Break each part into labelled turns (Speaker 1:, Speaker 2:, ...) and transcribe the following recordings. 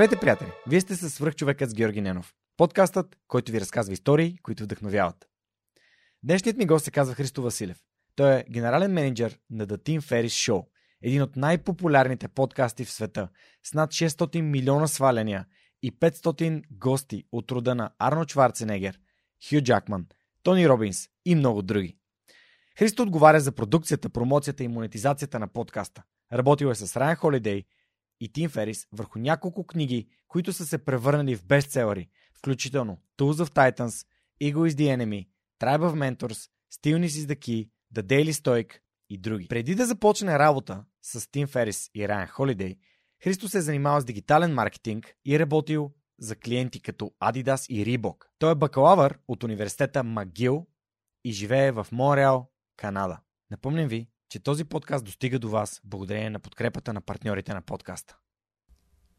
Speaker 1: Здравейте, приятели! Вие сте с свръхчовекът с Георги Ненов. Подкастът, който ви разказва истории, които вдъхновяват. Днешният ми гост се казва Христо Василев. Той е генерален менеджер на The Team Ferris Show, един от най-популярните подкасти в света, с над 600 милиона сваляния и 500 гости от рода на Арно Чварценегер, Хю Джакман, Тони Робинс и много други. Христо отговаря за продукцията, промоцията и монетизацията на подкаста. Работил е с Райан Холидей и Тим Ферис върху няколко книги, които са се превърнали в бестселери, включително Tools of Titans, Ego is the Enemy, Tribe of Mentors, Stillness is the Key, The Daily Stoic и други. Преди да започне работа с Тим Ферис и Райан Холидей, Христо се е занимавал с дигитален маркетинг и е работил за клиенти като Adidas и Reebok. Той е бакалавър от университета Магил и живее в Монреал, Канада. Напомням ви, че този подкаст достига до вас благодарение на подкрепата на партньорите на подкаста.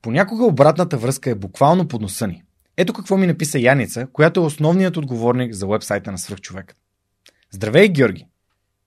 Speaker 1: Понякога обратната връзка е буквално под носа ни. Ето какво ми написа Яница, която е основният отговорник за вебсайта на Свръхчовек. Здравей, Георги!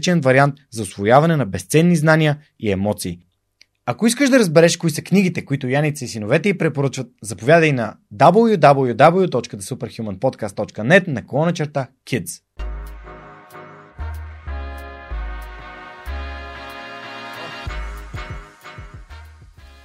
Speaker 1: различен вариант за освояване на безценни знания и емоции. Ако искаш да разбереш кои са книгите, които Яница и синовете й препоръчват, заповядай на www.thesuperhumanpodcast.net на колона черта Kids.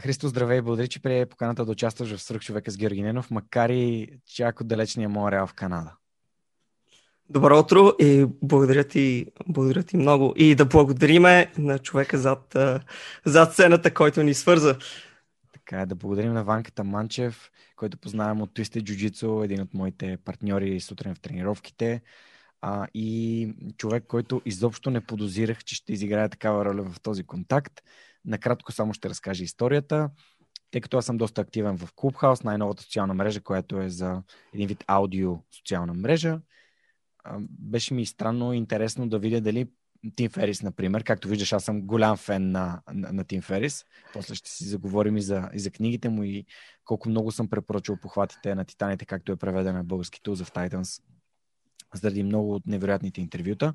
Speaker 1: Христо, здравей! Благодаря, че прие поканата да участваш в Сръх човека с Георги Ненов, макар и чак от далечния Монреал в Канада.
Speaker 2: Добро утро и благодаря ти, благодаря ти много. И да благодариме на човека зад, зад сцената, който ни свърза.
Speaker 1: Така е, да благодарим на Ванката Манчев, който познавам от Twisted Jiu-Jitsu, един от моите партньори сутрин в тренировките. А, и човек, който изобщо не подозирах, че ще изиграе такава роля в този контакт. Накратко само ще разкажа историята. Тъй като аз съм доста активен в Clubhouse, най-новата социална мрежа, която е за един вид аудио социална мрежа, беше ми странно интересно да видя дали Тим Ферис, например. Както виждаш, аз съм голям фен на, на, на Тим Ферис. После ще си заговорим и за, и за книгите му и колко много съм препоръчал похватите на Титаните, както е преведена на български Tools of Titans, заради много от невероятните интервюта.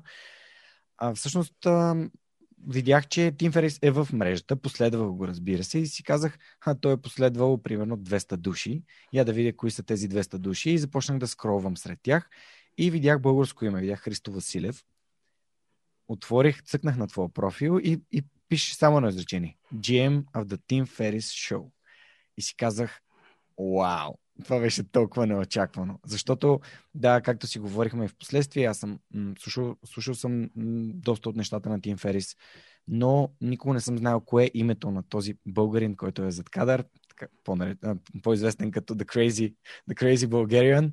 Speaker 1: А, всъщност, видях, че Тим Ферис е в мрежата, последвах го, разбира се, и си казах, а той е последвал примерно 200 души. Я да видя кои са тези 200 души и започнах да скролвам сред тях и видях българско име, видях Христо Василев. Отворих, цъкнах на твоя профил и, и пише само на изречение. GM of the Team Ferris Show. И си казах, вау, това беше толкова неочаквано. Защото, да, както си говорихме и в последствие, аз съм м- слушал, слушал съм м- доста от нещата на Тим Ферис, но никога не съм знаел кое е името на този българин, който е зад кадър, по-известен като The Crazy, The Crazy Bulgarian.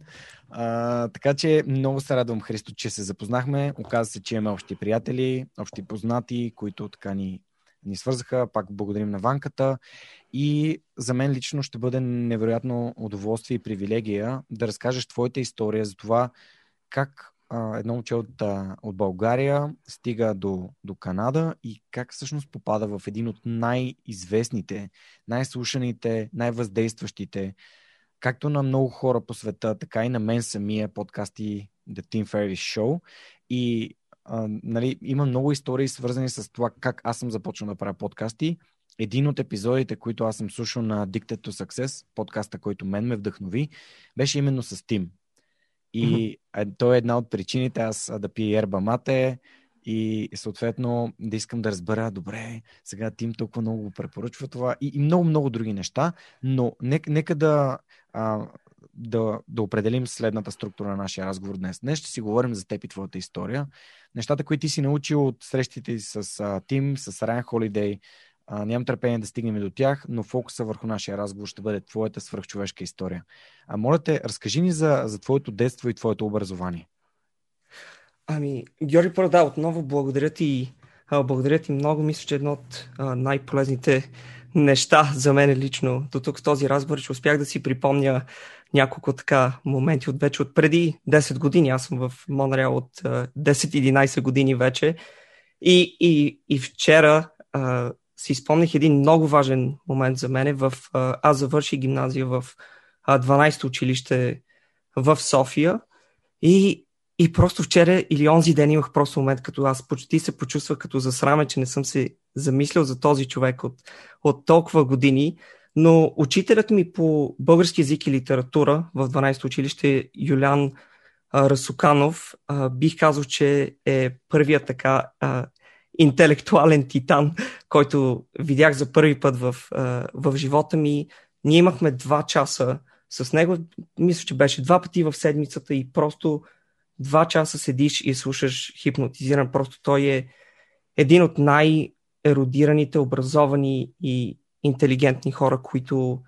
Speaker 1: А, така че много се радвам, Христо, че се запознахме. Оказва се, че имаме общи приятели, общи познати, които така ни ни свързаха. Пак благодарим на Ванката. И за мен лично ще бъде невероятно удоволствие и привилегия да разкажеш твоята история за това как а, едно момче от, от България стига до, до Канада и как всъщност попада в един от най-известните, най-слушаните, най-въздействащите, както на много хора по света, така и на мен самия подкасти The Team Ferris Show. И а, нали, има много истории свързани с това как аз съм започнал да правя подкасти. Един от епизодите, които аз съм слушал на Dicted to Success, подкаста, който мен ме вдъхнови, беше именно с Тим. И mm-hmm. той е една от причините аз да пия ерба мате И съответно да искам да разбера, добре, сега Тим толкова много го препоръчва това и, и много-много други неща, но нека, нека да, а, да, да определим следната структура на нашия разговор днес. Днес ще си говорим за теб и твоята история. Нещата, които ти си научил от срещите с а, Тим, с Райан Холидей, а, нямам търпение да стигнем до тях, но фокуса върху нашия разговор ще бъде твоята свръхчовешка история. А моля те, разкажи ни за, за твоето детство и твоето образование.
Speaker 2: Ами, Георги, първо отново благодаря ти. А, благодаря ти много. Мисля, че едно от а, най-полезните неща за мен лично до тук в този разговор, че успях да си припомня няколко така моменти от вече от преди 10 години. Аз съм в Монреал от 10-11 години вече. И, и, и вчера а, си спомних един много важен момент за мен. Аз завърших гимназия в а, 12-то училище в София и, и просто вчера или онзи ден имах просто момент, като аз почти се почувствах като засраме, че не съм се замислил за този човек от, от толкова години. Но учителят ми по български язик и литература в 12-то училище, Юлян Расуканов, бих казал, че е първият така интелектуален титан, който видях за първи път в, в живота ми. Ние имахме два часа с него. Мисля, че беше два пъти в седмицата и просто два часа седиш и слушаш хипнотизиран. Просто той е един от най-еродираните, образовани и интелигентни хора, които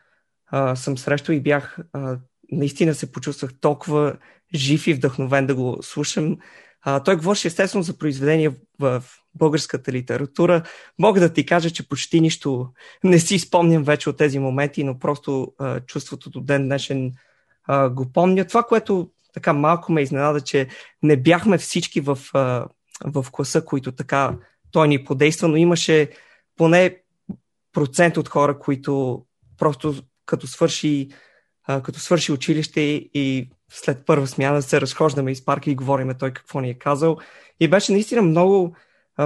Speaker 2: а, съм срещал и бях а, наистина се почувствах толкова жив и вдъхновен да го слушам. А, той говореше естествено за произведения в, в българската литература. Мога да ти кажа, че почти нищо не си спомням вече от тези моменти, но просто а, чувството до ден днешен а, го помня. Това, което така малко ме изненада, че не бяхме всички в, а, в класа, които така той ни подейства, но имаше поне процент от хора, които просто като свърши, а, като свърши училище и след първа смяна се разхождаме из парка и говориме той какво ни е казал. И беше наистина много,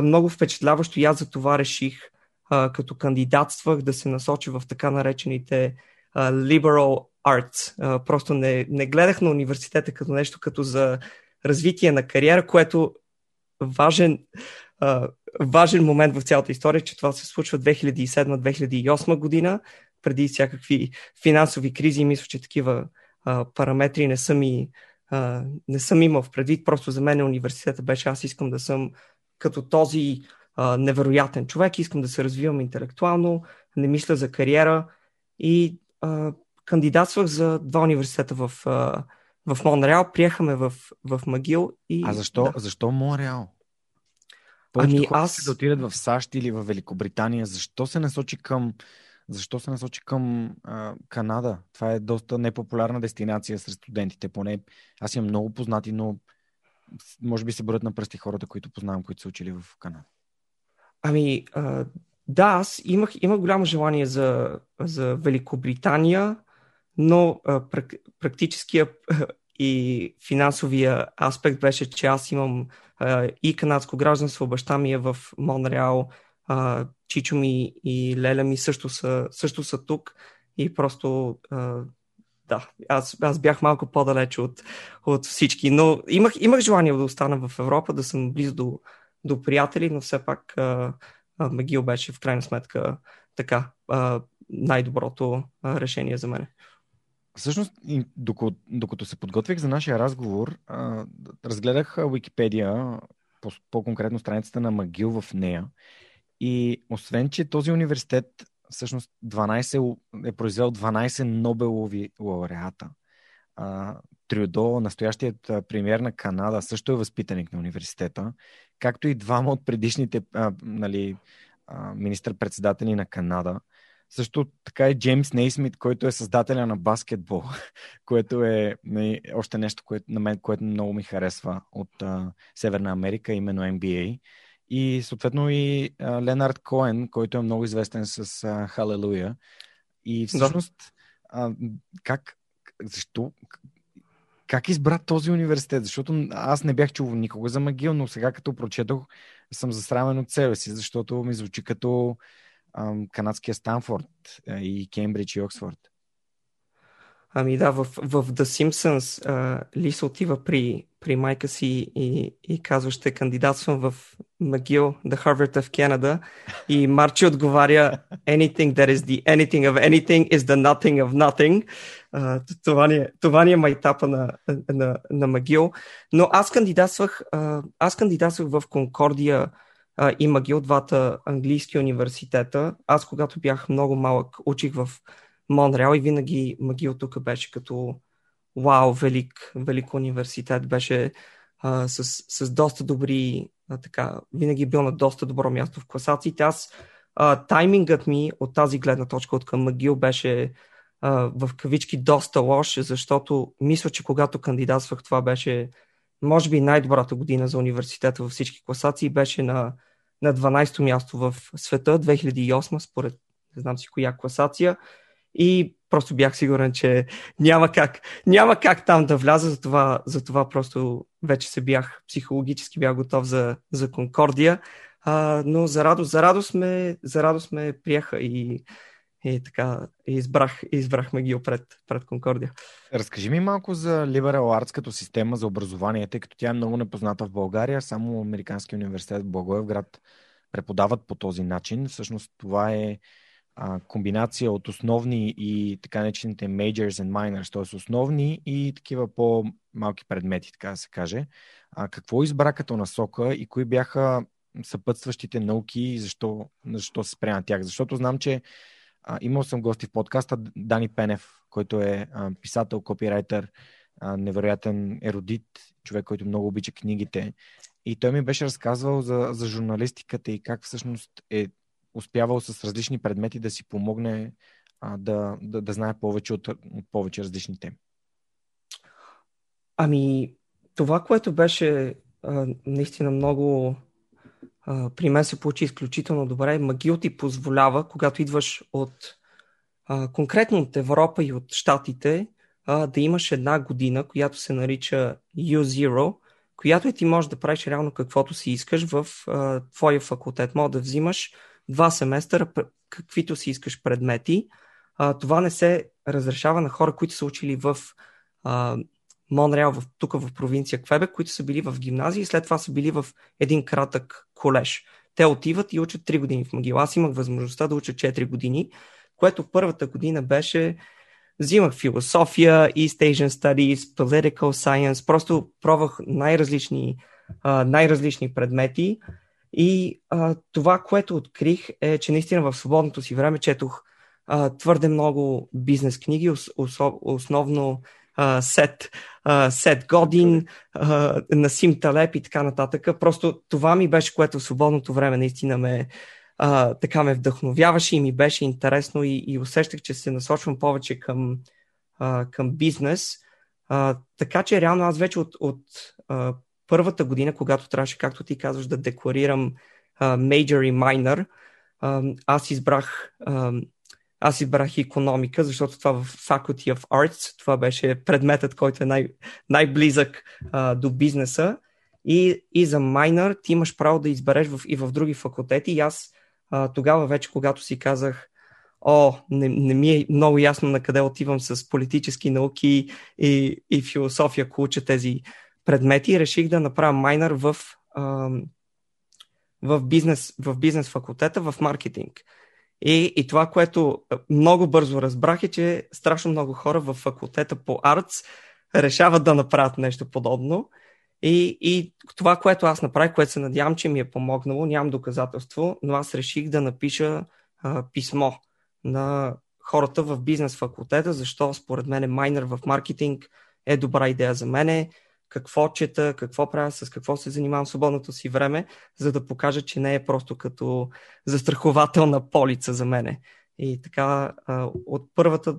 Speaker 2: много впечатляващо и аз за това реших, като кандидатствах, да се насоча в така наречените liberal arts. Просто не, не гледах на университета като нещо като за развитие на кариера, което важен, важен момент в цялата история, че това се случва 2007-2008 година, преди всякакви финансови кризи. Мисля, че такива а, параметри не съм, и, а, не съм имал в предвид. Просто за мен университета беше аз искам да съм като този а, невероятен човек, искам да се развивам интелектуално, не мисля за кариера и а, кандидатствах за два университета в, а, в Монреал, приехаме в, в Магил. И,
Speaker 1: а защо, да. защо Монреал? Повечето ами хора аз... да отидат в САЩ или в Великобритания. Защо се насочи към защо се насочи към а, Канада? Това е доста непопулярна дестинация сред студентите. Поне аз имам много познати, но може би се броят на пръсти хората, които познавам, които са учили в Канада.
Speaker 2: Ами, а, да, аз имах, имах голямо желание за, за Великобритания, но а, практическия и финансовия аспект беше, че аз имам и канадско гражданство, баща ми е в Монреал, Чичо ми и Леля ми също са, също са тук и просто да, аз, аз бях малко по-далече от, от всички, но имах, имах желание да остана в Европа, да съм близо до, до приятели, но все пак Магил беше в крайна сметка така най-доброто решение за мен.
Speaker 1: Всъщност, докато, докато се подготвих за нашия разговор, разгледах Википедия, по-конкретно страницата на Магил в нея и освен, че този университет всъщност 12, е произвел 12 Нобелови лауреата. А, Трюдо, настоящият премьер на Канада, също е възпитаник на университета, както и двама от предишните нали, министър-председатели на Канада. Също така и Джеймс Нейсмит, който е създателя на баскетбол, което е нали, още нещо, което, на мен, което много ми харесва от а, Северна Америка, именно NBA и съответно и а, Ленард Коен, който е много известен с а, Халелуя. И всъщност, а, как, защо, как избра този университет? Защото аз не бях чул никога за магил, но сега като прочетох, съм засрамен от себе си, защото ми звучи като канадския Станфорд и Кембридж и Оксфорд.
Speaker 2: Ами да, в, в The Simpsons а, Лиса отива при, при майка си и, и казва, ще кандидатствам в МcGill, The Harvard of Canada. И Марчи отговаря, anything that is the anything of anything is the nothing of nothing. А, това, ни е, това ни е майтапа на, на, на МcGill. Но аз кандидатствах, а, аз кандидатствах в Конкордия и МcGill, двата английски университета. Аз, когато бях много малък, учих в Монреал и винаги Магил тук беше като вау, велик, велик университет, беше а, с, с доста добри, а, така, винаги бил на доста добро място в класациите. Аз а, таймингът ми от тази гледна точка от към Магил беше а, в кавички доста лош, защото мисля, че когато кандидатствах, това беше може би най-добрата година за университета във всички класации, беше на, на 12-то място в света, 2008, според не знам си коя класация. И просто бях сигурен, че няма как, няма как там да вляза, затова, затова просто вече се бях, психологически бях готов за, за Конкордия, а, но за радост, за радост ме, за радост ме приеха и, и така избрах, избрахме ги пред, пред Конкордия.
Speaker 1: Разкажи ми малко за Liberal Arts като система за образование, тъй като тя е много непозната в България, само Американски университет в Благоевград преподават по този начин. Всъщност това е а, комбинация от основни и така наречените majors and minors, т.е. основни и такива по-малки предмети, така да се каже. А, какво избра като насока и кои бяха съпътстващите науки и защо, защо се спря на тях? Защото знам, че а, имал съм гости в подкаста Дани Пенев, който е а, писател, копирайтер, а, невероятен еродит, човек, който много обича книгите. И той ми беше разказвал за, за журналистиката и как всъщност е успявал с различни предмети да си помогне а, да, да, да знае повече от, от повече различни теми?
Speaker 2: Ами, това, което беше а, наистина много при мен се получи изключително добре. Магил ти позволява, когато идваш от а, конкретно от Европа и от Штатите, а, да имаш една година, която се нарича U0, която е ти можеш да правиш реално каквото си искаш в а, твоя факултет. Може да взимаш два семестъра, каквито си искаш предмети. А, това не се разрешава на хора, които са учили в а, Монреал, в, тук в провинция Квебек, които са били в гимназия и след това са били в един кратък колеж. Те отиват и учат 3 години в Магила. Аз имах възможността да уча 4 години, което първата година беше взимах философия, East Asian Studies, Political Science, просто пробвах най-различни, най-различни предмети и а, това, което открих е, че наистина в свободното си време четох а, твърде много бизнес книги, ос, основно а, Сет, а, Сет Годин, а, Насим Талеп и така нататък. Просто това ми беше, което в свободното време наистина ме, а, така ме вдъхновяваше и ми беше интересно и, и усещах, че се насочвам повече към, а, към бизнес. А, така че реално аз вече от, от а, първата година, когато трябваше, както ти казваш, да декларирам uh, major и minor, uh, аз избрах uh, аз избрах економика, защото това в Faculty of Arts, това беше предметът, който е най- най-близък uh, до бизнеса. И, и за майнер ти имаш право да избереш в, и в други факултети. И аз uh, тогава вече, когато си казах, о, не, не ми е много ясно на къде отивам с политически науки и, и философия, ако уча тези предмети, реших да направя майнер в, в, бизнес, в бизнес факултета, в маркетинг. И, и това, което много бързо разбрах е, че страшно много хора в факултета по артс решават да направят нещо подобно. И, и това, което аз направих, което се надявам, че ми е помогнало, нямам доказателство, но аз реших да напиша а, писмо на хората в бизнес факултета, защо според мен майнер в маркетинг е добра идея за мене, какво чета, какво правя, с какво се занимавам в свободното си време, за да покажа, че не е просто като застрахователна полица за мене. И така, от първата,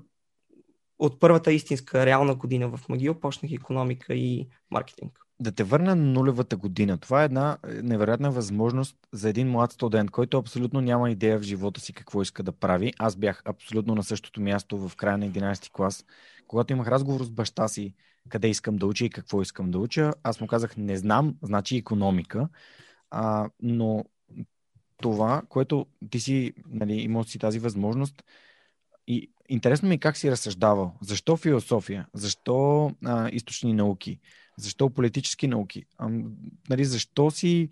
Speaker 2: от първата истинска реална година в Магил почнах економика и маркетинг.
Speaker 1: Да те върна на нулевата година. Това е една невероятна възможност за един млад студент, който абсолютно няма идея в живота си какво иска да прави. Аз бях абсолютно на същото място в края на 11 клас, когато имах разговор с баща си къде искам да уча и какво искам да уча. Аз му казах, не знам, значи економика. А, но това, което ти си нали, имал си тази възможност и, интересно ми е как си разсъждавал. Защо философия? Защо а, източни науки? Защо политически науки? А, нали, защо си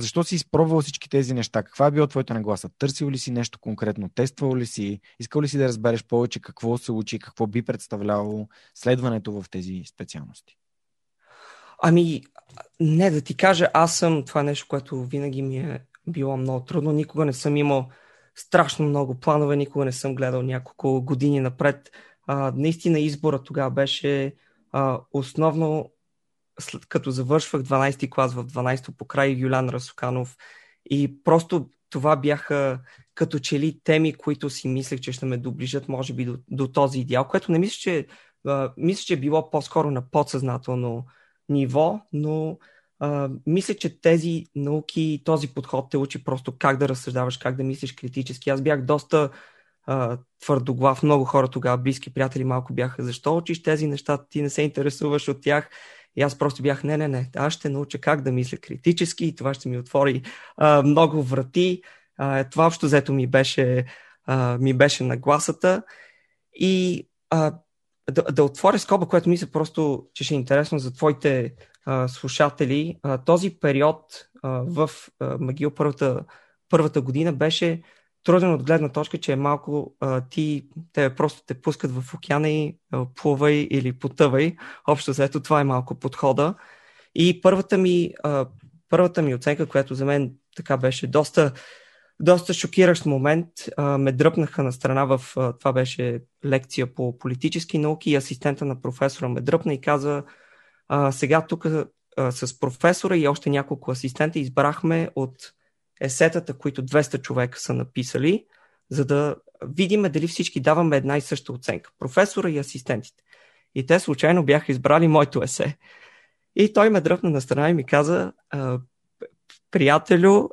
Speaker 1: защо си изпробвал всички тези неща? Каква е била твоята нагласа? Търсил ли си нещо конкретно? Тествал ли си? Искал ли си да разбереш повече какво се учи, какво би представлявало следването в тези специалности?
Speaker 2: Ами, не да ти кажа, аз съм това нещо, което винаги ми е било много трудно. Никога не съм имал страшно много планове, никога не съм гледал няколко години напред. А, наистина избора тогава беше а, основно след като завършвах 12-ти клас в 12-то покрай Юлян Расуканов и просто това бяха като че ли теми, които си мислех, че ще ме доближат, може би, до, до този идеал, което не мисля, че, а, мисля, че е било по-скоро на подсъзнателно ниво, но а, мисля, че тези науки, този подход те учи просто как да разсъждаваш, как да мислиш критически. Аз бях доста а, твърдоглав, много хора тогава, близки приятели малко бяха, защо учиш тези неща, ти не се интересуваш от тях. И аз просто бях, не, не, не, аз ще науча как да мисля критически и това ще ми отвори а, много врати. А, това общо взето ми беше, а, ми беше нагласата. И а, да, да отворя скоба, което мисля просто, че ще е интересно за твоите а, слушатели. А, този период а, в а, Магил първата, първата година беше труден от гледна точка, че е малко а, ти, те просто те пускат в океана и а, плувай или потъвай. Общо заето това е малко подхода. И първата ми, а, първата ми оценка, която за мен така беше доста, доста шокиращ момент, а, ме дръпнаха на страна в, а, това беше лекция по политически науки и асистента на професора ме дръпна и каза, а, сега тук с професора и още няколко асистента избрахме от есетата, които 200 човека са написали, за да видим дали всички даваме една и съща оценка. Професора и асистентите. И те случайно бяха избрали моето есе. И той ме дръпна на страна и ми каза, приятелю,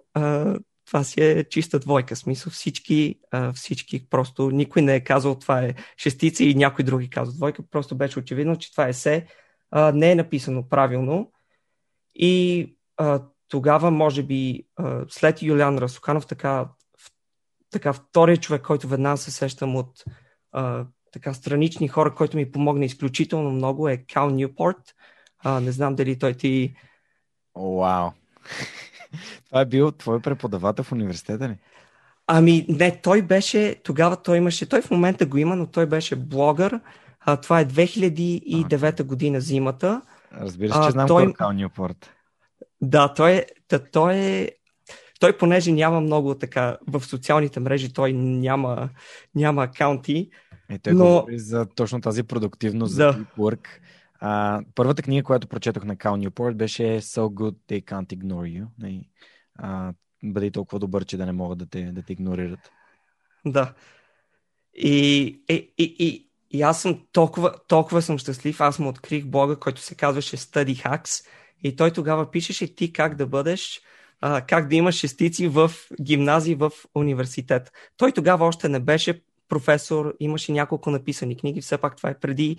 Speaker 2: това си е чиста двойка. Смисъл всички, всички просто никой не е казал това е шестица и някой други казал двойка. Просто беше очевидно, че това есе не е написано правилно. И тогава, може би, след Юлиан Расуканов, така, така втория човек, който веднага се сещам от така странични хора, който ми помогна изключително много е Кал Ньюпорт. не знам дали той ти...
Speaker 1: Вау! Това е бил твой преподавател в университета ли?
Speaker 2: Ами не, той беше, тогава той имаше, той в момента го има, но той беше блогър. А, това е 2009 година зимата.
Speaker 1: Разбира се, че знам той... Кал Ньюпорт.
Speaker 2: Да, той е, той е той, понеже няма много така в социалните мрежи, той няма, няма акаунти.
Speaker 1: Е, той но... говори за точно тази продуктивност, да. за work. А, първата книга, която прочетох на Кал Ньюпорт беше So Good They Can't Ignore You. Нали? А, бъди толкова добър, че да не могат да те, да те игнорират.
Speaker 2: Да. И, и, и, и, и аз съм толкова, толкова съм щастлив. Аз му открих блога, който се казваше Study Hacks и той тогава пишеше ти как да бъдеш, а, как да имаш шестици в гимназии, в университет. Той тогава още не беше професор, имаше няколко написани книги, все пак това е преди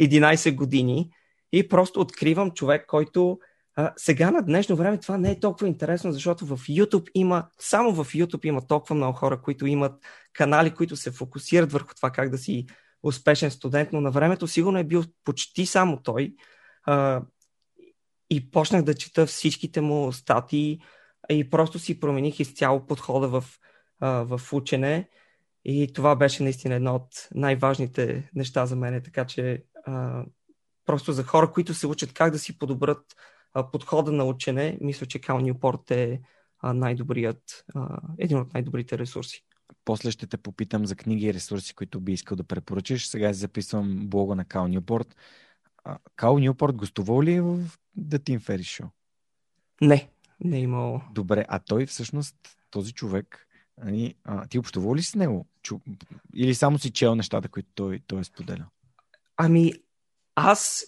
Speaker 2: 11 години. И просто откривам човек, който а, сега на днешно време това не е толкова интересно, защото в YouTube има, само в YouTube има толкова много хора, които имат канали, които се фокусират върху това как да си успешен студент, но на времето сигурно е бил почти само той. А, и почнах да чета всичките му статии и просто си промених изцяло подхода в, в учене. И това беше наистина едно от най-важните неща за мен. Така че а, просто за хора, които се учат как да си подобрат а, подхода на учене, мисля, че Кал Ньюпорт е а, най-добрият, а, един от най-добрите ресурси.
Speaker 1: После ще те попитам за книги и ресурси, които би искал да препоръчиш. Сега записвам блога на Кал Ньюпорт. Кал Ньюпорт гостувал ли е в The Tim Ferriss Show?
Speaker 2: Не, не е имал.
Speaker 1: Добре, а той всъщност, този човек, ани, а, ти общувал ли с него? Чу... Или само си чел нещата, които той, той е споделял?
Speaker 2: Ами, аз,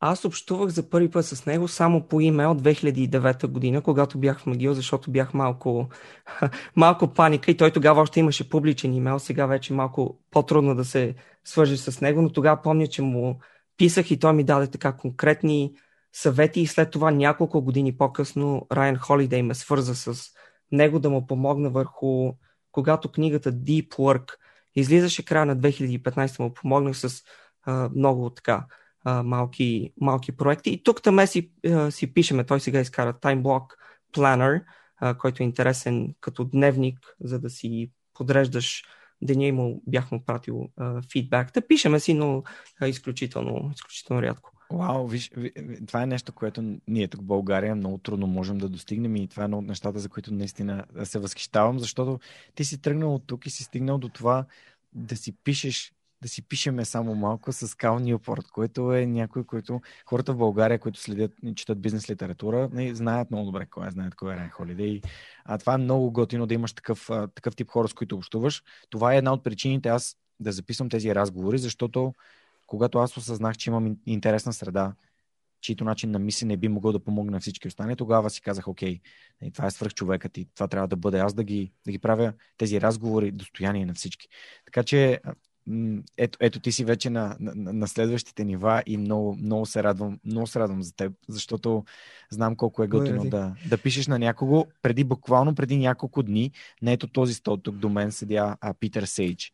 Speaker 2: аз общувах за първи път с него само по имейл 2009 година, когато бях в Магил, защото бях малко, малко паника и той тогава още имаше публичен имейл, сега вече малко по-трудно да се свържи с него, но тогава помня, че му писах и той ми даде така конкретни съвети и след това няколко години по-късно Райан Холидей ме свърза с него да му помогна върху, когато книгата Deep Work излизаше края на 2015 му помогнах с а, много така а, малки, малки проекти. И тук там си, си пишеме, той сега изкара Time Block Planner, а, който е интересен като дневник, за да си подреждаш деня му бях му пратил а, фидбак. Да пишеме си, но а, изключително, изключително рядко.
Speaker 1: Вау, виж, това е нещо, което ние тук в България много трудно можем да достигнем и това е едно от нещата, за които наистина се възхищавам, защото ти си тръгнал от тук и си стигнал до това да си пишеш да си пишеме само малко с Кал Ньюпорт, който е някой, който хората в България, които следят и четат бизнес литература, не, знаят много добре кой е, знаят кой е Райан Холидей. А това е много готино да имаш такъв, такъв тип хора, с които общуваш. Това е една от причините аз да записвам тези разговори, защото когато аз осъзнах, че имам интересна среда, чието начин на мислене би могъл да помогне на всички останали, тогава си казах, окей, нали, това е свърх човекът и това трябва да бъде аз да ги, да ги правя тези разговори достояние на всички. Така че ето, ето ти си вече на, на, на следващите нива и много, много, се радвам, много се радвам за теб, защото знам колко е готино да, да пишеш на някого преди, буквално преди няколко дни. Не ето този стол тук до мен седя а, Питър Сейдж.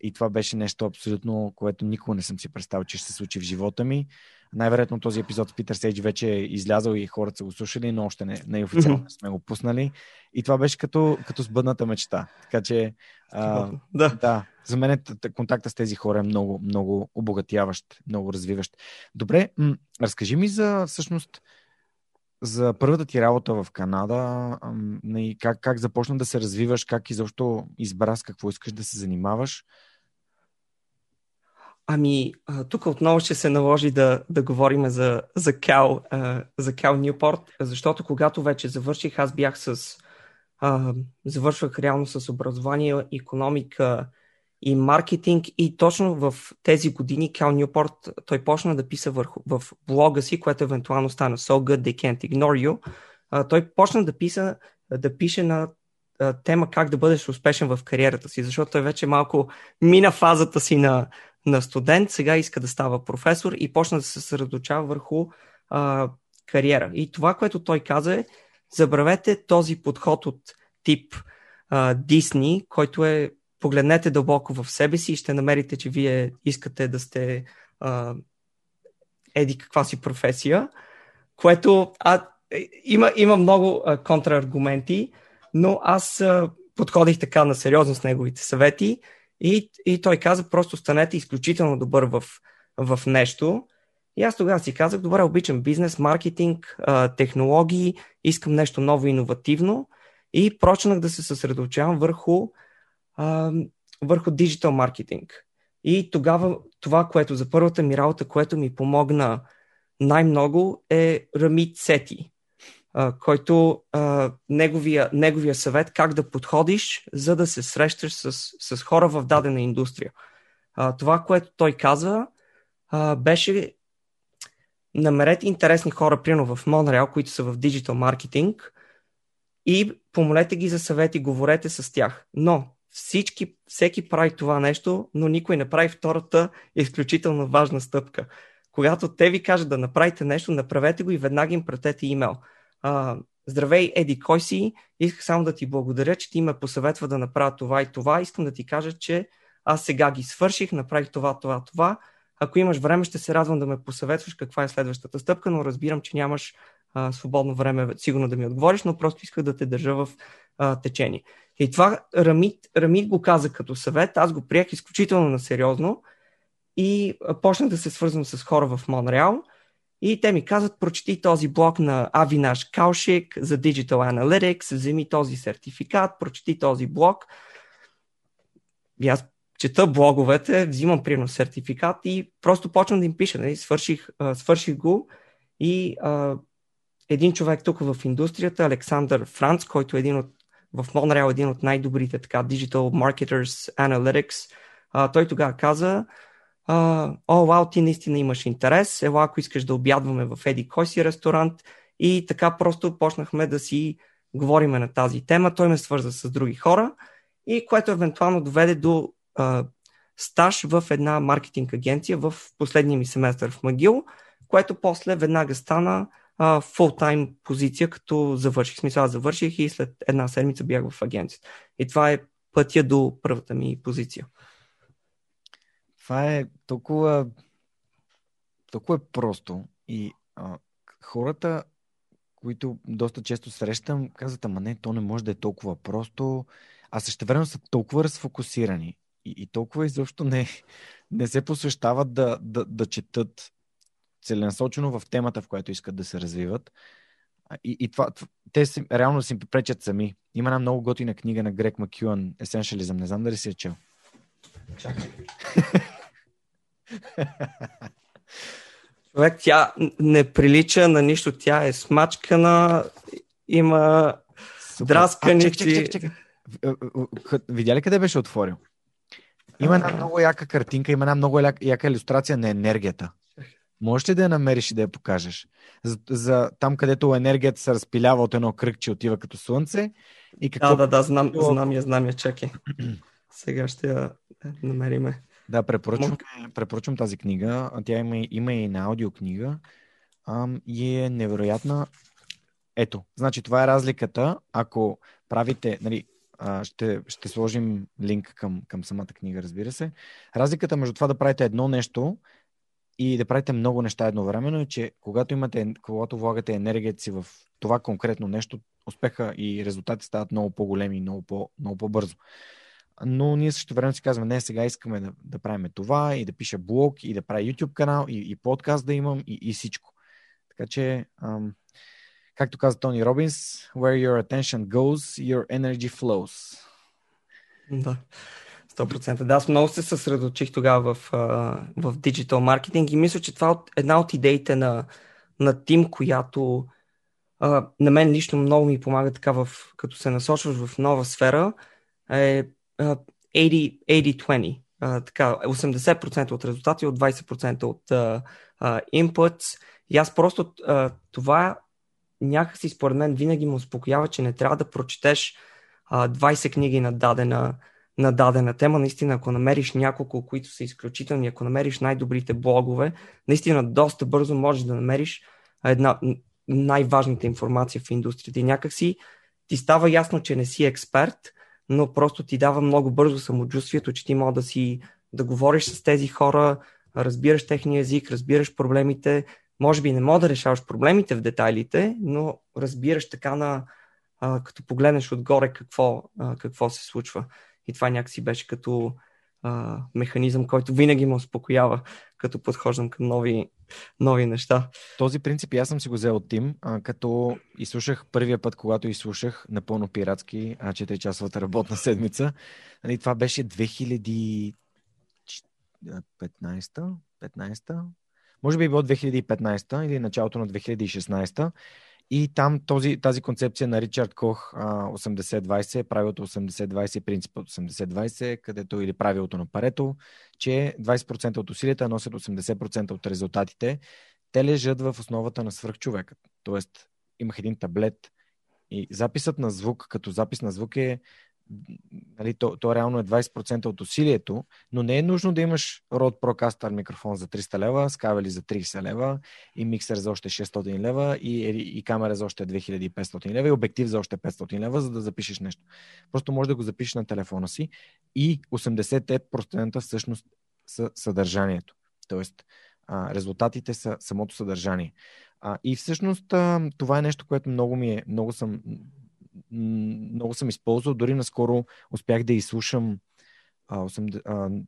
Speaker 1: И това беше нещо абсолютно, което никога не съм си представил, че ще се случи в живота ми. Най-вероятно този епизод с Питър Сейдж вече е излязъл и хората са го слушали, но още не, не официално mm-hmm. сме го пуснали. И това беше като, като сбъдната мечта. Така че, а, да. да, за мен е контакта с тези хора е много, много обогатяващ, много развиващ. Добре, м- разкажи ми за всъщност за първата ти работа в Канада, как, как започна да се развиваш, как изобщо избра с какво искаш да се занимаваш
Speaker 2: Ами, тук отново ще се наложи да, да говорим за, за Кал, за Кал Ньюпорт, защото когато вече завърших, аз бях с... Завършвах реално с образование, економика и маркетинг и точно в тези години Кал Ньюпорт, той почна да писа върху, в блога си, което евентуално стана So Good They Can't Ignore You. Той почна да, писа, да пише на тема как да бъдеш успешен в кариерата си, защото той вече малко мина фазата си на, на студент, сега иска да става професор и почна да се съсредоточава върху а, кариера. И това, което той каза е, забравете този подход от тип Дисни, който е погледнете дълбоко в себе си и ще намерите, че вие искате да сте а, еди каква си професия, което а, има, има много а, контраргументи, но аз а, подходих така на сериозно с неговите съвети и, и той каза, просто станете изключително добър в, в нещо. И аз тогава си казах, добре, обичам бизнес, маркетинг, технологии, искам нещо ново, иновативно и прочнах да се съсредоточавам върху, върху диджитал маркетинг. И тогава това, което за първата ми работа, което ми помогна най-много е Рамит Сети който неговия, неговия съвет как да подходиш, за да се срещаш с, с хора в дадена индустрия. Това, което той казва, беше намерете интересни хора, примерно в Монреал, които са в диджитал маркетинг и помолете ги за съвети, говорете с тях. Но всички, всеки прави това нещо, но никой не прави втората изключително важна стъпка. Когато те ви кажат да направите нещо, направете го и веднага им пратете имейл здравей, Еди, кой си? Исках само да ти благодаря, че ти ме посъветва да направя това и това. Искам да ти кажа, че аз сега ги свърших, направих това, това, това. Ако имаш време, ще се радвам да ме посъветваш каква е следващата стъпка, но разбирам, че нямаш а, свободно време сигурно да ми отговориш, но просто исках да те държа в а, течение. И това Рамит, Рамит го каза като съвет, аз го приех изключително на сериозно и почнах да се свързвам с хора в Монреал и те ми казват, прочети този блог на Авинаш Каушик за Digital Analytics, вземи този сертификат, прочети този блог. И аз чета блоговете, взимам примерно сертификат и просто почвам да им пиша. Нали? Свърших, а, свърших го и а, един човек тук в индустрията, Александър Франц, който е един от в Монреал един от най-добрите така Digital Marketers Analytics, а, той тогава каза, а, о, вау, ти наистина имаш интерес, ела ако искаш да обядваме в еди кой си ресторант и така просто почнахме да си говориме на тази тема. Той ме свърза с други хора и което евентуално доведе до а, стаж в една маркетинг агенция в последния ми семестър в Магил, което после веднага стана фултайм позиция, като завърших. Смисъл, аз завърших и след една седмица бях в агенцията. И това е пътя до първата ми позиция.
Speaker 1: Това е толкова, толкова просто и а, хората, които доста често срещам, казват, ама не, то не може да е толкова просто, а също време са толкова разфокусирани и, и толкова изобщо не, не се посвещават да, да, да четат целенасочено в темата, в която искат да се развиват. И, и това, те си, реално си пречат сами. Има една много готина книга на Грек Макюан, Essentialism. Не знам дали си е чел.
Speaker 2: Чакай. Човек, тя не прилича на нищо. Тя е смачкана, има драсканици.
Speaker 1: Видя ли къде беше отворил? Има една много яка картинка, има една много яка иллюстрация на енергията. Можеш ли да я намериш и да я покажеш? За, за там, където енергията се разпилява от едно кръгче, отива като слънце.
Speaker 2: И какво... Да, да, да, знам, знам я, знам я, чакай. Сега ще я намериме.
Speaker 1: Да, препоръчвам, препоръчвам тази книга. Тя има, има и на аудиокнига. Ам, и е невероятна. Ето, значи това е разликата. Ако правите, нали, ще, ще сложим линк към, към самата книга, разбира се. Разликата между това да правите едно нещо и да правите много неща едновременно е, че когато, имате, когато влагате енергията си в това конкретно нещо, успеха и резултати стават много по-големи и много, по, много по-бързо. Но ние също време си казваме, не, сега искаме да, да правим това и да пиша блог и да правя YouTube канал и, и подкаст да имам и, и всичко. Така че, ам, както каза Тони Робинс, where your attention goes, your energy flows.
Speaker 2: Да. 100%. Да, аз много се съсредоточих тогава в, в диджитал маркетинг и мисля, че това е една от идеите на, на тим, която а, на мен лично много ми помага така, в, като се насочваш в нова сфера, е 80-20. така, 80% от резултати, от 20% от uh, uh, inputs. И аз просто uh, това някакси според мен винаги му успокоява, че не трябва да прочетеш uh, 20 книги на дадена на дадена тема. Наистина, ако намериш няколко, които са изключителни, ако намериш най-добрите блогове, наистина доста бързо можеш да намериш една най-важната информация в индустрията. И някакси ти става ясно, че не си експерт, но просто ти дава много бързо самочувствието, че ти мога да си да говориш с тези хора, разбираш техния език, разбираш проблемите. Може би не мога да решаваш проблемите в детайлите, но разбираш така на а, като погледнеш отгоре какво, а, какво се случва. И това някакси беше като а, механизъм, който винаги ме успокоява, като подхождам към нови, нови неща.
Speaker 1: Този принцип аз съм си го взел от Тим, а, като изслушах първия път, когато изслушах напълно пиратски 4-часовата работна седмица. Нали, това беше 2015 15 може би е било 2015 или началото на 2016 и там този, тази концепция на Ричард Кох 80-20, правилото 80-20, принципът 80-20, където или правилото на парето, че 20% от усилията носят 80% от резултатите. Те лежат в основата на свръхчовека. Тоест, имах един таблет и записът на звук, като запис на звук е нали, то, то реално е 20% от усилието, но не е нужно да имаш Rode Procaster микрофон за 300 лева, скавели за 30 лева и миксер за още 600 лева и, и камера за още 2500 лева и обектив за още 500 лева, за да запишеш нещо. Просто може да го запишеш на телефона си и 80% всъщност са съдържанието. Тоест, а, резултатите са самото съдържание. А, и всъщност а, това е нещо, което много ми е, много съм много съм използвал. Дори наскоро успях да изслушам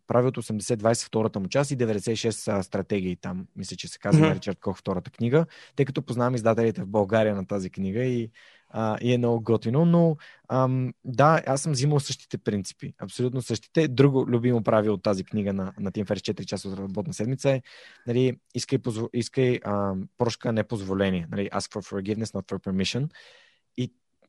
Speaker 1: правилото 80-20 втората му част и 96 стратегии там, мисля, че се казва mm-hmm. Ричард Кох втората книга, тъй като познавам издателите в България на тази книга и, а, и е много готино, но ам, да, аз съм взимал същите принципи, абсолютно същите. Друго любимо правило от тази книга на, на Тим Ферс 4 часа от работна седмица е нали, искай, позво, искай ам, прошка непозволение, нали, ask for forgiveness, not for permission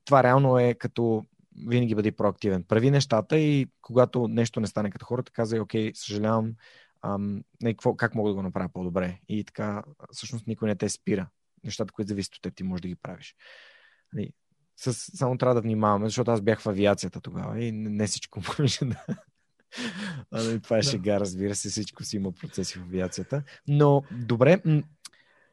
Speaker 1: това реално е като винаги бъди проактивен. Прави нещата и когато нещо не стане като хората, казай, окей, съжалявам, ам, не, какво, как мога да го направя по-добре. И така, всъщност никой не те спира. Нещата, които зависят от теб, ти можеш да ги правиш. Нали, с, само трябва да внимаваме, защото аз бях в авиацията тогава и не, не всичко може да... Нали, това е шега, разбира се, всичко си има процеси в авиацията. Но, добре,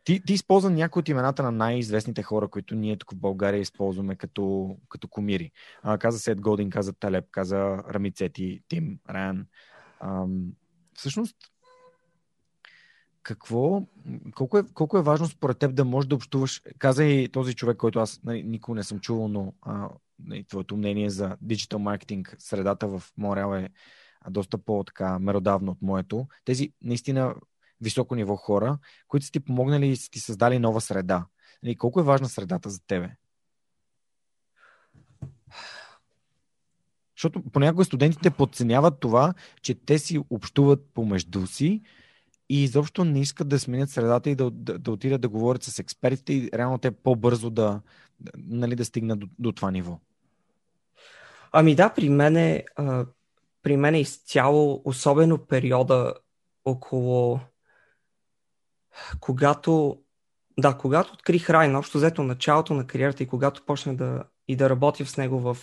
Speaker 1: ти, ти използва някои от имената на най-известните хора, които ние тук в България използваме като, като комири. А, каза Сет Голдин, каза Талеб, каза Рамицети, Тим, Райан. Ам, всъщност, какво, колко е, колко е важно според теб да можеш да общуваш? Каза и този човек, който аз нали, никога не съм чувал, но а, нали, твоето мнение за диджитал маркетинг, средата в Мореал е доста по-така меродавно от моето. Тези наистина високо ниво хора, които са ти помогнали и са ти създали нова среда. Нали, колко е важна средата за тебе? Защото понякога студентите подценяват това, че те си общуват помежду си и изобщо не искат да сменят средата и да, да, да отидат да говорят с експертите и реално те по-бързо да, нали, да стигнат до, до това ниво.
Speaker 2: Ами да, при мен е, при мен е изцяло, особено периода около когато да, когато открих Райн, общо взето началото на кариерата и когато почнах да, и да работя с него в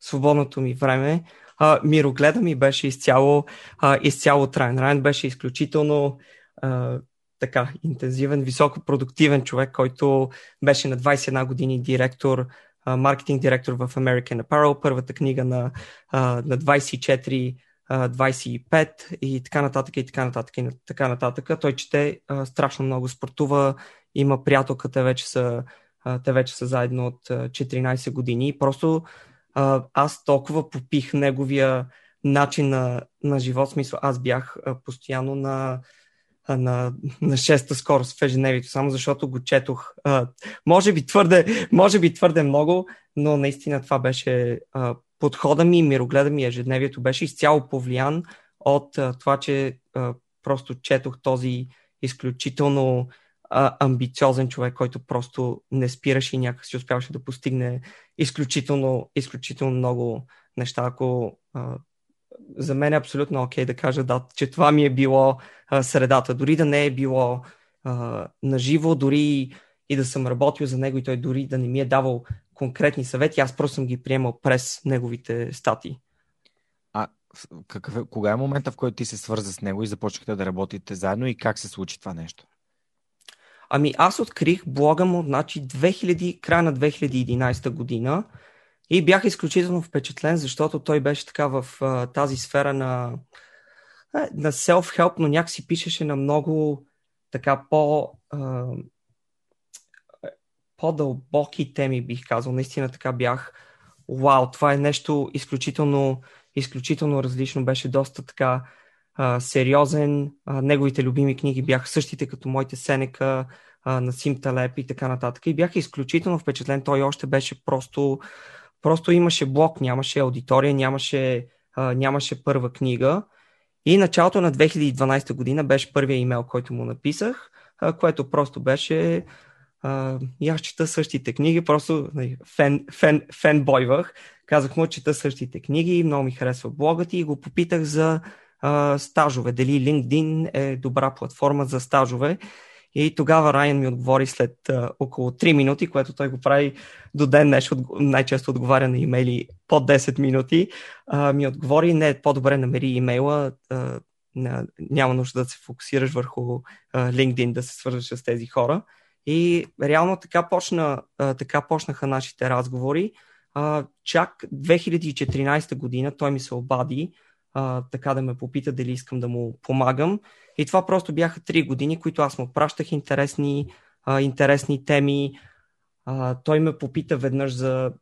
Speaker 2: свободното ми време, а, мирогледа ми беше изцяло, а, изцяло траен. Райн беше изключително а, така интензивен, високопродуктивен човек, който беше на 21 години директор, а, маркетинг директор в American Apparel, първата книга на, а, на 24 25 и така нататък и така нататък и така нататък. Той чете страшно много, спортува, има приятелка, те вече са, те вече са заедно от а, 14 години и просто аз толкова попих неговия начин на, на живот, смисъл аз бях постоянно на, на, на шеста скорост в ежедневието, само защото го четох. А, може, би твърде, може би твърде много, но наистина това беше а, подхода ми, мирогледа ми, ежедневието беше изцяло повлиян от а, това, че а, просто четох този изключително а, амбициозен човек, който просто не спираше и някак успяваше да постигне изключително, изключително много неща. Ако а, за мен е абсолютно окей okay да кажа да, че това ми е било а, средата. Дори да не е било а, наживо, дори и да съм работил за него и той дори да не ми е давал конкретни съвети, аз просто съм ги приемал през неговите статии.
Speaker 1: А какъв е, кога е момента, в който ти се свърза с него и започнахте да работите заедно и как се случи това нещо?
Speaker 2: Ами аз открих блога му, значи 2000, края на 2011 година и бях изключително впечатлен, защото той беше така в а, тази сфера на, на self-help, но някакси пишеше на много така по а, по-дълбоки теми, бих казал. Наистина така бях. Вау, това е нещо изключително, изключително различно. Беше доста така а, сериозен. А, неговите любими книги бяха същите като моите Сенека, на Сим Талеп и така нататък. И бях изключително впечатлен. Той още беше просто, просто имаше блок, нямаше аудитория, нямаше, а, нямаше първа книга. И началото на 2012 година беше първия имейл, който му написах, а, което просто беше а, и аз чета същите книги, просто нали, фен, фен, фенбойвах. Казах му, чета същите книги, много ми харесва блогът и го попитах за а, стажове, дали LinkedIn е добра платформа за стажове. И тогава Райан ми отговори след а, около 3 минути, което той го прави до ден днеш, най-често отговаря на имейли под 10 минути. А, ми отговори, не, по-добре намери имейла, а, няма нужда да се фокусираш върху а, LinkedIn, да се свържеш с тези хора. И реално така, почна, така почнаха нашите разговори. Чак 2014 година той ми се обади така да ме попита дали искам да му помагам. И това просто бяха три години, които аз му пращах интересни, интересни теми. Той ме попита веднъж за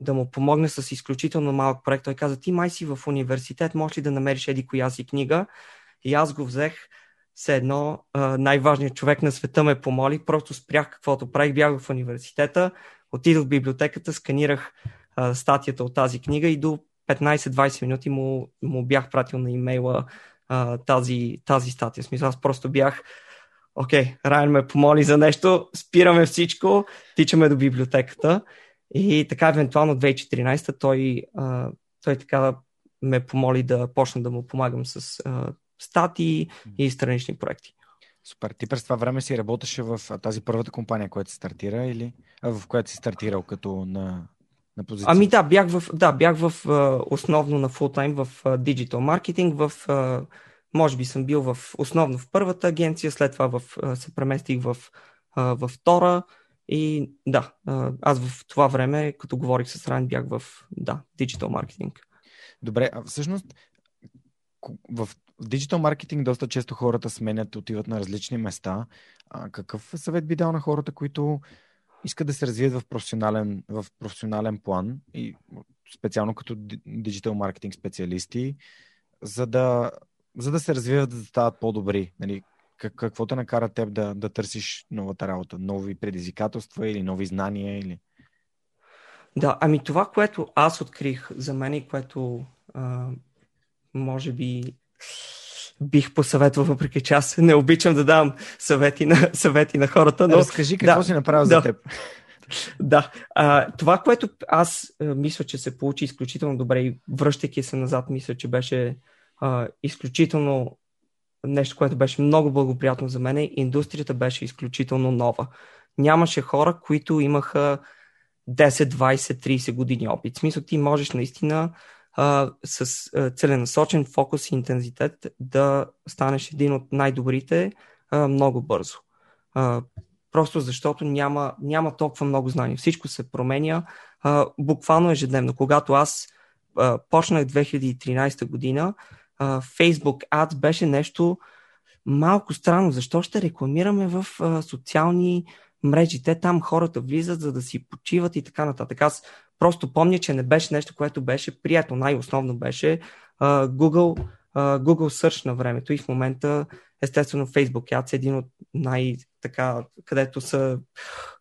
Speaker 2: да му помогне с изключително малък проект. Той каза, ти май си в университет, можеш ли да намериш еди коя си книга? И аз го взех все едно най-важният човек на света ме помоли, просто спрях каквото правих, бях в университета, отидох в библиотеката, сканирах статията от тази книга и до 15-20 минути му, му бях пратил на имейла тази, тази статия. В смисъл, аз просто бях окей, Райан ме помоли за нещо, спираме всичко, тичаме до библиотеката и така евентуално 2014 той, той така ме помоли да почна да му помагам с статии и странични проекти.
Speaker 1: Супер. Ти през това време си работеше в тази първата компания, която се стартира или в която си стартирал като на, на позиция?
Speaker 2: Ами да, бях в, да, бях в основно на фултайм в диджитал маркетинг, в може би съм бил в, основно в първата агенция, след това в, се преместих в, във втора и да, аз в това време, като говорих с Ран, бях в да, диджитал маркетинг.
Speaker 1: Добре, а всъщност в, в диджитал маркетинг доста често хората сменят, отиват на различни места. А, какъв съвет би дал на хората, които искат да се развият в професионален, в професионален план и специално като диджитал маркетинг специалисти, за да, за да се развиват, да стават по-добри? Нали, как, какво те накара теб да, да търсиш новата работа? Нови предизвикателства или нови знания? Или...
Speaker 2: Да, ами това, което аз открих за мен и което а, може би бих посъветвал, въпреки че аз не обичам да давам съвети на, съвети на хората. Но...
Speaker 1: Разкажи какво да, си направил да, за теб.
Speaker 2: Да, а, това, което аз а, мисля, че се получи изключително добре и връщайки се назад, мисля, че беше а, изключително нещо, което беше много благоприятно за мен. Индустрията беше изключително нова. Нямаше хора, които имаха 10, 20, 30 години опит. В смисъл, ти можеш наистина а, с а, целенасочен фокус и интензитет да станеш един от най-добрите а, много бързо. А, просто защото няма, няма толкова много знания. Всичко се променя а, буквално ежедневно. Когато аз а, почнах 2013 година, а, Facebook Ads беше нещо малко странно. Защо ще рекламираме в а, социални мрежи? Те там хората влизат, за да си почиват и така нататък. Аз просто помня, че не беше нещо, което беше прието. Най-основно беше а, Google, а, Google Search на времето и в момента естествено Facebook Ads е един от най- така, където са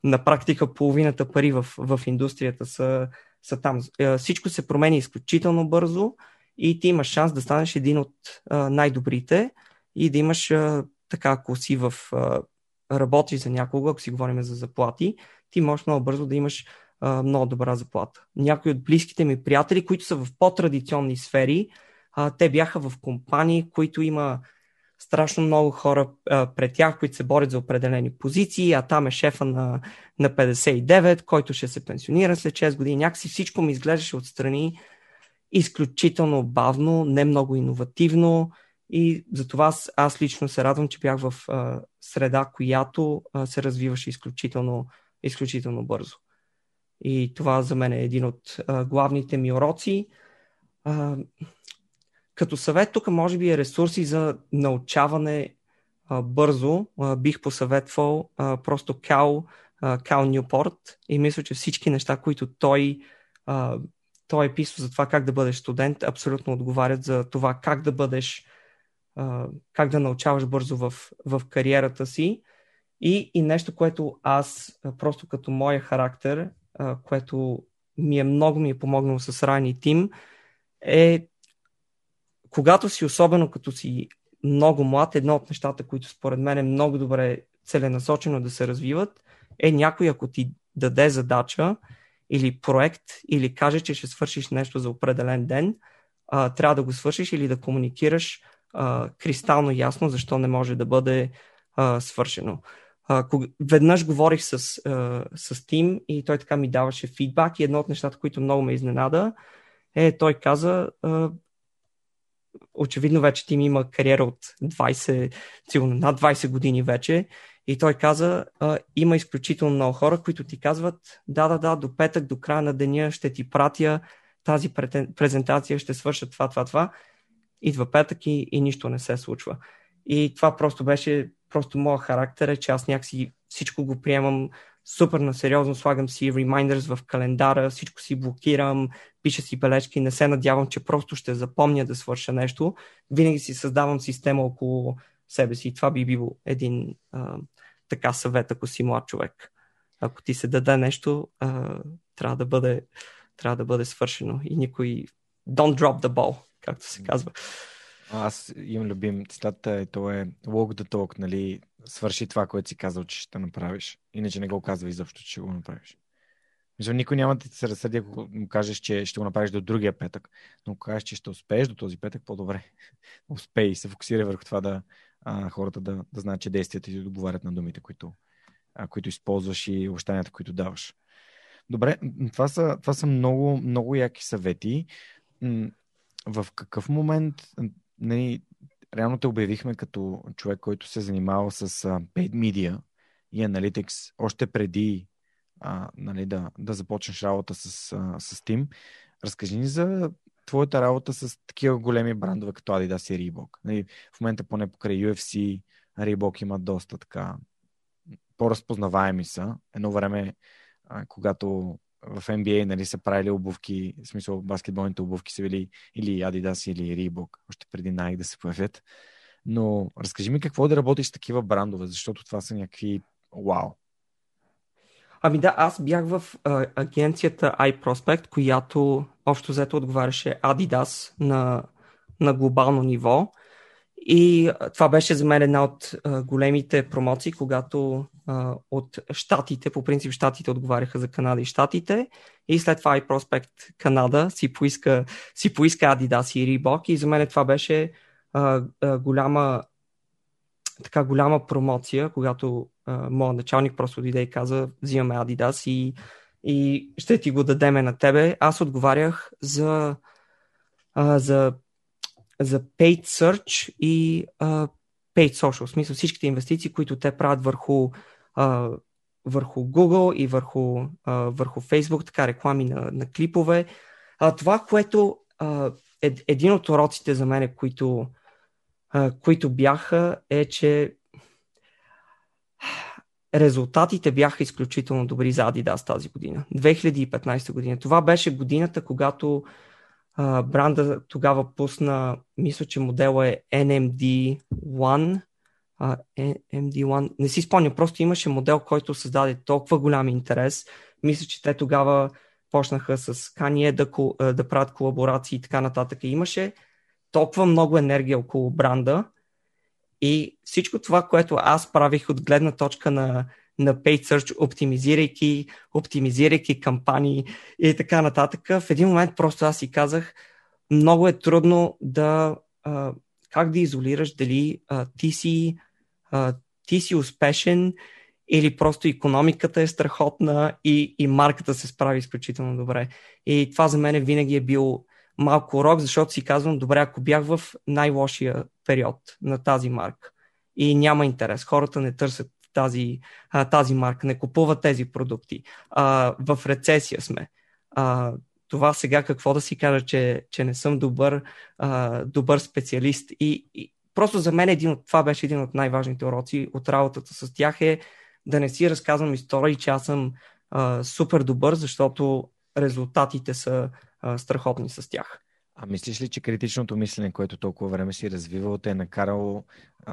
Speaker 2: на практика половината пари в, в индустрията са, са там. Всичко се променя изключително бързо и ти имаш шанс да станеш един от а, най-добрите и да имаш а, така, ако си в а, работиш за някого, ако си говорим за заплати, ти можеш много бързо да имаш а, много добра заплата. Някои от близките ми приятели, които са в по-традиционни сфери, а, те бяха в компании, които има страшно много хора а, пред тях, които се борят за определени позиции, а там е шефа на, на 59, който ще се пенсионира след 6 години. Някакси всичко ми изглеждаше отстрани изключително бавно, не много иновативно и затова аз, аз лично се радвам, че бях в а, среда, която а, се развиваше изключително, изключително бързо. И това за мен е един от а, главните ми уроци. А, като съвет тук може би е ресурси за научаване а, бързо. А, бих посъветвал а, просто Кал, а, Кал Нюпорт и мисля, че всички неща, които той, а, той е писал за това как да бъдеш студент, абсолютно отговарят за това как да бъдеш, а, как да научаваш бързо в, в кариерата си. И, и нещо, което аз просто като моя характер, което ми е много ми е помогнало с Райни Тим, е когато си, особено като си много млад, едно от нещата, които според мен е много добре целенасочено да се развиват, е някой, ако ти даде задача или проект, или каже, че ще свършиш нещо за определен ден, а, трябва да го свършиш или да комуникираш а, кристално ясно, защо не може да бъде а, свършено. А, кога, веднъж говорих с, а, с Тим и той така ми даваше фидбак и едно от нещата, които много ме изненада, е, той каза, а, очевидно вече Тим има кариера от 20, сигурно над 20 години вече. И той каза, а, има изключително много хора, които ти казват, да, да, да, до петък, до края на деня ще ти пратя тази презентация, ще свърша това, това, това. Идва петък и, и нищо не се случва. И това просто беше просто моят характер, е, че аз някакси всичко го приемам супер на сериозно, слагам си reminders в календара, всичко си блокирам, пиша си бележки, не се надявам, че просто ще запомня да свърша нещо. Винаги си създавам система около себе си. Това би било един а, така съвет, ако си млад човек. Ако ти се даде нещо, а, трябва, да бъде, трябва да бъде свършено. И никой don't drop the ball, както се казва.
Speaker 1: Аз имам любим цитата, е, то е walk the talk, нали, свърши това, което си казал, че ще направиш. Иначе не го казва изобщо, че ще го направиш. Мисля, никой няма да ти се разсъди, ако му кажеш, че ще го направиш до другия петък. Но ако кажеш, че ще успееш до този петък, по-добре. Успей и се фокусира върху това да а, хората да, да знаят, че действията ти договарят на думите, които, а, които използваш и обещанията, които даваш. Добре, това са, това са много, много яки съвети. В какъв момент нали, реално те обявихме като човек, който се занимава с paid media и analytics още преди а, нали, да, да започнеш работа с, а, с Team. Разкажи ни за твоята работа с такива големи брандове, като Adidas и Reebok? Нали, в момента поне покрай UFC, Reebok има доста така по-разпознаваеми са. Едно време, когато в NBA нали, са правили обувки, в смисъл баскетболните обувки са били или Adidas или Reebok, още преди Nike да се появят. Но разкажи ми какво е да работиш с такива брандове, защото това са някакви вау.
Speaker 2: Ами да, аз бях в а, агенцията iProspect, която общо взето отговаряше Adidas на, на глобално ниво. И това беше за мен една от големите промоции, когато от щатите, по принцип щатите отговаряха за Канада и щатите, и след това и Проспект Канада си поиска, си поиска Adidas и Reebok и за мен това беше голяма така голяма промоция, когато моят началник просто дойде и каза, взимаме Adidas и, и ще ти го дадеме на тебе. Аз отговарях за, за за paid search и uh, paid social. В смисъл всичките инвестиции, които те правят върху, uh, върху Google и върху, uh, върху Facebook, така реклами на, на клипове. Uh, това, което uh, е, един от уроците за мен, които, които бяха, е, че резултатите бяха изключително добри за Adidas тази година. 2015 година. Това беше годината, когато а, бранда тогава пусна, мисля, че модела е NMD1. А, NMD1. Не си спомня, просто имаше модел, който създаде толкова голям интерес. Мисля, че те тогава почнаха с Kanye да, да правят колаборации и така нататък. И имаше толкова много енергия около бранда и всичко това, което аз правих от гледна точка на на paid search, оптимизирайки, оптимизирайки кампании и така нататък. В един момент просто аз си казах, много е трудно да как да изолираш дали ти, си, ти си успешен или просто економиката е страхотна и, и марката се справи изключително добре. И това за мен винаги е бил малко урок, защото си казвам, добре, ако бях в най-лошия период на тази марка и няма интерес, хората не търсят тази, а, тази марка, не купуват тези продукти. А, в рецесия сме. А, това сега какво да си кажа, че, че не съм добър, а, добър специалист. И, и просто за мен един от, това беше един от най-важните уроци от работата с тях е да не си разказвам истории, че аз съм а, супер добър, защото резултатите са а, страхотни с тях.
Speaker 1: А мислиш ли, че критичното мислене, което толкова време си развивал, те е накарало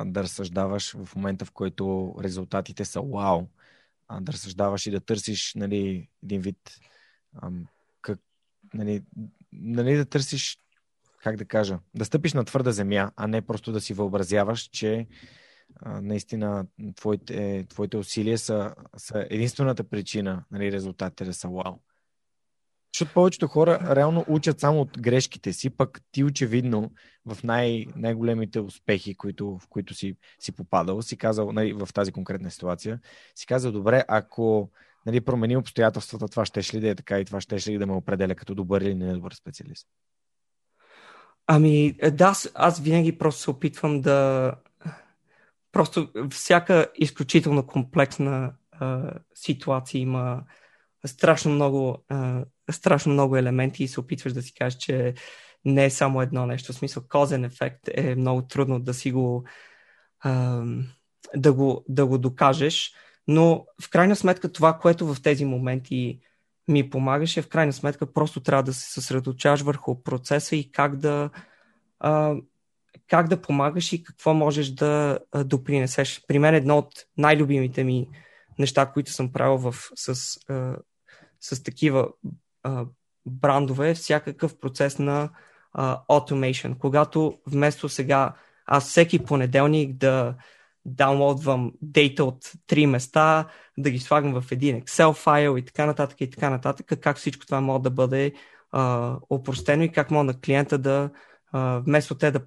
Speaker 1: да разсъждаваш в момента, в който резултатите са вау, а, да разсъждаваш и да търсиш нали, един вид, а, как, нали, нали, да търсиш, как да кажа, да стъпиш на твърда земя, а не просто да си въобразяваш, че а, наистина твоите, твоите усилия са, са единствената причина нали, резултатите да са вау. Защото повечето хора реално учат само от грешките си, пък ти очевидно в най- най-големите успехи, които, в които си, си попадал, си казал нали, в тази конкретна ситуация, си казал, добре, ако нали, промени обстоятелствата, това ще ли да е така и това ще ли да ме определя като добър или недобър специалист?
Speaker 2: Ами, да, аз, винаги просто се опитвам да. Просто всяка изключително комплексна а, ситуация има страшно много, а, страшно много елементи и се опитваш да си кажеш, че не е само едно нещо. В смисъл, козен ефект е много трудно да си го, да го, да го докажеш, но в крайна сметка това, което в тези моменти ми помагаше, в крайна сметка просто трябва да се съсредоточаваш върху процеса и как да, как да помагаш и какво можеш да допринесеш. При мен едно от най-любимите ми неща, които съм правил в, с, а, с такива брандове всякакъв процес на а, automation. Когато вместо сега аз всеки понеделник да даунлодвам дейта от три места, да ги слагам в един Excel файл и така нататък и така нататък, как всичко това може да бъде а, опростено и как може на клиента да а, вместо те да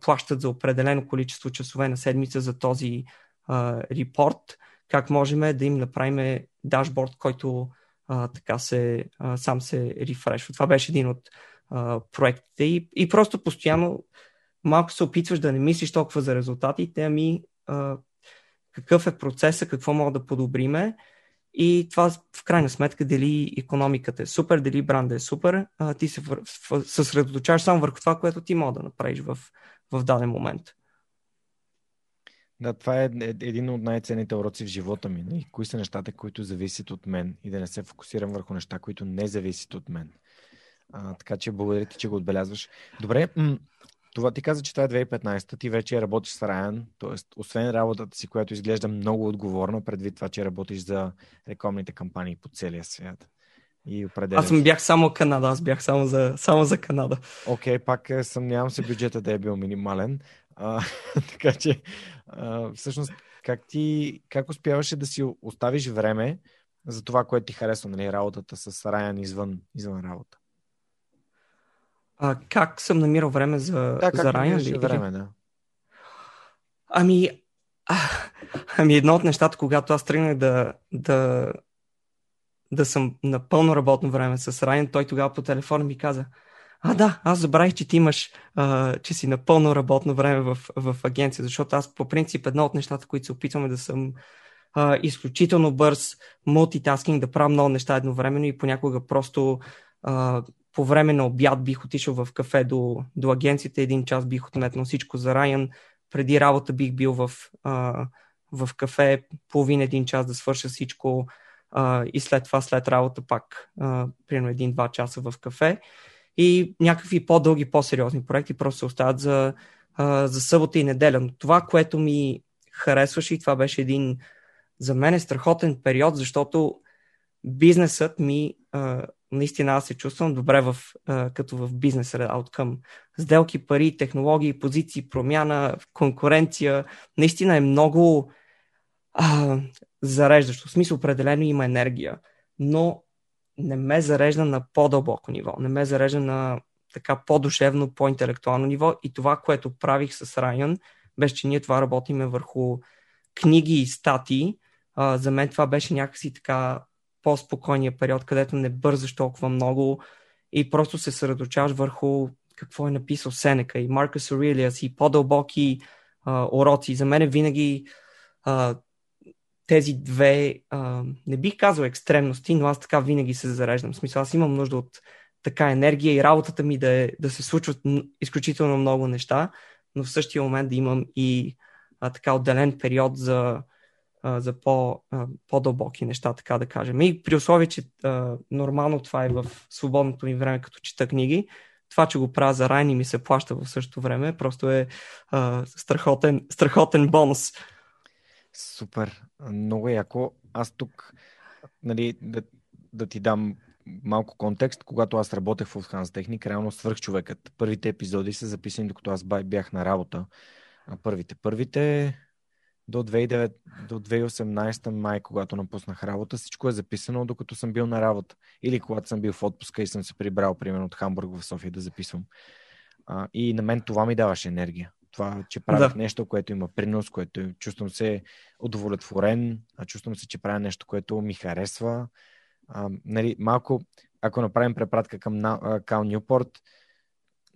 Speaker 2: плащат за определено количество часове на седмица за този а, репорт, как можем да им направим дашборд, който така се, а, сам се рефрешва. Това беше един от а, проектите. И, и просто постоянно малко се опитваш да не мислиш толкова за резултатите, ами а, какъв е процеса, какво мога да подобриме? И това в крайна сметка дали економиката е супер, дали бранда е супер, а, ти се съсредоточаваш само върху това, което ти мога да направиш в, в даден момент.
Speaker 1: Да, това е един от най-ценните уроци в живота ми. Нали? Кои са нещата, които зависят от мен и да не се фокусирам върху неща, които не зависят от мен. А, така че благодаря ти, че го отбелязваш. Добре, това ти каза, че това е 2015-та, ти вече работиш с Райан, т.е. освен работата си, която изглежда много отговорно, предвид това, че работиш за рекламните кампании по целия свят.
Speaker 2: И определяш... Аз съм бях само Канада, аз бях само за, само за Канада.
Speaker 1: Окей, okay, пак е, съмнявам се бюджета да е бил минимален. А, така че, а, всъщност, как ти, как успяваше да си оставиш време за това, което ти харесва, нали, работата с Райан извън, извън работа?
Speaker 2: А, как съм намирал време за,
Speaker 1: да,
Speaker 2: за Райан?
Speaker 1: Или? време, да.
Speaker 2: Ами, а, ами едно от нещата, когато аз тръгнах да, да, да съм на пълно работно време с Райан, той тогава по телефона ми каза, а да, аз забравих, че ти имаш, а, че си на пълно работно време в, в агенция, защото аз по принцип едно от нещата, които се опитваме да съм а, изключително бърз, мултитаскинг, да правя много неща едновременно и понякога просто а, по време на обяд бих отишъл в кафе до, до агенцията, един час бих отметнал всичко за Райан, преди работа бих бил в, а, в кафе половин един час да свърша всичко а, и след това, след работа пак а, примерно един-два часа в кафе и някакви по-дълги, по-сериозни проекти просто остават за, за събота и неделя. Но това, което ми харесваше и това беше един за мен е страхотен период, защото бизнесът ми наистина аз се чувствам добре в, като в бизнес ауткъм. Сделки, пари, технологии, позиции, промяна, конкуренция. Наистина е много а, зареждащо. В смисъл определено има енергия, но не ме зарежда на по-дълбоко ниво. Не ме зарежда на така по-душевно, по-интелектуално ниво. И това, което правих с Райан, беше, че ние това работиме върху книги и статии. А, за мен това беше някакси така по-спокойния период, където не бързаш толкова много и просто се съсредоточаваш върху какво е написал Сенека и Маркус Аурелиас и по-дълбоки а, уроци. За мен винаги а, тези две, а, не бих казал екстремности, но аз така винаги се зареждам. В смисъл, аз имам нужда от така енергия и работата ми да, е, да се случват изключително много неща, но в същия момент да имам и а, така отделен период за, а, за по, а, по-дълбоки неща, така да кажем. И при условие, че а, нормално това е в свободното ми време, като чета книги, това, че го правя за райни ми се плаща в същото време, просто е а, страхотен, страхотен бонус.
Speaker 1: Супер. Много яко. Аз тук, нали, да, да ти дам малко контекст. Когато аз работех в Hans Техник, реално свърх човекът. Първите епизоди са записани, докато аз бях на работа. Първите, първите до, 2009, до 2018 май, когато напуснах работа, всичко е записано, докато съм бил на работа. Или когато съм бил в отпуска и съм се прибрал, примерно, от Хамбург в София да записвам. А, и на мен това ми даваше енергия. Това, че правя да. нещо, което има принос, което чувствам се удовлетворен, а чувствам се, че правя нещо, което ми харесва. А, нали, малко, ако направим препратка към Кал Нюпорт,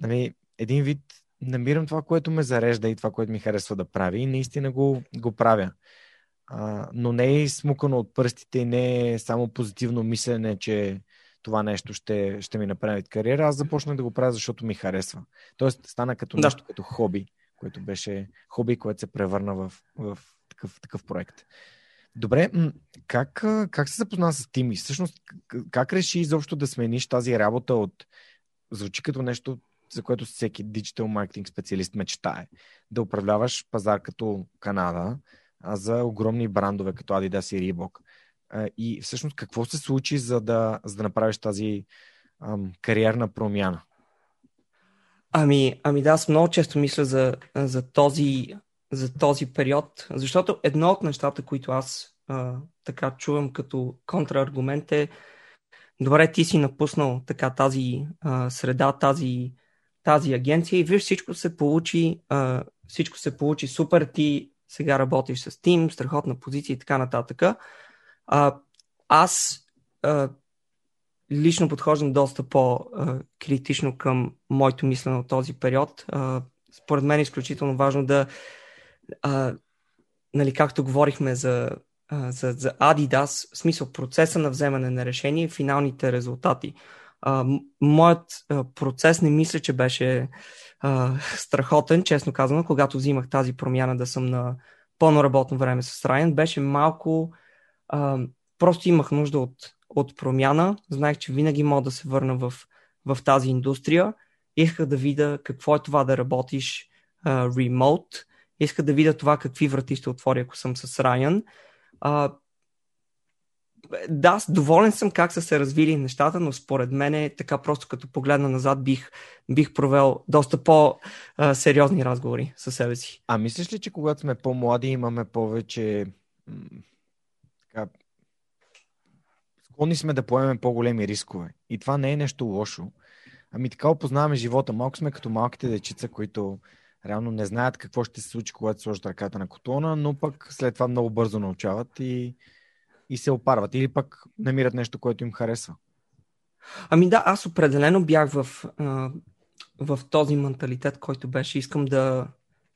Speaker 1: нали, един вид намирам това, което ме зарежда и това, което ми харесва да прави и наистина го, го правя. А, но не е смукано от пръстите и не е само позитивно мислене, че това нещо ще, ще ми направи кариера. Аз започнах да го правя, защото ми харесва. Тоест стана като да. нещо, като хоби, което беше хоби, което се превърна в, в такъв, такъв проект. Добре, как, как се запозна с Тими? Всъщност, как реши изобщо да смениш тази работа от звучи като нещо за което всеки диджитал маркетинг специалист мечтае. Да управляваш пазар като Канада, а за огромни брандове като Adidas и Reebok. И всъщност какво се случи, за да, за да направиш тази ам, кариерна промяна?
Speaker 2: Ами, ами да, аз много често мисля за, за, този, за този период, защото едно от нещата, които аз а, така чувам като контраргумент е добре, ти си напуснал така тази а, среда, тази тази агенция и виж всичко се получи, а, всичко се получи супер, ти сега работиш с тим, страхотна позиция и така нататък. А, аз а, лично подхождам доста по-критично към моето мислене от този период. Според мен е изключително важно да, нали, както говорихме за за, за Adidas, в смисъл процеса на вземане на решение и финалните резултати. Моят процес не мисля, че беше страхотен, честно казано, когато взимах тази промяна да съм на пълно работно време с Райан. Беше малко... Просто имах нужда от, от промяна. Знаех, че винаги мога да се върна в, в тази индустрия. Исках да видя какво е това да работиш ремоут. Uh, Исках да видя това какви врати ще отворя, ако съм с Райан. Uh, да, доволен съм как са се развили нещата, но според мен е така просто като погледна назад бих, бих провел доста по-сериозни разговори със себе си.
Speaker 1: А мислиш ли, че когато сме по-млади имаме повече така, склонни сме да поемем по-големи рискове. И това не е нещо лошо. Ами така опознаваме живота. Малко сме като малките дечица, които реално не знаят какво ще се случи, когато сложат ръката на котона, но пък след това много бързо научават и и се опарват. Или пък намират нещо, което им харесва.
Speaker 2: Ами да, аз определено бях в, в този менталитет, който беше искам да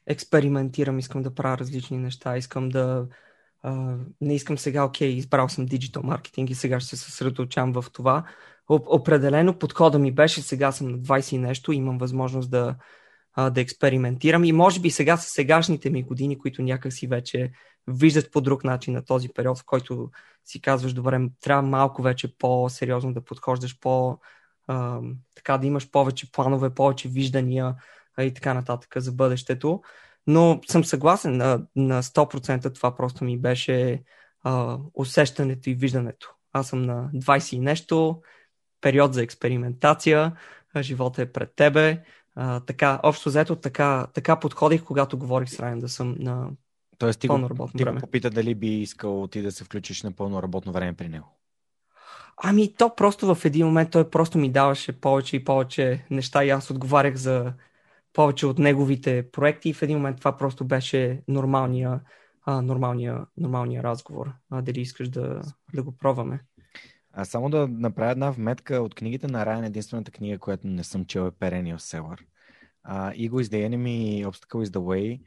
Speaker 2: експериментирам, искам да правя различни неща, искам да Не искам сега, окей, избрал съм диджитал маркетинг и сега ще се съсредоточам в това. Определено подхода ми беше, сега съм на 20 и нещо, имам възможност да, uh, да експериментирам и може би сега с сегашните ми години, които някакси вече виждат по друг начин на този период, в който си казваш, добре, трябва малко вече по-сериозно да подхождаш, по, а, така да имаш повече планове, повече виждания а, и така нататък за бъдещето. Но съм съгласен на, на 100% това просто ми беше а, усещането и виждането. Аз съм на 20 и нещо, период за експериментация, живота е пред тебе. А, така, общо взето, така, така подходих, когато говорих с Райан да съм на
Speaker 1: Тоест ти, пълно го, ти време. го попита дали би искал ти да се включиш на пълно работно време при него.
Speaker 2: Ами то просто в един момент той просто ми даваше повече и повече неща и аз отговарях за повече от неговите проекти и в един момент това просто беше нормалния, а, нормалния, нормалния разговор. А, дали искаш да, да го пробваме.
Speaker 1: А само да направя една вметка от книгите на Райан, единствената книга, която не съм чел е Perennial Seller. Uh, Ego is the enemy, Obstacle is the way.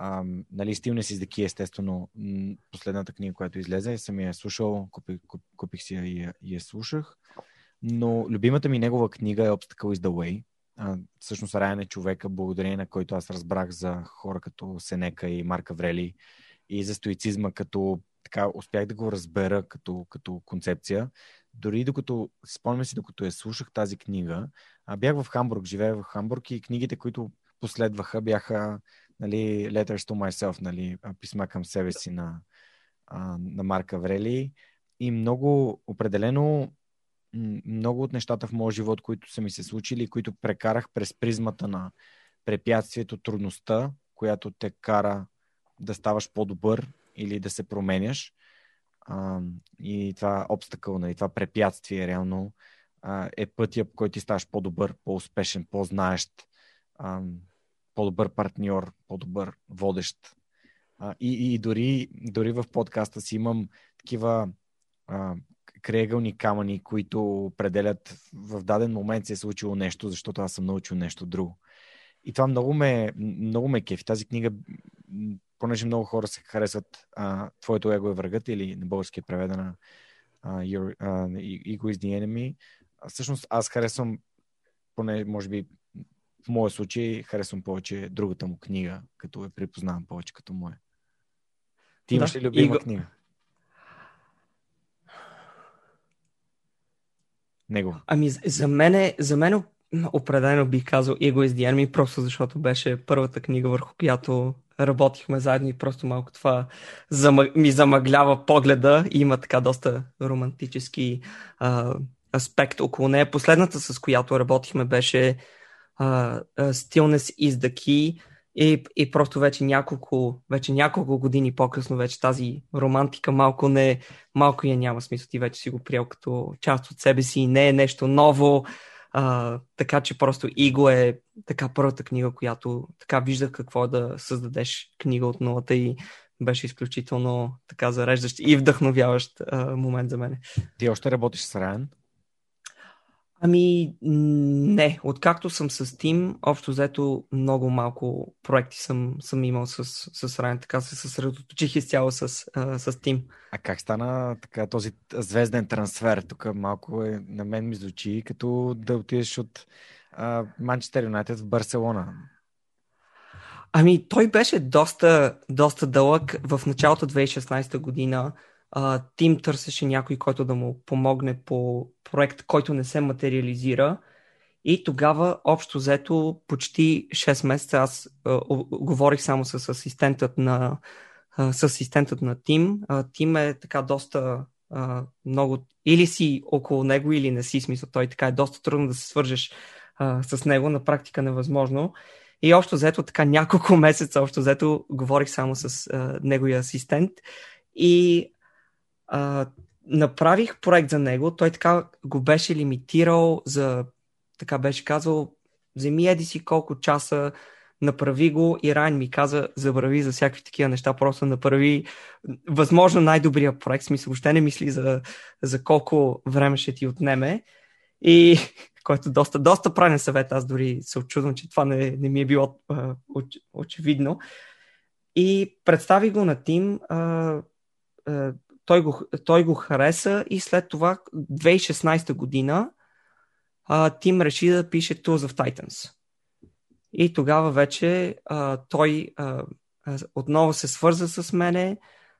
Speaker 1: Um, нали, Stillness is the естествено, последната книга, която излезе, съм я слушал, купих, куп, купих си я и, я я слушах. Но любимата ми негова книга е Obstacle is the way. А, всъщност Райан е човека, благодарение на който аз разбрах за хора като Сенека и Марка Врели и за стоицизма, като така успях да го разбера като, като концепция. Дори докато, спомням си, докато я слушах тази книга, бях в Хамбург, живея в Хамбург и книгите, които последваха, бяха нали, Letters to Myself, нали, писма към себе си на, на Марка Врели. И много определено много от нещата в моя живот, които са ми се случили, които прекарах през призмата на препятствието, трудността, която те кара да ставаш по-добър или да се променяш. А, и това обстакъл, нали, това препятствие реално а, е пътя, по който ти ставаш по-добър, по-успешен, по-знаещ, а, по-добър партньор, по-добър водещ. А, и, и дори, дори в подкаста си имам такива а, крегални камъни, които определят в даден момент се е случило нещо, защото аз съм научил нещо друго. И това много ме, много ме кефи. Тази книга, понеже много хора се харесват а, Твоето его е врагът или на български е преведена uh, your, uh, Ego is the enemy. Всъщност аз харесвам поне, може би, в моя случай харесвам повече другата му книга, като я припознавам повече като моя. Ти имаш да, ли любима Иго... книга? Него.
Speaker 2: Ами за мен, за мен определено бих казал Ego is the просто защото беше първата книга, върху която работихме заедно и просто малко това ми замъглява погледа и има така доста романтически а, аспект около нея. Последната, с която работихме, беше uh, Stillness is the key и, и просто вече няколко, вече няколко години по-късно вече тази романтика малко не, малко я няма смисъл. Ти вече си го приел като част от себе си, не е нещо ново, а, така че просто Иго е така първата книга, която така виждах какво е да създадеш книга от нулата и беше изключително така зареждащ и вдъхновяващ а, момент за мен.
Speaker 1: Ти още работиш с Райан?
Speaker 2: Ами, не. Откакто съм с Team, общо взето много малко проекти съм, съм имал с, с Ryan, така се съсредоточих изцяло с, с Team.
Speaker 1: А как стана така този звезден трансфер? Тук малко е, на мен ми звучи като да отидеш от Манчестър Юнайтед в Барселона.
Speaker 2: Ами, той беше доста, доста дълъг. В началото 2016 година Тим търсеше някой, който да му помогне по проект, който не се материализира. И тогава, общо взето, почти 6 месеца аз а, говорих само с асистентът на, а, с асистентът на Тим. А, Тим е така доста а, много... Или си около него, или не си. Смисъл, той така е доста трудно да се свържеш а, с него. На практика невъзможно. И общо взето така няколко месеца, общо взето говорих само с а, неговия асистент. И а, направих проект за него. Той така го беше лимитирал за, така беше казал, вземи еди си колко часа, направи го и Райан ми каза, забрави за всякакви такива неща, просто направи възможно най-добрия проект, смисъл, въобще не мисли за, за колко време ще ти отнеме. И който доста, доста правен съвет, аз дори се очудвам, че това не, не ми е било а, оч, очевидно. И представи го на Тим, а, той го, той го хареса и след това 2016 година а, Тим реши да пише Tools of Titans. И тогава вече а, той а, отново се свърза с мене,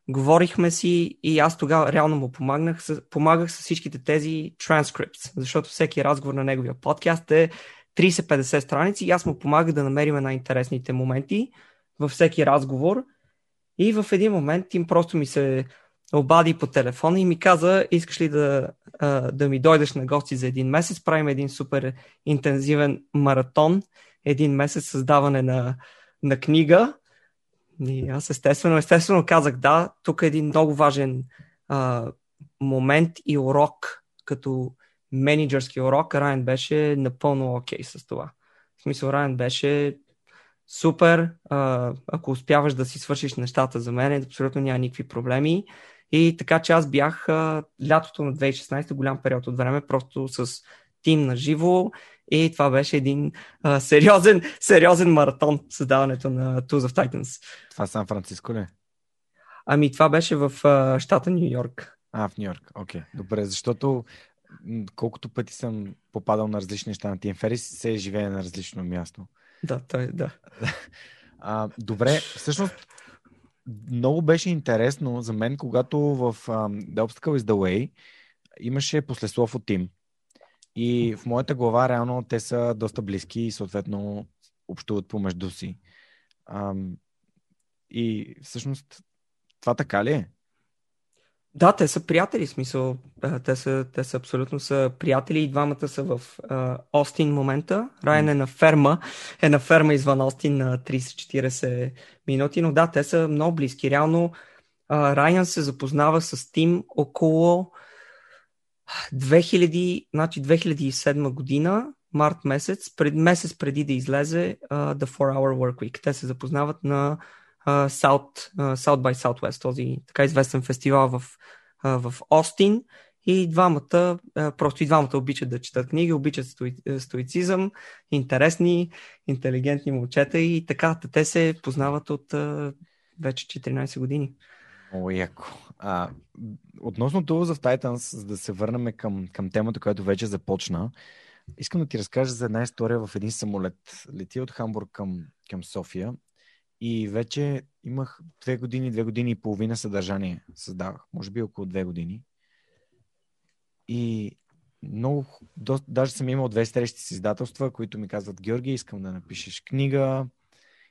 Speaker 2: говорихме си и аз тогава реално му помагнах, помагах с всичките тези transcripts, защото всеки разговор на неговия подкаст е 30-50 страници и аз му помагах да намерим най-интересните моменти във всеки разговор. И в един момент им просто ми се обади по телефона и ми каза, искаш ли да, да ми дойдеш на гости за един месец, правим един супер интензивен маратон, един месец създаване на, на книга. И аз естествено, естествено казах да, тук е един много важен а, момент и урок, като менеджерски урок, Райан беше напълно окей okay с това. В смисъл, Райан беше супер, а, ако успяваш да си свършиш нещата за мен, абсолютно няма никакви проблеми. И така че аз бях а, лятото на 2016, голям период от време, просто с тим на живо и това беше един а, сериозен, сериозен маратон, създаването на Tools of Titans.
Speaker 1: Това Сан Франциско ли?
Speaker 2: Ами това беше в а, щата Нью Йорк.
Speaker 1: А, в Нью Йорк, окей. Okay. Добре, защото колкото пъти съм попадал на различни неща на Тим Ферис, се живее на различно място.
Speaker 2: Да, той, да.
Speaker 1: А, добре, всъщност много беше интересно за мен, когато в um, The Obstacle is the Way имаше послеслов от Тим. И в моята глава реално те са доста близки и съответно общуват помежду си. Um, и всъщност това така ли е?
Speaker 2: Да, те са приятели, смисъл. Те са, те са абсолютно са приятели и двамата са в а, Остин момента. Райан е на ферма, е на ферма извън Остин на 30-40 минути, но да, те са много близки. Реално а, Райан се запознава с Тим около 2000, значи 2007 година, март месец, пред, месец преди да излезе uh, The 4 Hour Work. Те се запознават на South, South by Southwest, този така известен фестивал в, в Остин. И двамата, просто и двамата обичат да четат книги, обичат стои, стоицизъм, интересни, интелигентни момчета и така, те се познават от вече 14 години.
Speaker 1: Много яко. А, относно Tools of Titans, за да се върнем към, към темата, която вече започна, искам да ти разкажа за една история в един самолет. Лети от Хамбург към, към София и вече имах две години, две години и половина съдържание създавах. Може би около две години. И много, до, даже съм имал две срещи с издателства, които ми казват, Георги, искам да напишеш книга,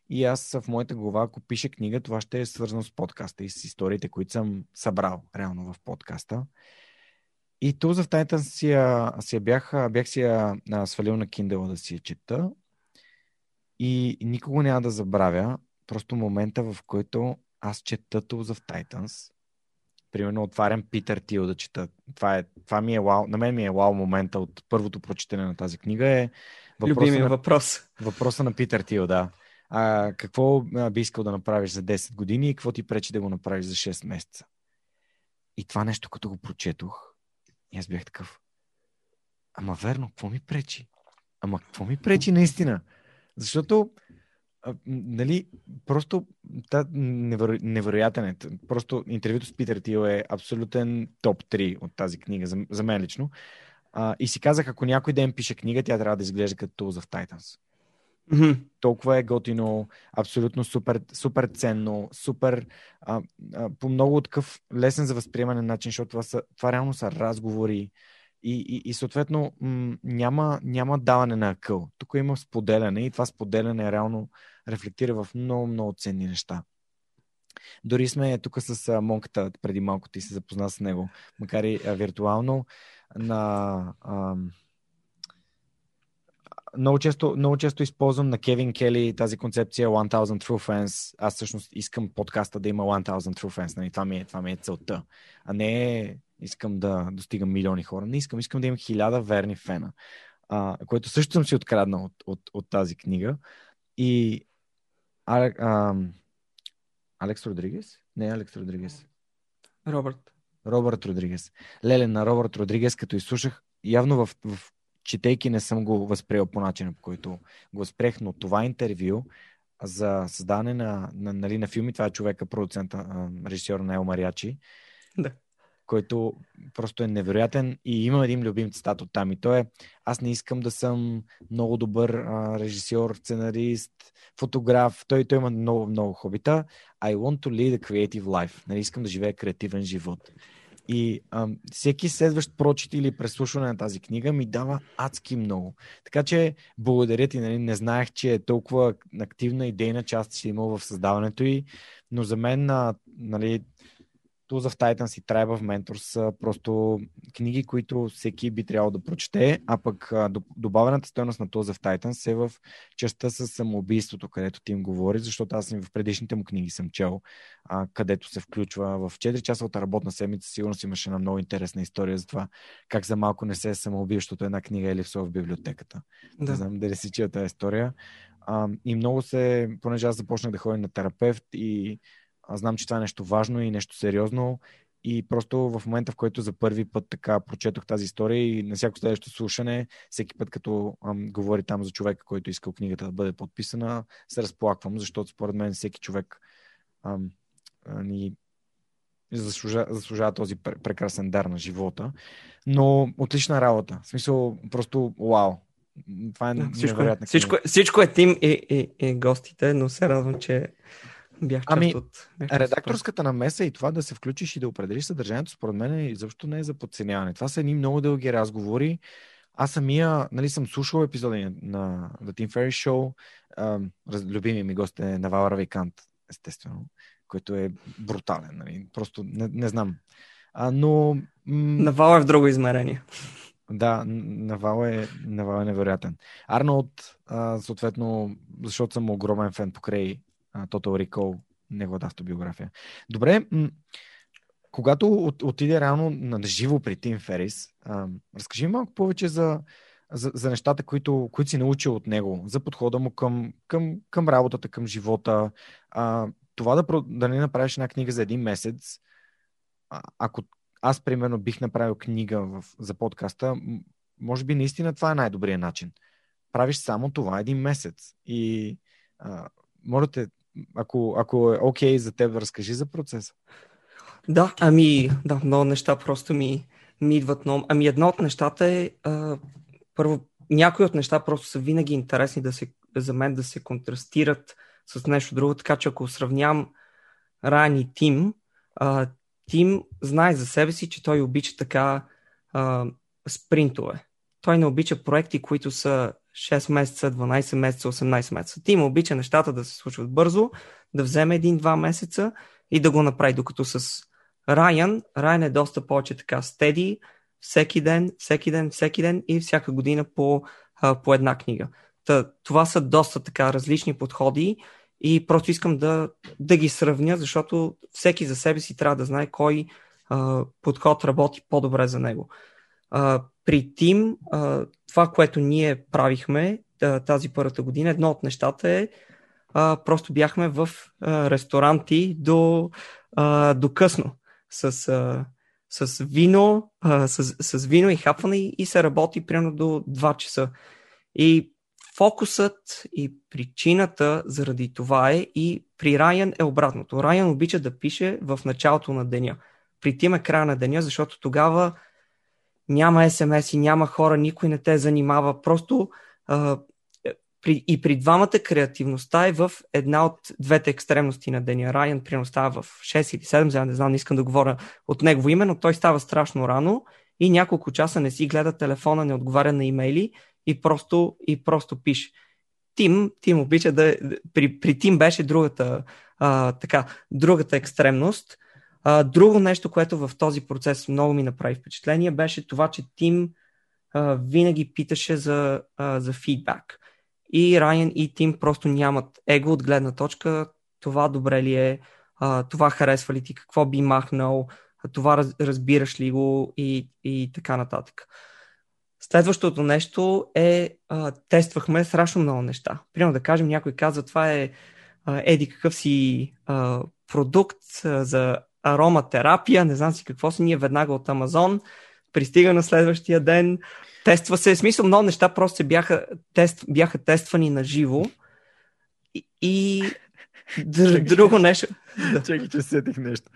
Speaker 1: и аз в моята глава, ако пиша книга, това ще е свързано с подкаста и с историите, които съм събрал реално в подкаста. И Tools of Titan си я, си я бях, бях си я свалил на Kindle да си я чета. И никога няма да забравя просто момента, в който аз чета Tools of Titans. Примерно отварям Питър Тил да чета. Това, е, това ми е вау. На мен ми е вау момента от първото прочитане на тази книга е
Speaker 2: въпроса на, въпрос.
Speaker 1: Въпроса на Питър Тил, да а, какво би искал да направиш за 10 години и какво ти пречи да го направиш за 6 месеца. И това нещо, като го прочетох, и аз бях такъв. ама верно, какво ми пречи? Ама какво ми пречи наистина? Защото а, нали, просто та, неверо, невероятен е. Просто интервюто с Питер Тил е абсолютен топ 3 от тази книга, за, за мен лично. А, и си казах, ако някой ден пише книга, тя трябва да изглежда като Tools of Titans.
Speaker 2: Мгм.
Speaker 1: Толкова е готино, абсолютно супер, супер ценно, супер а, а, по много такъв лесен за възприемане начин, защото това, са, това реално са разговори и, и, и съответно м- няма, няма даване на акъл. Тук има споделяне и това споделяне реално рефлектира в много, много ценни неща. Дори сме тук с Монката, преди малко ти се запозна с него, макар и виртуално, на... ам, много често, много често използвам на Кевин Кели тази концепция 1000 True Fans. Аз всъщност искам подкаста да има 1000 True Fans. Нали? Това, ми е, това ми е целта. А не искам да достигам милиони хора. Не искам, искам да имам хиляда верни фена. А, което също съм си откраднал от, от, от тази книга. И а, а, Алекс Родригес? Не, Алекс Родригес.
Speaker 2: Робърт.
Speaker 1: Робърт Родригес. Леле, на Робърт Родригес, като изслушах, явно в, в четейки не съм го възприел по начина, по който го възприех, но това интервю за създаване на, на, нали, на филми, това е човека, продуцента, режисьор на Ел Мариачи,
Speaker 2: Да.
Speaker 1: Който просто е невероятен и има един любим цитат от там и то е аз не искам да съм много добър а, режисьор, сценарист, фотограф, той, той има много, много хобита. I want to lead a creative life. Нали, искам да живея креативен живот. И ам, всеки следващ прочит или преслушване на тази книга ми дава адски много. Така че благодаря ти, нали, не знаех, че е толкова активна идейна част си имал в създаването й, но за мен нали, Tools of Titans и Tribe of Mentors са просто книги, които всеки би трябвало да прочете, а пък добавената стоеност на Tools of Titans е в частта с самоубийството, където ти им говори, защото аз в предишните му книги съм чел, а, където се включва в 4-часовата работна седмица, сигурно си имаше една много интересна история за това как за малко не се е самоубил, защото една книга е липсва в библиотеката. Не
Speaker 2: Да.
Speaker 1: знам дали си чел тази история. А, и много се, понеже аз започнах да ходя на терапевт и аз знам, че това е нещо важно и нещо сериозно. И просто в момента, в който за първи път така прочетох тази история и на всяко следващо слушане, всеки път като ам, говори там за човека, който искал книгата да бъде подписана, се разплаквам, защото според мен всеки човек ам, ни заслужа, заслужава този пр- прекрасен дар на живота. Но отлична работа. В смисъл, просто вау. Това е
Speaker 2: Да, всичко, е, всичко, е, всичко е тим и, и, и гостите, но се радвам, че бях
Speaker 1: Ами,
Speaker 2: от... Бях
Speaker 1: Редакторската намеса и това да се включиш и да определиш съдържанието, според мен, изобщо не е за подценяване. Това са едни много дълги разговори. Аз самия, нали, съм слушал епизоди на The Tim Ferriss Show. Раз- любимия ми гост е Навал Равикант, естествено, който е брутален. Нали. Просто не, не знам. А, но... М-
Speaker 2: Навал е в друго измерение.
Speaker 1: да, Навал е, Навал е невероятен. Арнолд, а, съответно, защото съм огромен фен покрай Total Recall, неговата автобиография. Добре, м- когато от, отиде реално на живо при Тим Ферис, а, разкажи малко повече за, за, за нещата, които, които си научил от него, за подхода му към, към, към работата, към живота. А, това да, да не направиш една книга за един месец, а, ако аз, примерно, бих направил книга в, за подкаста, може би наистина това е най-добрият начин. Правиш само това един месец. И а, можете, ако, ако е окей okay за теб, разкажи за процеса.
Speaker 2: Да, ами, да, много неща просто ми, ми идват много. Ами едно от нещата е, а, първо, някои от неща просто са винаги интересни да се, за мен да се контрастират с нещо друго, така че ако сравнявам Райан и Тим, а, Тим знае за себе си, че той обича така а, спринтове. Той не обича проекти, които са 6 месеца, 12 месеца, 18 месеца. Тим обича нещата да се случват бързо, да вземе един-два месеца и да го направи, докато с Райан, Райан е доста повече така стеди, всеки ден, всеки ден, всеки ден и всяка година по, по една книга. Та, това са доста така различни подходи и просто искам да, да ги сравня, защото всеки за себе си трябва да знае кой а, подход работи по-добре за него. При Тим, това, което ние правихме тази първата година, едно от нещата е просто бяхме в ресторанти до, до късно с, с вино, с, с вино и хапване и, и се работи примерно до 2 часа. И фокусът и причината заради това е и при Райан е обратното. Райан обича да пише в началото на деня. При Тим е края на деня, защото тогава няма СМС и няма хора, никой не те занимава. Просто а, при, и при двамата креативността е в една от двете екстремности на деня. Райан примерно става в 6 или 7, за не знам, не искам да говоря от негово име, но той става страшно рано и няколко часа не си гледа телефона, не отговаря на имейли и просто, и просто пише. Тим, Тим обича да... При, при Тим беше другата, а, така, другата екстремност. Друго нещо, което в този процес много ми направи впечатление, беше това, че Тим а, винаги питаше за, а, за фидбак. И Райан и Тим просто нямат его от гледна точка това добре ли е, а, това харесва ли ти, какво би махнал, това раз, разбираш ли го и, и така нататък. Следващото нещо е, а, тествахме страшно много неща. Примерно да кажем, някой казва, това е а, еди какъв си а, продукт а, за ароматерапия, не знам си какво си, ние веднага от Амазон, пристига на следващия ден, тества се, в смисъл много неща просто се бяха, тест, бяха тествани на живо и, и друго нещо.
Speaker 1: Чакай, че сетих нещо.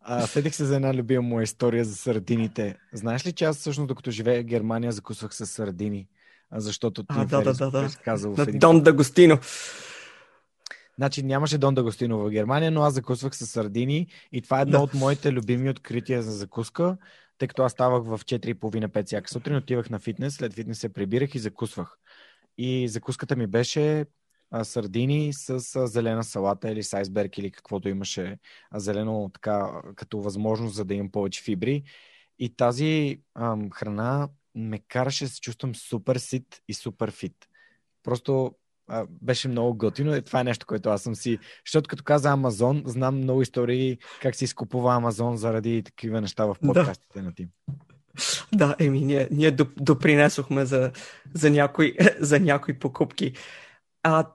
Speaker 1: А, седих се за една любима моя история за сардините. Знаеш ли, че аз всъщност докато живея в Германия закусвах с сардини? Защото ти
Speaker 2: а, да, да, да, да.
Speaker 1: казал
Speaker 2: на Дон Дагостино.
Speaker 1: Значи нямаше Дон Дагостино в Германия, но аз закусвах с сардини и това е едно да. от моите любими открития за закуска, тъй като аз ставах в 4.30-5 всяка сутрин, отивах на фитнес, след фитнес се прибирах и закусвах. И закуската ми беше а, сардини с а, зелена салата или с айсберг или каквото имаше а, зелено така като възможност, за да имам повече фибри. И тази ам, храна ме караше да се чувствам супер сит и супер фит. Просто а, беше много готино и това е нещо, което аз съм си... Защото като каза Амазон, знам много истории как се изкупува Амазон заради такива неща в подкастите да. на Тим.
Speaker 2: Да, еми, ние, ние допринесохме за, за, някои, за някои покупки. А,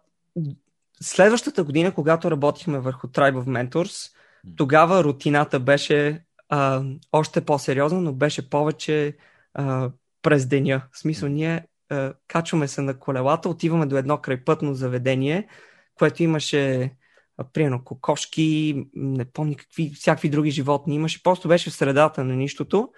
Speaker 2: следващата година, когато работихме върху Tribe of Mentors, тогава рутината беше а, още по-сериозна, но беше повече а, през деня. В смисъл, ние а, качваме се на колелата, отиваме до едно крайпътно заведение, което имаше примерно кокошки, не помня какви, всякакви други животни имаше. Просто беше в средата на нищото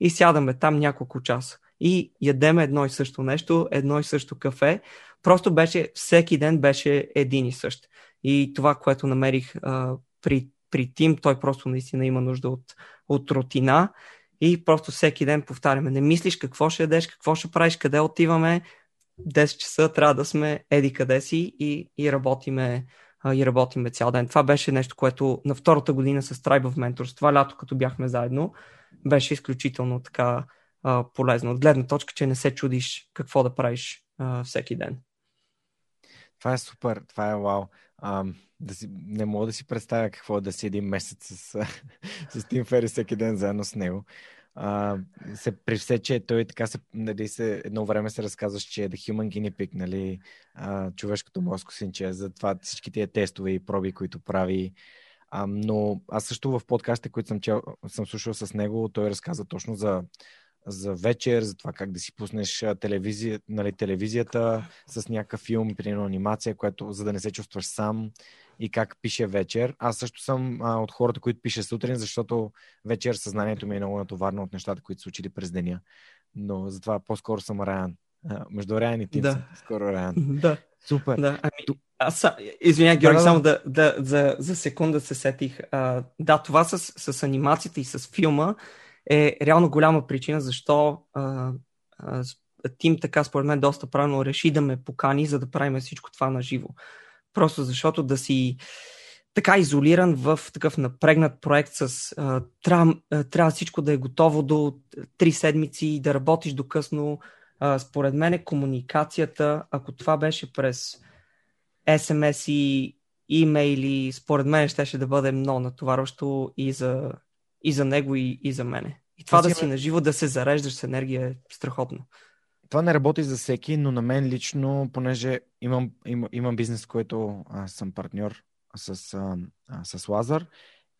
Speaker 2: и сядаме там няколко часа. И ядеме едно и също нещо, едно и също кафе Просто беше, всеки ден беше един и същ. И това, което намерих а, при, при Тим, той просто наистина има нужда от, от рутина и просто всеки ден повтаряме. Не мислиш какво ще ядеш, какво ще правиш, къде отиваме. 10 часа трябва да сме еди къде си и, и работиме и работиме цял ден. Това беше нещо, което на втората година с Tribe of Mentors, това лято, като бяхме заедно, беше изключително така а, полезно. От гледна точка, че не се чудиш какво да правиш а, всеки ден.
Speaker 1: Това е супер, това е вау. А, да си, не мога да си представя какво е да си един месец с, с Тим Фери всеки ден заедно с него. А, се, при все, че той така се, нали, се, едно време се разказваш, че е The Human Guinea Pig, нали, а, човешкото мозко синче, за това всички тия тестове и проби, които прави. А, но аз също в подкастите, които съм, чел, съм слушал с него, той разказа точно за за вечер, за това как да си пуснеш телевизия, нали, телевизията с някакъв филм, примерно анимация, което, за да не се чувстваш сам и как пише вечер. Аз също съм а, от хората, които пише сутрин, защото вечер съзнанието ми е много натоварно от нещата, които са учили през деня. Но затова по-скоро съм Райан. между Райан и Тим да. скоро Райан.
Speaker 2: Да.
Speaker 1: Супер.
Speaker 2: Да. Ами, аз, извиня, Георги, да, да, само да, да, за, за секунда се сетих. А, да, това с, с анимацията и с филма е реално голяма причина защо а, а, Тим така според мен доста правилно реши да ме покани, за да правим всичко това на живо. Просто защото да си така изолиран в такъв напрегнат проект с а, трябва, трябва всичко да е готово до 3 седмици, да работиш до късно. А, според мен е комуникацията, ако това беше през SMS и имейли, според мен щеше да бъде много натоварващо и за, и за него, и, и за мене. И това да си наживо, да се зареждаш с енергия е страхотно.
Speaker 1: Това не работи за всеки, но на мен лично, понеже имам, имам, имам бизнес, в който а, съм партньор с, а, с Лазар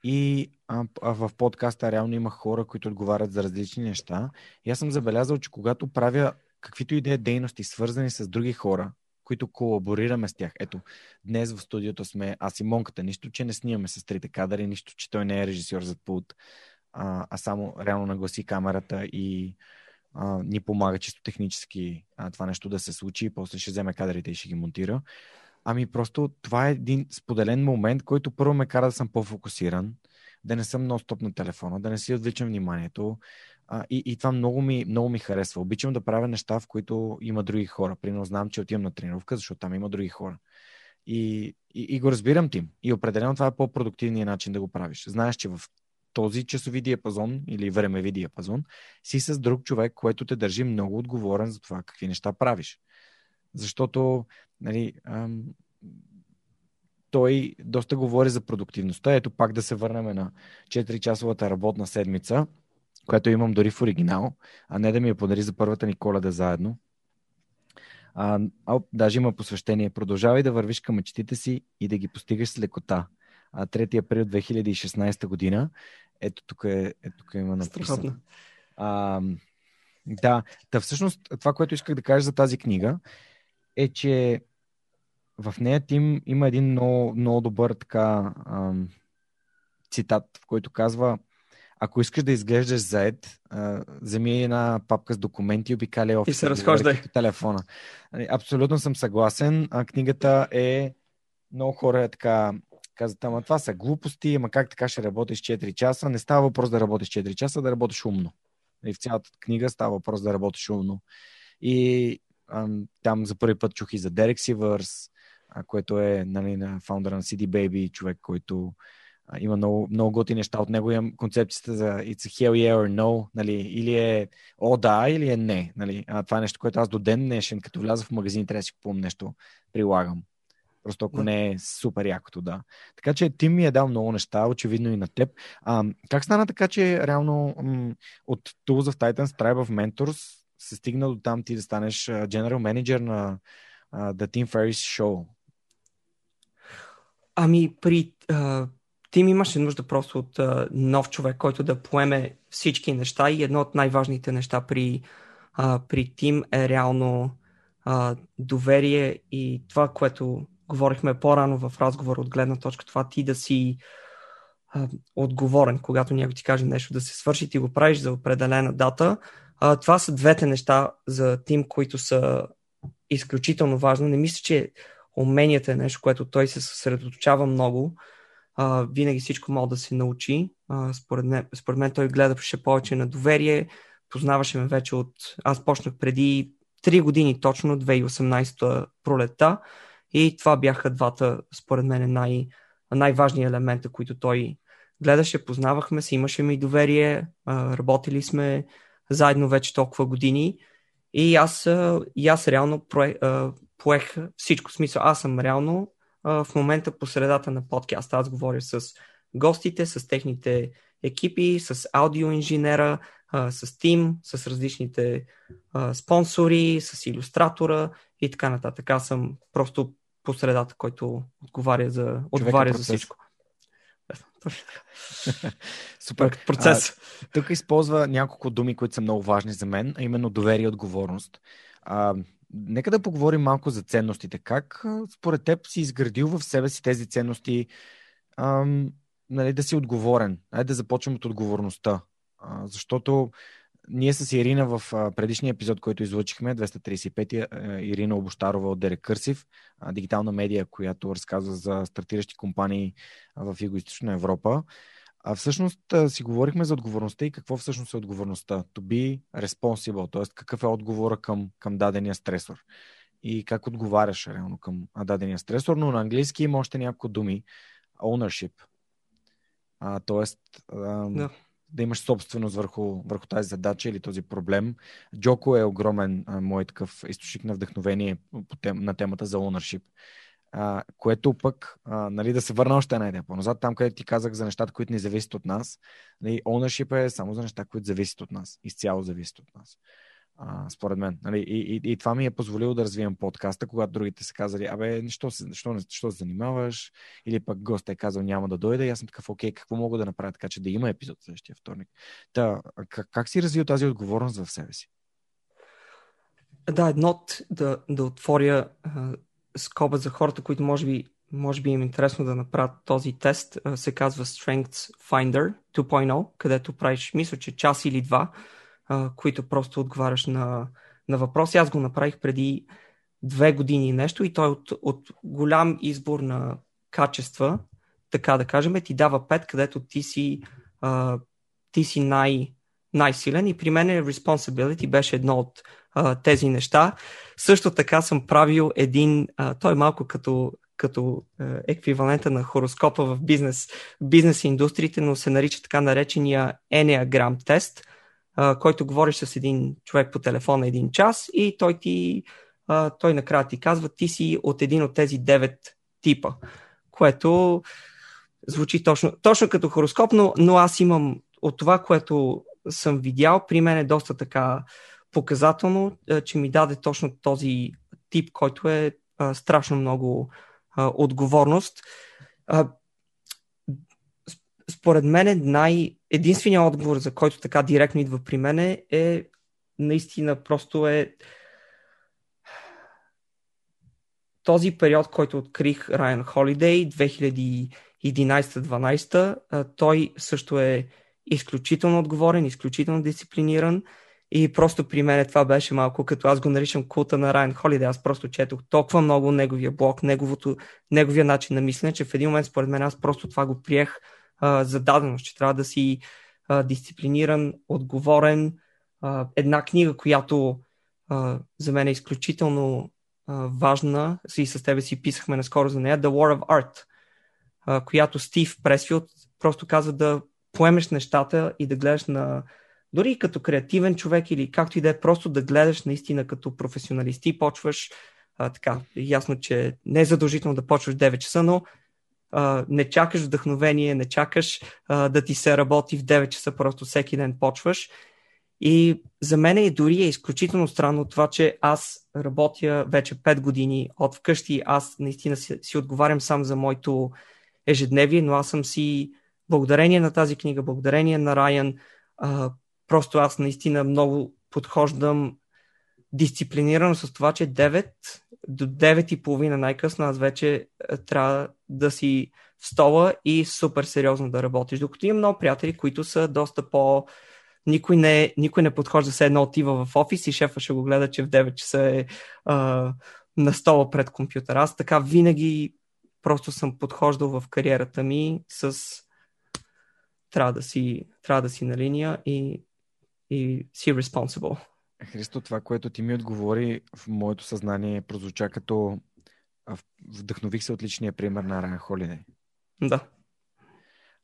Speaker 1: и а, а в подкаста реално има хора, които отговарят за различни неща. И аз съм забелязал, че когато правя каквито и да е дейности, свързани с други хора, които колаборираме с тях. Ето, днес в студиото сме аз и Монката. Нищо, че не снимаме с трите кадъри, нищо, че той не е режисьор зад пулт, а, а само реално нагласи камерата и а, ни помага чисто технически а, това нещо да се случи и после ще вземе кадрите и ще ги монтира. Ами просто това е един споделен момент, който първо ме кара да съм по-фокусиран, да не съм нон-стоп на телефона, да не си отвличам вниманието. А, и, и това много ми, много ми харесва. Обичам да правя неща, в които има други хора. Примерно знам, че отивам на тренировка, защото там има други хора. И, и, и го разбирам ти. И определено това е по-продуктивният начин да го правиш. Знаеш, че в този часови диапазон или времеви диапазон си с друг човек, който те държи много отговорен за това какви неща правиш. Защото нали, ам, той доста говори за продуктивността. Ето пак да се върнем на 4-часовата работна седмица, която имам дори в оригинал, а не да ми я подари за първата ни коледа заедно. А, а, даже има посвещение. Продължавай да вървиш към мечтите си и да ги постигаш с лекота. А 3 април 2016 година. Ето тук, е, ето тук има написано. А, да, та всъщност това, което исках да кажа за тази книга е, че в нея Тим има един много, много добър така ам, цитат, в който казва ако искаш да изглеждаш заед, вземи една папка с документи и обикаля офиса.
Speaker 2: И се разхождай.
Speaker 1: Телефона. Нали, абсолютно съм съгласен. А, книгата е много хора е така казват, ама това са глупости, ама как така ще работиш 4 часа? Не става въпрос да работиш 4 часа, да работиш умно. И в цялата книга става въпрос да работиш умно. И ам, там за първи път чух и за Дерек Сивърс, което е нали, на фаундъра на CD Baby, човек, който а, има много, много готи неща от него. Имам концепцията за it's a hell yeah or no, нали, или е о да, или е не. Нали. А, това е нещо, което аз до ден днешен, като вляза в магазин, трябва да си купувам нещо, прилагам. Просто ако не е супер якото, да. Така че Тим ми е дал много неща, очевидно и на теб. А, как стана така, че реално м- от Tools of Titans, Tribe of Mentors се стигна до там ти да станеш General Manager на uh, The Team Ferris Show?
Speaker 2: Ами при uh, Тим имаше нужда просто от uh, нов човек, който да поеме всички неща и едно от най-важните неща при, uh, при Тим е реално uh, доверие и това, което говорихме по-рано в разговор от гледна точка това ти да си а, отговорен, когато някой ти каже нещо да се свърши, ти го правиш за определена дата. А, това са двете неща за тим, които са изключително важно. Не мисля, че уменията е нещо, което той се съсредоточава много. А, винаги всичко мога да се научи. А, според, мен, според мен той гледаше повече на доверие. Познаваше ме вече от... Аз почнах преди 3 години точно, 2018 пролета. И това бяха двата, според мен, най- най-важни елемента, които той гледаше, познавахме се, имаше ми доверие, работили сме заедно вече толкова години. И аз, и аз реално поех всичко. Смисъл, аз съм реално в момента по средата на подкаста. Аз говоря с гостите, с техните екипи, с аудиоинженера, с тим, с различните спонсори, с иллюстратора и така нататък. Аз съм просто по средата, който отговаря за, отговаря за всичко.
Speaker 1: Супер.
Speaker 2: Процес.
Speaker 1: А, тук използва няколко думи, които са много важни за мен, а именно доверие и отговорност. А, нека да поговорим малко за ценностите. Как според теб си изградил в себе си тези ценности ам, нали, да си отговорен? Айде да започнем от отговорността. А, защото ние с Ирина в предишния епизод, който излучихме, 235-я, Ирина Обощарова от Дерек Кърсив, дигитална медия, която разказва за стартиращи компании в Юго-Источна Европа. А всъщност си говорихме за отговорността и какво всъщност е отговорността. To be responsible, т.е. какъв е отговора към, към дадения стресор и как отговаряш реално към дадения стресор, но на английски има още няколко думи. Ownership. А, тоест, да да имаш собственост върху, върху тази задача или този проблем. Джоко е огромен а, мой такъв източник на вдъхновение по тем, на темата за ownership. А, което пък, а, нали, да се върна още една идея по-назад, там където ти казах за нещата, които не зависят от нас. Нали, ownership е само за неща, които зависят от нас. Изцяло зависят от нас. Според мен. Нали? И, и, и това ми е позволило да развивам подкаста, когато другите са казали, абе, що що, що се занимаваш? Или пък гост е казал, няма да дойде. И аз съм такъв, окей, какво мога да направя така, че да има епизод следващия вторник? Та, как, как си развил тази отговорност в себе си?
Speaker 2: Да, едно да, да отворя а, скоба за хората, които може би, може би им е интересно да направят този тест, а, се казва Strengths Finder 2.0, където правиш, мисля, че час или два, а, които просто отговаряш на, на въпроси. Аз го направих преди две години нещо и той от, от голям избор на качества, така да кажем, ти дава пет, където ти си, а, ти си най- най-силен и при мен responsibility беше едно от а, тези неща. Също така съм правил един, а, той е малко като, като а, еквивалента на хороскопа в бизнес, бизнес индустриите, но се нарича така наречения Enneagram тест, който говориш с един човек по телефона един час и той ти той накрая ти казва, ти си от един от тези девет типа, което звучи точно, точно като хороскоп, но, но аз имам от това, което съм видял, при мен е доста така показателно, че ми даде точно този тип, който е страшно много отговорност. Според мен най- единственият отговор, за който така директно идва при мен е наистина просто е този период, който открих Ryan Holiday 2011-12, той също е изключително отговорен, изключително дисциплиниран и просто при мен това беше малко като аз го наричам култа на Райан Холиде. Аз просто четох толкова много неговия блог, неговото, неговия начин на мислене, че в един момент според мен аз просто това го приех а, за даденост, че трябва да си а, дисциплиниран, отговорен. А, една книга, която а, за мен е изключително а, важна, и с тебе си писахме наскоро за нея, The War of Art, а, която Стив Пресфилд просто казва да поемеш нещата и да гледаш на дори като креативен човек или както и да е, просто да гледаш наистина като професионалист и почваш а, така, ясно, че не е задължително да почваш 9 часа, но а, не чакаш вдъхновение, не чакаш а, да ти се работи в 9 часа, просто всеки ден почваш. И за мен е дори е изключително странно това, че аз работя вече 5 години от вкъщи. Аз наистина си, си отговарям сам за моето ежедневие, но аз съм си благодарение на тази книга, благодарение на Райан, а, просто аз наистина много подхождам дисциплинирано с това, че 9 до 9 и половина най-късно аз вече трябва да си в стола и супер сериозно да работиш. Докато имам много приятели, които са доста по... Никой не, никой не подхожда се едно отива в офис и шефа ще го гледа, че в 9 часа е а, на стола пред компютъра. Аз така винаги просто съм подхождал в кариерата ми с трябва да си, трябва да си на линия и, и си responsible.
Speaker 1: Христо, това, което ти ми отговори в моето съзнание прозвуча като вдъхнових се от личния пример на Райан Холидей.
Speaker 2: Да.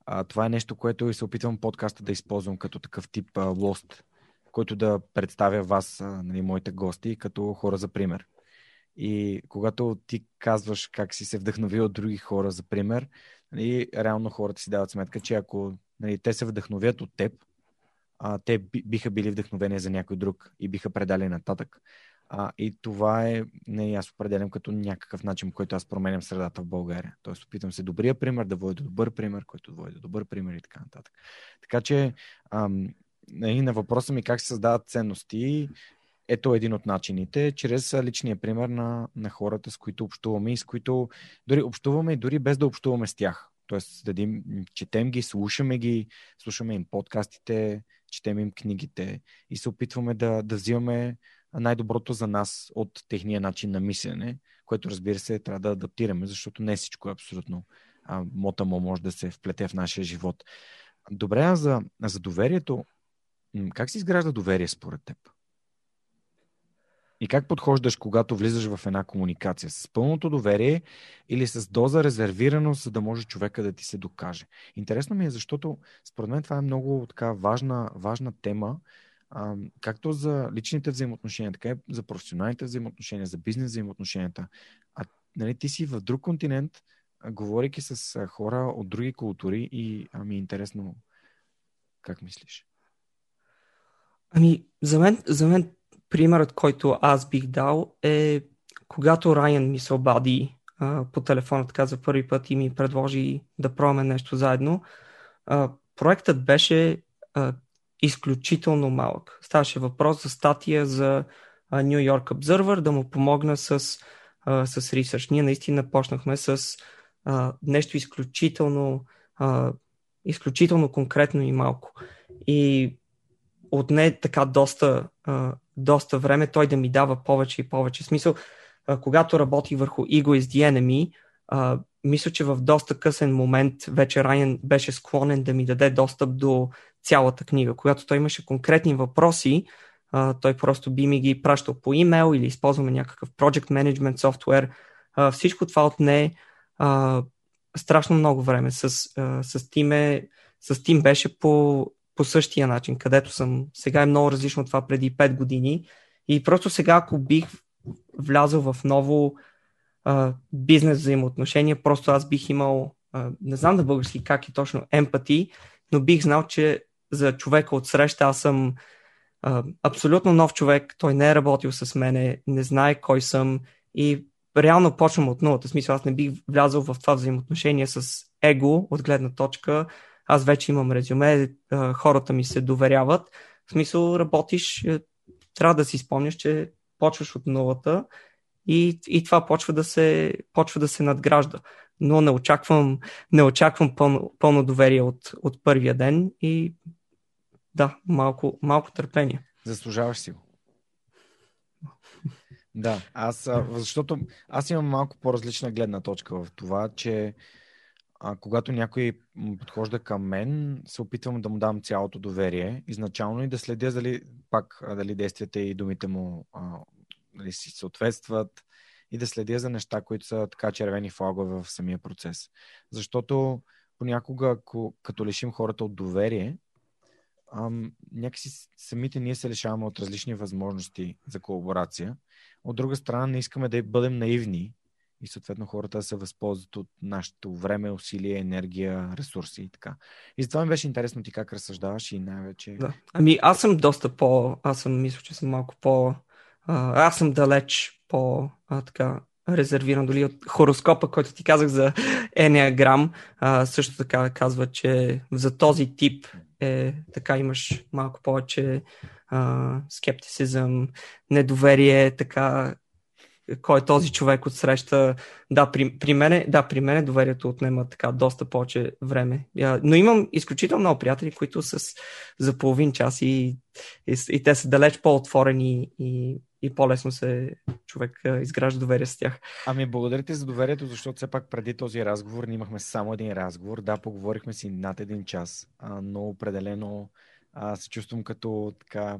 Speaker 1: А, това е нещо, което и се опитвам подкаста да използвам като такъв тип а, лост, който да представя вас, а, нали, моите гости, като хора за пример. И когато ти казваш как си се вдъхновил от други хора за пример, нали, реално хората си дават сметка, че ако нали, те се вдъхновят от теб, а, те биха били вдъхновени за някой друг и биха предали нататък. А, и това е, не, аз определям като някакъв начин, който аз променям средата в България. Тоест, опитвам се добрия пример да води до добър пример, който води до добър пример и така нататък. Така че, ам, на въпроса ми как се създават ценности, ето един от начините, чрез личния пример на, на хората, с които общуваме и с които дори общуваме и дори без да общуваме с тях. Тоест, дадим, четем ги, слушаме ги, слушаме им подкастите, четем им книгите и се опитваме да, да взимаме най-доброто за нас от техния начин на мислене, което разбира се трябва да адаптираме, защото не всичко е абсолютно а, мотамо може да се вплете в нашия живот. Добре, а за, за доверието, как се изгражда доверие според теб? И как подхождаш, когато влизаш в една комуникация? С пълното доверие или с доза резервираност, за да може човека да ти се докаже? Интересно ми е, защото според мен това е много така важна, важна тема, а, както за личните взаимоотношения, така и за професионалните взаимоотношения, за бизнес взаимоотношенията. А нали, ти си в друг континент, говорейки с хора от други култури и ами е интересно как мислиш?
Speaker 2: Ами, за мен, за мен примерът, който аз бих дал е когато Райан ми се обади а, по телефона така за първи път и ми предложи да пробваме нещо заедно, а, проектът беше а, изключително малък. Ставаше въпрос за статия за New York Observer да му помогна с, а, с ресърч. Ние наистина почнахме с а, нещо изключително, а, изключително конкретно и малко. И отне така доста, а, доста време той да ми дава повече и повече. Смисъл, а, когато работих върху Ego is the Enemy, а, мисля, че в доста късен момент вече Райан беше склонен да ми даде достъп до цялата книга. Когато той имаше конкретни въпроси, а, той просто би ми ги пращал по имейл или използваме някакъв project management софтуер. Всичко това отне а, страшно много време. С, а, с, Тим с Тим беше по, по същия начин, където съм. Сега е много различно от това преди 5 години. И просто сега, ако бих влязъл в ново а, бизнес взаимоотношение, просто аз бих имал, а, не знам да български как е точно, емпати, но бих знал, че за човека от среща аз съм а, абсолютно нов човек, той не е работил с мене, не знае кой съм и реално почвам от нулата. Смисъл, аз не бих влязъл в това взаимоотношение с его от гледна точка. Аз вече имам резюме, хората ми се доверяват. В смисъл, работиш, е, трябва да си спомняш, че почваш от нулата и, и това почва да, се, почва да се надгражда. Но не очаквам, не очаквам пълно, пълно доверие от, от първия ден и да, малко, малко търпение.
Speaker 1: Заслужаваш си го. Да, аз, защото аз имам малко по-различна гледна точка в това, че а, когато някой подхожда към мен, се опитвам да му дам цялото доверие изначално и да следя дали пак дали действията и думите му а, дали си съответстват и да следя за неща, които са така червени флагове в самия процес. Защото понякога, ако, като лишим хората от доверие, ам, някакси самите ние се лишаваме от различни възможности за колаборация. От друга страна, не искаме да бъдем наивни и съответно хората се възползват от нашето време, усилие, енергия, ресурси и така. И затова ми беше интересно ти как разсъждаваш и най-вече...
Speaker 2: Да. Ами аз съм доста по... Аз съм, мисля, че съм малко по... А, аз съм далеч по а, така резервиран дори от хороскопа, който ти казах за Enneagram. А, също така казва, че за този тип е така имаш малко повече скептицизъм, недоверие, така кой е този човек от среща. Да, при, при, мене, да, при мене доверието отнема така доста повече време. Но имам изключително много приятели, които с за половин час и, и, и те са далеч по-отворени и, и по-лесно се човек изгражда доверие с тях.
Speaker 1: Ами благодаря ти за доверието, защото все пак преди този разговор ние имахме само един разговор. Да, поговорихме си над един час, но определено а, се чувствам като така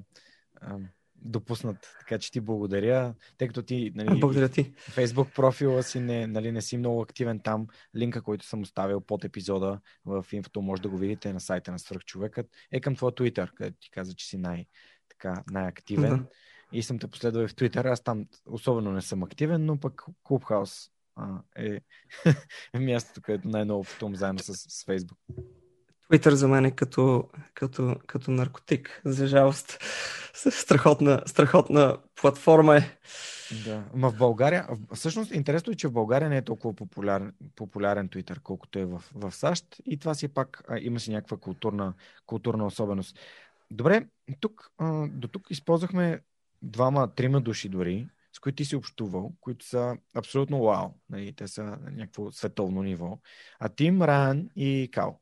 Speaker 1: допуснат. Така че ти благодаря, тъй като ти, нали,
Speaker 2: благодаря ти.
Speaker 1: Фейсбук профила си не, нали, не си много активен там. Линка, който съм оставил под епизода в инфото, може да го видите на сайта на Свърхчовекът, е към твоя Twitter, където ти каза, че си най, така, най-активен. Да. И съм те последвал в Twitter. Аз там особено не съм активен, но пък Clubhouse а, е мястото, където най-много пътувам заедно с, с Facebook.
Speaker 2: Twitter за мен е като, като, като наркотик, за жалост. Страхотна, страхотна платформа е.
Speaker 1: Да, ма в България, всъщност интересно е, че в България не е толкова популярен, популярен Twitter, колкото е в, в САЩ и това си пак а, си някаква културна, културна особеност. Добре, тук, а, до тук използвахме двама, трима души дори, с които ти си общувал, които са абсолютно вау. Нали, те са на някакво световно ниво. А Тим, Райан и Кал.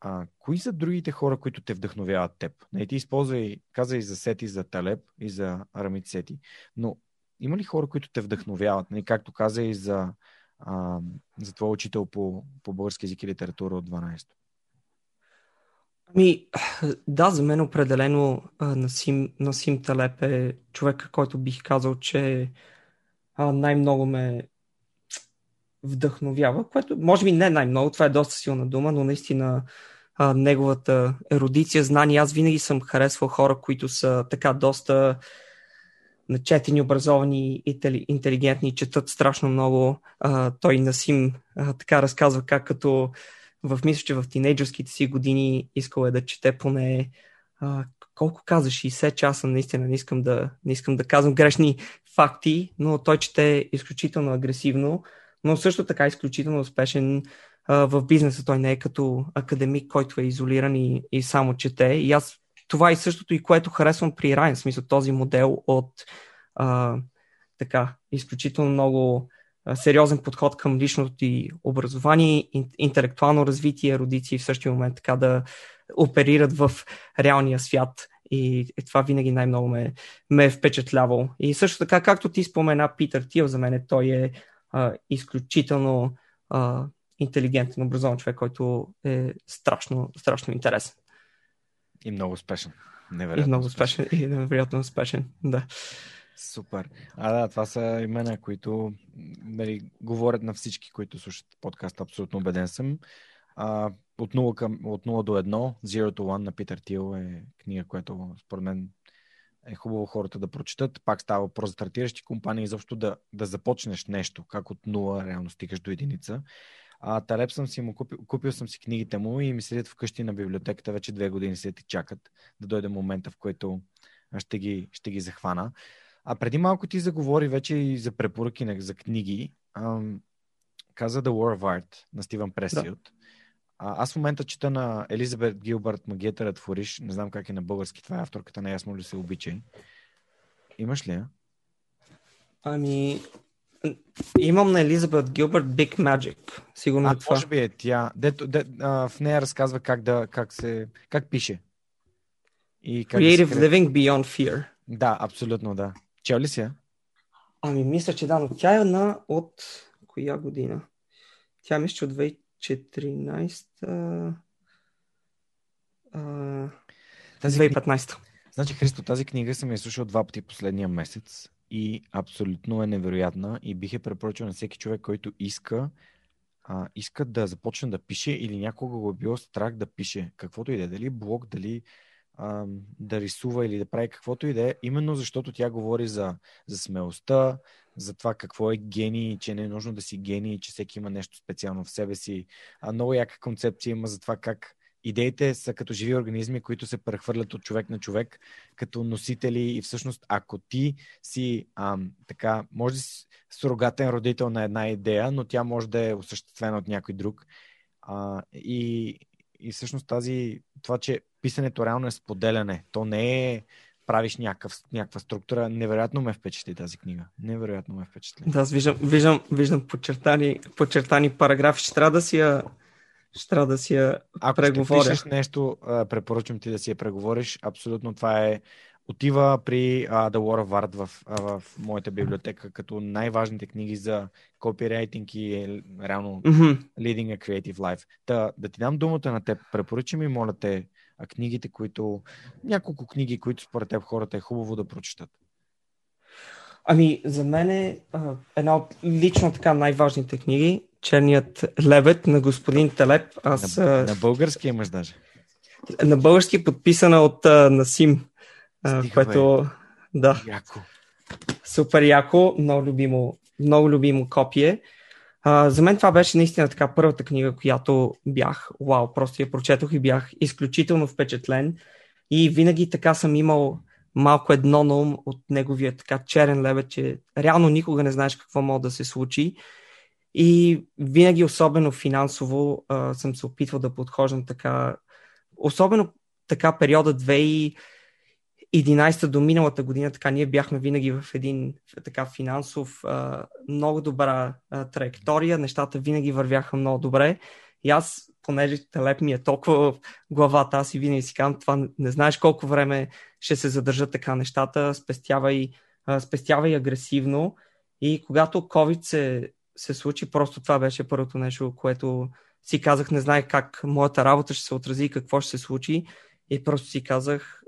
Speaker 1: А, кои са другите хора, които те вдъхновяват теб? Не, ти използвай, каза и за Сети, за Талеб и за Рамит Сети, но има ли хора, които те вдъхновяват? Не, както каза и за, а, за твой учител по, по български язик и литература от 12
Speaker 2: Ами, да, за мен определено Насим, Насим Талеп е човек, който бих казал, че най-много ме вдъхновява, което може би не най-много, това е доста силна дума, но наистина а, неговата еродиция, знания. Аз винаги съм харесвал хора, които са така доста начетени, образовани, интелигентни, четат страшно много. А, той Насим а, така разказва как като в мисля, че в тинейджърските си години искал е да чете поне а, колко каза, 60 часа, наистина не искам да, не искам да казвам грешни факти, но той чете изключително агресивно, но също така изключително успешен в бизнеса. Той не е като академик, който е изолиран и, и само чете. И аз това е същото и което харесвам при Райан, смисъл този модел от а, така, изключително много сериозен подход към личното ти образование, ин, интелектуално развитие, родици в същия момент така да оперират в реалния свят. И това винаги най-много ме, ме е впечатлявало. И също така, както ти спомена Питър Тил, за мен той е а, изключително а, интелигентен, образован човек, който е страшно, страшно интересен.
Speaker 1: И много успешен. Невероятно и
Speaker 2: много успешен. успешен. И невероятно успешен, да.
Speaker 1: Супер. А да, това са имена, които нали, говорят на всички, които слушат подкаста. Абсолютно убеден съм. А, от, 0 към, от 0 до 1, Zero to One на Питър Тил е книга, която според мен е хубаво хората да прочитат. Пак става въпрос за стартиращи компании, изобщо да, да започнеш нещо, как от нула реално стигаш до единица. А, Талеп съм си му купил, купил съм си книгите му и ми седят вкъщи на библиотеката, вече две години седят и чакат да дойде момента, в който ще ги, ще ги захвана. А преди малко ти заговори вече и за препоръки за книги. Ам, каза The War of Art на Стивън Пресиот. Да. А, аз в момента чета на Елизабет Гилбърт Магията да твориш. Не знам как е на български. Това е авторката на Ясно ли се обичай. Имаш ли я?
Speaker 2: Ами, Имам на Елизабет Гилбърт Big Magic. Сигурно
Speaker 1: а,
Speaker 2: е това.
Speaker 1: Може би е тя. Дето, де, а, в нея разказва как, да, как, се, как пише.
Speaker 2: И как Creative да Living Beyond Fear.
Speaker 1: Да, абсолютно да. Чел ли си я?
Speaker 2: Ами мисля, че да, но тя е на от коя година? Тя мисля, че от 2014 а... Тази 2015.
Speaker 1: Значи, Христо, тази книга съм я слушал два пъти последния месец и абсолютно е невероятна и бих е препоръчал на всеки човек, който иска а, иска да започне да пише или някога го е било страх да пише каквото и да е, дали блог, дали а, да рисува или да прави каквото и да е, именно защото тя говори за, за смелостта, за това какво е гений, че не е нужно да си гений, че всеки има нещо специално в себе си. А, много яка концепция има за това как идеите са като живи организми, които се прехвърлят от човек на човек, като носители и всъщност ако ти си ам, така, може да си сурогатен родител на една идея, но тя може да е осъществена от някой друг. А, и, и всъщност тази, това, че писането реално е споделяне, то не е правиш някакъв, някаква структура. Невероятно ме впечатли тази книга. Невероятно ме впечатли.
Speaker 2: Да, аз виждам, виждам, виждам подчертани, подчертани параграфи. Ще трябва да си я ще трябва да си я
Speaker 1: Ако преговоря. Ако ще нещо, препоръчвам ти да си я преговориш. Абсолютно това е отива при uh, The War of Art в, в моята библиотека като най-важните книги за копирайтинг и е, реално mm-hmm. leading a creative life. Да, да ти дам думата на теб. Препоръчи ми, моля те, книгите, които... Няколко книги, които според теб хората е хубаво да прочитат.
Speaker 2: Ами, за мен е една от лично така най-важните книги Черният лебед на господин Телеп. Аз,
Speaker 1: на, на български имаш даже.
Speaker 2: На български подписана от а, Насим, а, което... Бе. Да.
Speaker 1: Яко.
Speaker 2: Супер яко, много любимо, много любимо копие. За мен това беше наистина така първата книга, която бях, вау, просто я прочетох и бях изключително впечатлен. И винаги така съм имал малко едно на ум от неговия така черен лебед, че реално никога не знаеш какво може да се случи. И винаги, особено финансово, а, съм се опитвал да подхождам така, особено така периода 2011 до миналата година, така ние бяхме винаги в един така финансов, много добра траектория, нещата винаги вървяха много добре. И аз, понеже телеп ми е толкова в главата, аз и винаги си казвам, това не знаеш колко време ще се задържат така нещата, спестявай, спестявай агресивно. И когато COVID се се случи. Просто това беше първото нещо, което си казах, не знаех как моята работа ще се отрази и какво ще се случи. И просто си казах,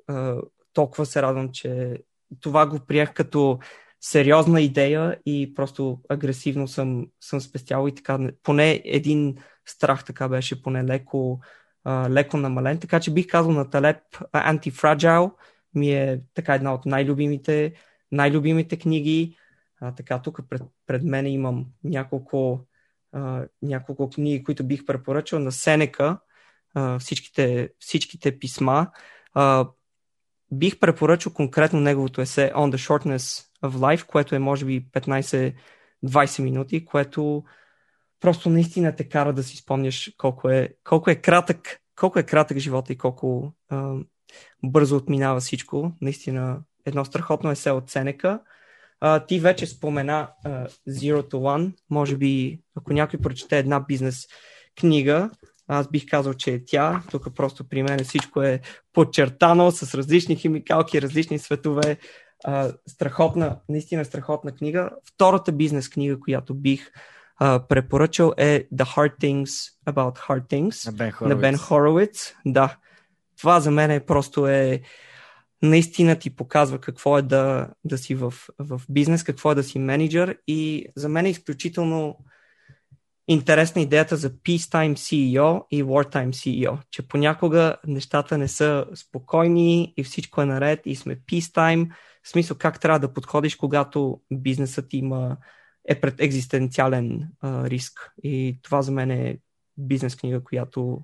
Speaker 2: толкова се радвам, че това го приех като сериозна идея и просто агресивно съм, съм спестял и така. Поне един страх така беше, поне леко, леко намален. Така че бих казал на Талеп Antifragile ми е така една от най-любимите, най-любимите книги. А, така, тук пред, пред мен имам няколко, а, няколко книги, които бих препоръчал на Сенека, а, всичките, всичките писма. А, бих препоръчал конкретно неговото есе On the Shortness of Life, което е може би 15-20 минути, което просто наистина те кара да си спомняш колко е, колко е кратък, колко е кратък живота и колко а, бързо отминава всичко. Наистина едно страхотно есе от Сенека. А, ти вече спомена а, Zero to One. Може би, ако някой прочете една бизнес книга, аз бих казал, че е тя. Тук просто при мен всичко е подчертано с различни химикалки, различни светове. А, страхотна, наистина страхотна книга. Втората бизнес книга, която бих а, препоръчал е The Hard Things About Hard Things
Speaker 1: на Бен
Speaker 2: на Бен Хоровиц. Да. Това за мен е просто е наистина ти показва какво е да, да си в, в бизнес, какво е да си менеджер и за мен е изключително интересна идеята за Peacetime CEO и Wartime CEO, че понякога нещата не са спокойни и всичко е наред и сме Peacetime, в смисъл как трябва да подходиш, когато бизнесът има е пред екзистенциален а, риск. И това за мен е бизнес книга, която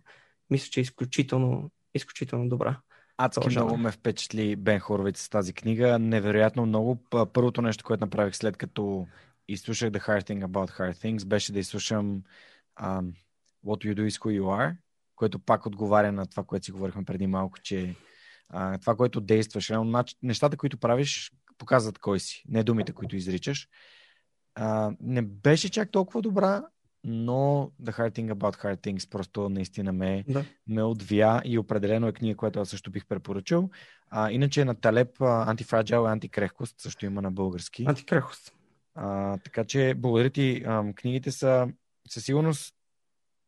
Speaker 2: мисля, че е изключително, изключително добра.
Speaker 1: Адски много ме впечатли Бен Хоровиц с тази книга. Невероятно много. Първото нещо, което направих след като изслушах The Hard Thing About Hard Things, беше да изслушам um, What You Do Is Who You Are, което пак отговаря на това, което си говорихме преди малко, че uh, това, което действаш, нещата, които правиш, показват кой си, не думите, които изричаш. Uh, не беше чак толкова добра, но The Hard Thing About Hard Things просто наистина ме, да. ме отвия и определено е книга, която аз също бих препоръчал. А, иначе на Талеп Антифраджал и Антикрехкост също има на български.
Speaker 2: Антикрехкост.
Speaker 1: А, така че, благодаря ти. А, книгите са със сигурност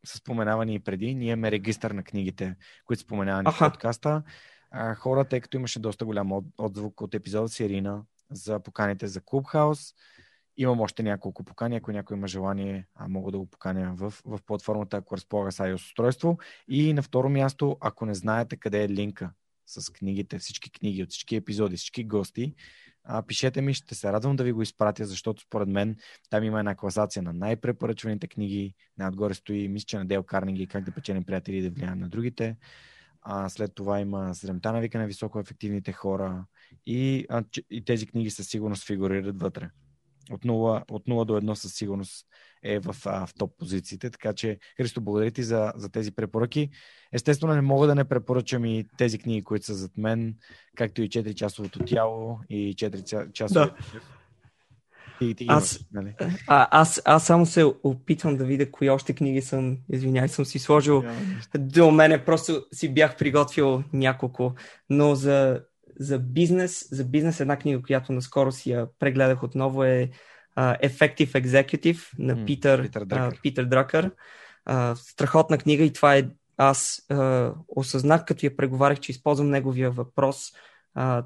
Speaker 1: са споменавани и преди. Ние имаме регистър на книгите, които споменавани в подкаста. А, хора, тъй като имаше доста голям от, отзвук от епизода с Ирина за поканите за Клубхаус, Имам още няколко покани, ако някой има желание, а мога да го поканя в, в платформата, ако разполага с iOS устройство. И на второ място, ако не знаете къде е линка с книгите, всички книги от всички епизоди, всички гости, а, пишете ми, ще се радвам да ви го изпратя, защото според мен там има една класация на най-препоръчваните книги. Най-отгоре стои, мисля, че на Дел Карнеги, как да печелим приятели и да влияем на другите. А, след това има Седемта навика на високо ефективните хора и, а, и тези книги със сигурност фигурират вътре от 0, от 0 до 1 със сигурност е в, в топ позициите. Така че, Христо, благодаря ти за, за тези препоръки. Естествено, не мога да не препоръчам и тези книги, които са зад мен, както и 4-часовото тяло и 4-часовото. Да.
Speaker 2: Ти имаш, аз, нали? а, аз, аз само се опитвам да видя кои още книги съм, извинявай, съм си сложил yeah. до мене, просто си бях приготвил няколко, но за за бизнес, за бизнес една книга, която наскоро си я прегледах отново е uh, Effective Executive на mm, Питър, Питър Дракър. Uh, Питър Дракър. Uh, страхотна книга и това е аз uh, осъзнах, като я преговарях, че използвам неговия въпрос uh,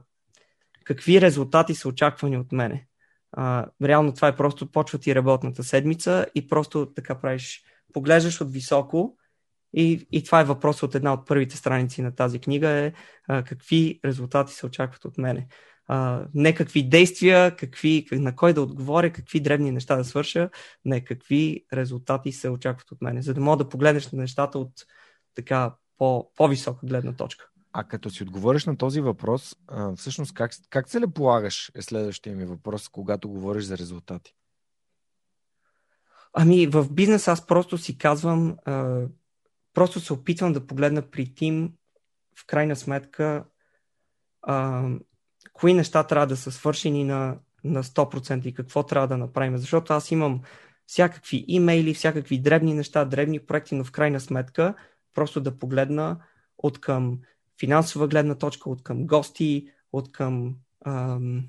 Speaker 2: какви резултати са очаквани от мене. Uh, реално това е просто почва ти работната седмица и просто така правиш, поглеждаш от високо и, и това е въпрос от една от първите страници на тази книга е а, какви резултати се очакват от мене. А, не какви действия, какви, на кой да отговоря, какви древни неща да свърша, не какви резултати се очакват от мене, за да мога да погледнеш на нещата от така по, по-висока гледна точка.
Speaker 1: А като си отговориш на този въпрос, а, всъщност как, как целеполагаш е следващия ми въпрос, когато говориш за резултати?
Speaker 2: Ами в бизнес аз просто си казвам, а, просто се опитвам да погледна при Тим в крайна сметка а, кои неща трябва да са свършени на, на 100% и какво трябва да направим. Защото аз имам всякакви имейли, всякакви дребни неща, дребни проекти, но в крайна сметка просто да погледна от към финансова гледна точка, от към гости, от към... Ам...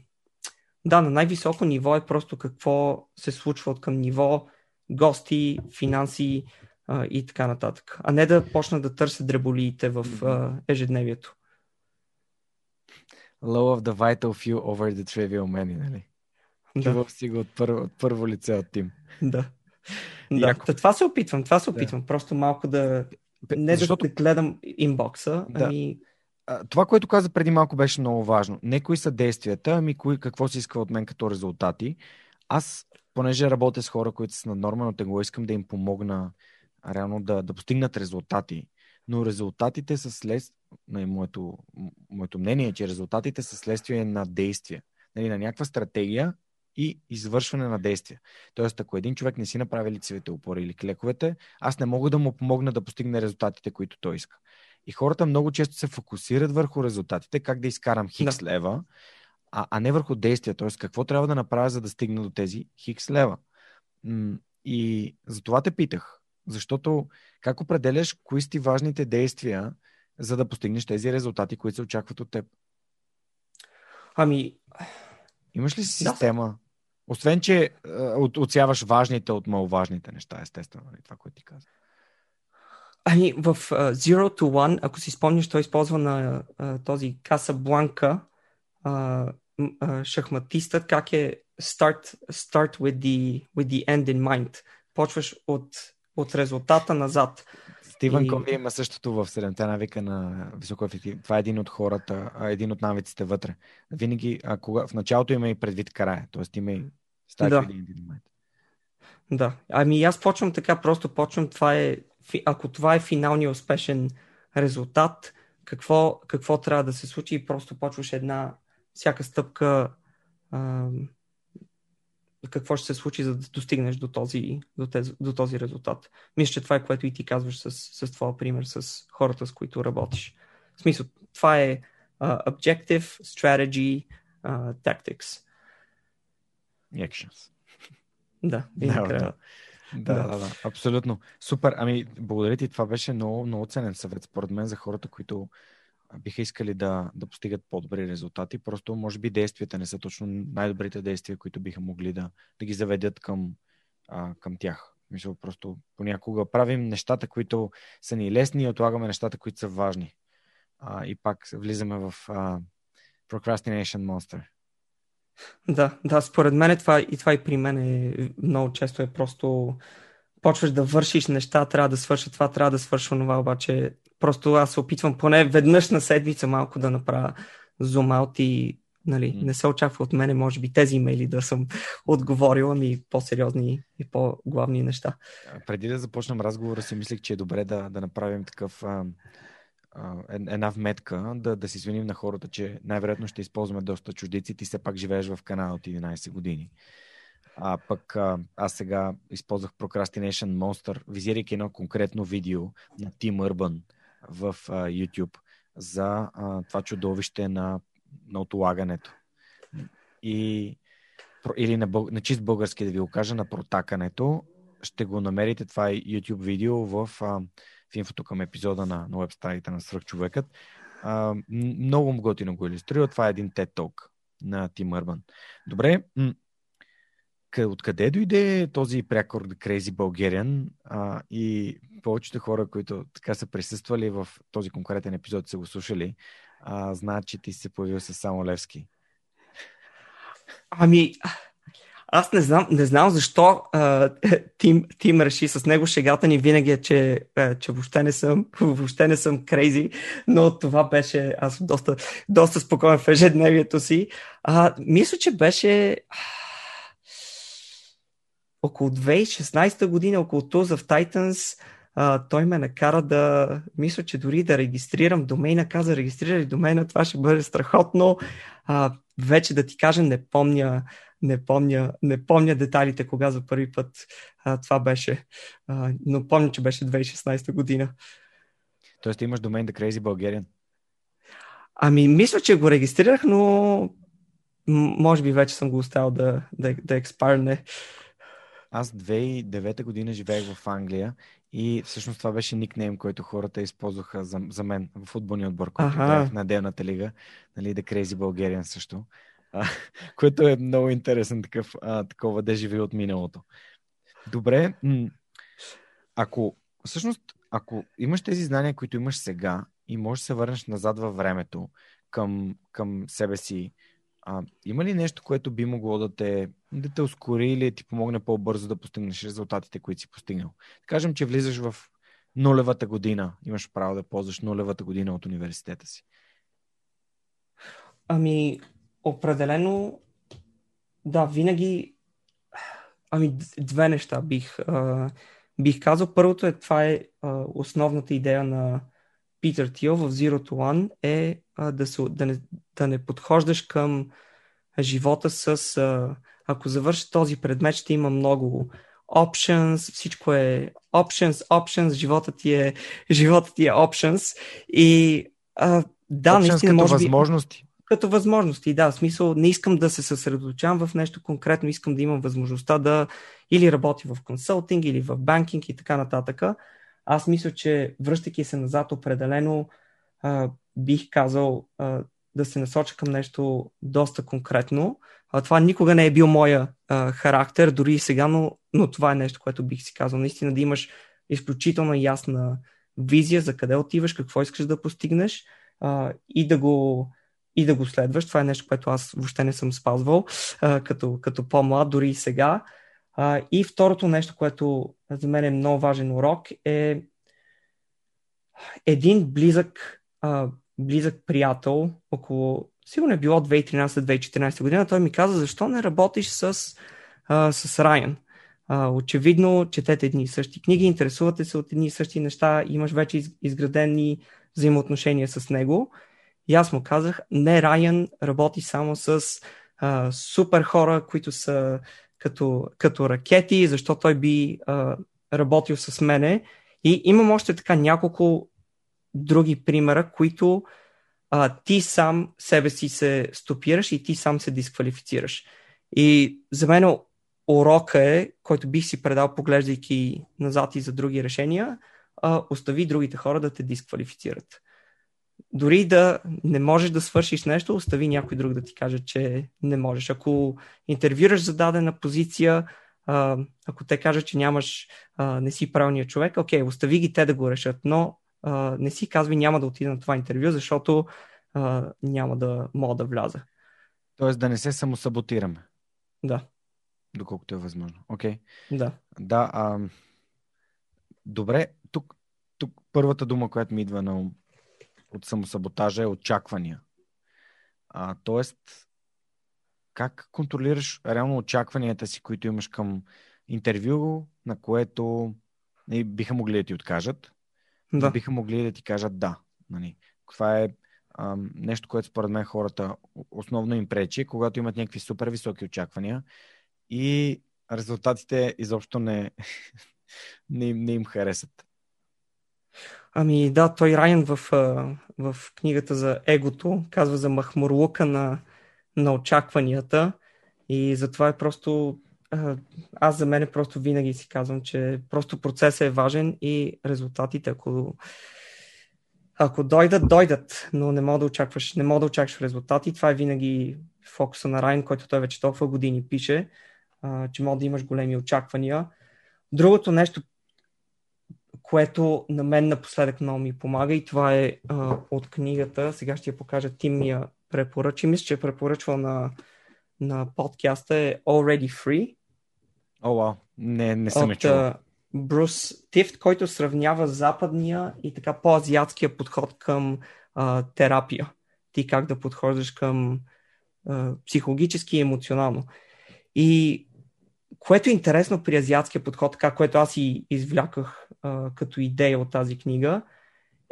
Speaker 2: Да, на най-високо ниво е просто какво се случва от към ниво гости, финанси, а, и така нататък. А не да почна да търся дреболиите в а, ежедневието.
Speaker 1: Low of the vital few over the trivial many, нали? Да. Чувал си го от първо, от първо лице от Тим.
Speaker 2: Да. да. Това се опитвам, това се опитвам. Да. Просто малко да... Не Защото... да гледам инбокса, да. ами...
Speaker 1: Това, което каза преди малко, беше много важно. Не кои са действията, ами кои, какво се иска от мен като резултати. Аз, понеже работя с хора, които са на норма, но те го искам да им помогна реално да, да постигнат резултати. Но резултатите са след, моето, моето мнение е, че резултатите са следствие на действия, нали, на някаква стратегия и извършване на действия. Тоест, ако един човек не си направи лицевите опори или клековете, аз не мога да му помогна да постигне резултатите, които той иска. И хората много често се фокусират върху резултатите, как да изкарам хикс да. лева, а, а не върху действия. Т.е. какво трябва да направя, за да стигна до тези хикс лева. И за това те питах. Защото как определяш кои сте важните действия, за да постигнеш тези резултати, които се очакват от теб?
Speaker 2: Ами.
Speaker 1: Имаш ли система? Да. Освен, че от, отсяваш важните от маловажните неща, естествено, нали, това, което ти каза.
Speaker 2: Ами, в uh, Zero to One, ако си спомняш, той използва на uh, този Каса Бланка, uh, uh, шахматистът, как е start, start with, the, with the end in mind. Почваш от, от резултата назад.
Speaker 1: Стивън и... Кови има същото в седемте навика на високо ефектив. Това е един от хората, един от навиците вътре. Винаги, а кога, в началото има и предвид края, т.е. има и start
Speaker 2: да.
Speaker 1: in mind.
Speaker 2: Да. Ами аз почвам така, просто почвам, това е, ако това е финалният успешен резултат, какво, какво трябва да се случи и просто почваш една, всяка стъпка какво ще се случи, за да достигнеш до този, до тези, до този резултат. Мисля, че това е което и ти казваш с, с твоя пример, с хората, с които работиш. В смисъл, това е uh, objective, strategy, uh, tactics.
Speaker 1: Actions.
Speaker 2: Да,
Speaker 1: да, да. Да, да, да, абсолютно. Супер. Ами, благодаря ти. Това беше много, много ценен съвет, според мен, за хората, които биха искали да, да постигат по-добри резултати. Просто, може би, действията не са точно най-добрите действия, които биха могли да, да ги заведят към, а, към тях. Мисля, просто понякога правим нещата, които са ни лесни и отлагаме нещата, които са важни. А, и пак влизаме в а, Procrastination Monster.
Speaker 2: Да, да, според мен това и това и при мен е много често е просто почваш да вършиш неща, трябва да свърша това, трябва да свърша това, обаче просто аз се опитвам поне веднъж на седмица малко да направя зум аут и нали, не се очаква от мене, може би, тези имейли да съм отговорил, ами по-сериозни и по-главни неща.
Speaker 1: Преди да започнем разговора си, мислех, че е добре да, да направим такъв а, а, една вметка, да, да си извиним на хората, че най-вероятно ще използваме доста чуждици. Ти все пак живееш в Канада от 11 години. А пък а, аз сега използвах Procrastination Monster, визирайки едно конкретно видео на Тим Urban в YouTube за това чудовище на, на отлагането. И, или на, бъл, на чист български да ви го кажа, на протакането. Ще го намерите това е YouTube видео в, в инфото към епизода на, на веб на Свръхчовекът. А, много готино го иллюстрира. Това е един TED Talk на Тим Urban. Добре, откъде дойде този прякор Crazy Bulgarian а, и повечето хора, които така са присъствали в този конкретен епизод, са го слушали, а, знаят, че ти се появил с Само Левски.
Speaker 2: Ами, аз не знам, не знам защо а, Тим, Тим реши с него шегата ни винаги е, че, а, че въобще не съм въобще не съм крейзи, но това беше аз доста, доста спокоен в ежедневието си. А, мисля, че беше около 2016 година, около Tools of Titans, а, той ме накара да, мисля, че дори да регистрирам домейна, каза регистрирай домейна, това ще бъде страхотно. А, вече да ти кажа, не помня, не помня, не помня детайлите кога за първи път а, това беше, а, но помня, че беше 2016 година.
Speaker 1: Тоест имаш домен The Crazy Bulgarian?
Speaker 2: Ами, мисля, че го регистрирах, но може би вече съм го оставил да, да, да експарне.
Speaker 1: Аз 2009 година живеех в Англия и всъщност това беше никнейм, който хората използваха за, за мен в футболния отбор, който ага. в неделната лига, нали, The Crazy Bulgarian също, а, което е много интересен такъв, а, такова деживи от миналото. Добре, ако всъщност, ако имаш тези знания, които имаш сега и можеш да се върнеш назад във времето към, към себе си, а, има ли нещо, което би могло да те, да те ускори или ти помогне по-бързо да постигнеш резултатите, които си постигнал? Да кажем, че влизаш в нулевата година, имаш право да ползваш нулевата година от университета си.
Speaker 2: Ами, определено, да, винаги, ами, две неща бих, а, бих казал. Първото е, това е а, основната идея на, Питър Тио в Zero to One е а, да, се, да, не, да не подхождаш към живота с а, ако завърши този предмет, ще има много options, всичко е options, options, живота ти е, живота ти е options и а, да,
Speaker 1: options наистина, като може възможности.
Speaker 2: Би, като възможности, да. В смисъл, не искам да се съсредоточавам в нещо конкретно, искам да имам възможността да или работя в консултинг, или в банкинг и така нататък. Аз мисля, че връщайки се назад, определено а, бих казал а, да се насоча към нещо доста конкретно. А, това никога не е бил моя а, характер, дори и сега, но, но това е нещо, което бих си казал. Наистина да имаш изключително ясна визия за къде отиваш, какво искаш да постигнеш а, и да го и да го следваш. Това е нещо, което аз въобще не съм спазвал а, като, като по-млад, дори и сега. А, и второто нещо, което за мен е много важен урок е един близък, а, близък приятел, около, сигурно е било 2013-2014 година, той ми каза, защо не работиш с, а, с Райан? А, очевидно, четете едни и същи книги, интересувате се от едни и същи неща, имаш вече изградени взаимоотношения с него. И аз му казах, не, Райан работи само с а, супер хора, които са като, като ракети, защо той би а, работил с мене. И имам още така няколко други примера, които а, ти сам себе си се стопираш и ти сам се дисквалифицираш. И за мен урока е, който бих си предал, поглеждайки назад и за други решения, а, остави другите хора да те дисквалифицират дори да не можеш да свършиш нещо, остави някой друг да ти каже, че не можеш. Ако интервюраш за дадена позиция, ако те кажат, че нямаш, не си правилният човек, окей, остави ги те да го решат, но не си казвай няма да отида на това интервю, защото няма да мога да вляза.
Speaker 1: Тоест да не се самосаботираме.
Speaker 2: Да.
Speaker 1: Доколкото е възможно. Окей.
Speaker 2: Okay. Да.
Speaker 1: Да. А... Добре, тук, тук първата дума, която ми идва на ум от самосаботажа е очаквания. А, тоест, как контролираш реално очакванията си, които имаш към интервю, на което нали, биха могли да ти откажат, да. биха могли да ти кажат да. Нали. Това е а, нещо, което според мен хората основно им пречи, когато имат някакви супер високи очаквания и резултатите изобщо не, не, не им харесат.
Speaker 2: Ами да, той Райан в, в книгата за егото казва за махмурлука на, на очакванията и затова е просто аз за мен просто винаги си казвам, че просто процесът е важен и резултатите, ако, ако дойдат, дойдат, но не мога да очакваш, не мога да очакваш резултати. Това е винаги фокуса на Райан, който той вече толкова години пише, че мога да имаш големи очаквания. Другото нещо, което на мен напоследък много ми помага и това е а, от книгата. Сега ще я покажа. Тим ми я препоръчи. Мисля, че е препоръчвал на, на подкаста е Already Free.
Speaker 1: О, oh, wow. Не, не съм
Speaker 2: от, чувал. Брус Тифт, който сравнява западния и така по-азиатския подход към а, терапия. Ти как да подхождаш към а, психологически и емоционално. И което е интересно при азиатския подход, така което аз и извляках а, като идея от тази книга,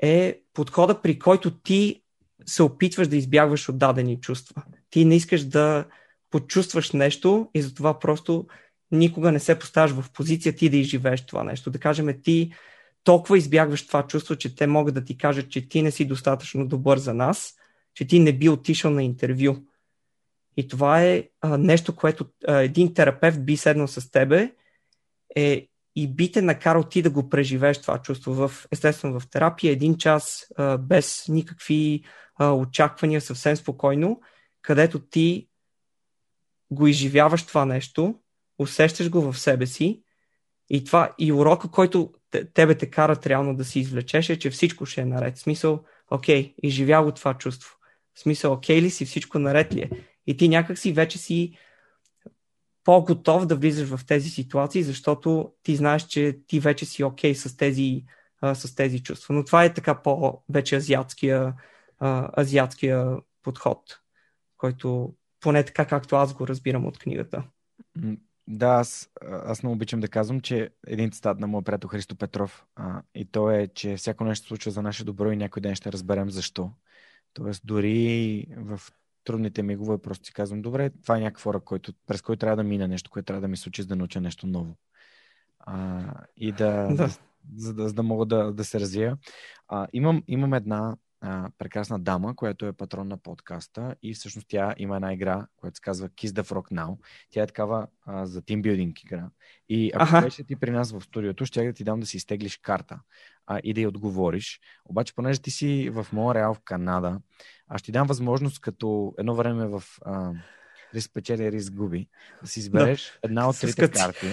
Speaker 2: е подхода, при който ти се опитваш да избягваш от дадени чувства. Ти не искаш да почувстваш нещо и затова просто никога не се поставяш в позиция ти да изживееш това нещо. Да кажем, ти толкова избягваш това чувство, че те могат да ти кажат, че ти не си достатъчно добър за нас, че ти не би отишъл на интервю. И това е а, нещо, което а, един терапевт би седнал с тебе е, и би те накарал ти да го преживееш това чувство. В, естествено, в терапия един час а, без никакви а, очаквания, съвсем спокойно, където ти го изживяваш това нещо, усещаш го в себе си и това и урока, който тебе те карат реално да си извлечеш е, че всичко ще е наред. Смисъл, окей, изживя го това чувство. В смисъл, окей ли си, всичко наред ли е? И ти някак си вече си по-готов да влизаш в тези ситуации, защото ти знаеш, че ти вече си окей okay с, тези, с тези чувства. Но това е така по-вече азиатския, азиатския подход, който поне така както аз го разбирам от книгата.
Speaker 1: Да, аз, аз много обичам да казвам, че един цитат на моят приятел Христо Петров а, и то е, че всяко нещо случва за наше добро и някой ден ще разберем защо. Тоест, дори в трудните мигове просто си казвам, добре, това е някакъв хора, който, през който трябва да мина нещо, което трябва да ми случи, за да науча нещо ново. А, и да, да. за, да, за да мога да, да се развия. А, имам, имам една а, прекрасна дама, която е патрон на подкаста и всъщност тя има една игра, която се казва Kiss the Frog Now. Тя е такава а, за тимбилдинг игра. И ако Аха. беше ти при нас в студиото, ще да ти дам да си изтеглиш карта а, и да й отговориш. Обаче, понеже ти си в Монреал, в Канада, аз ще ти дам възможност като едно време в а, риск печели, риск губи, да си избереш да. една от трите карти,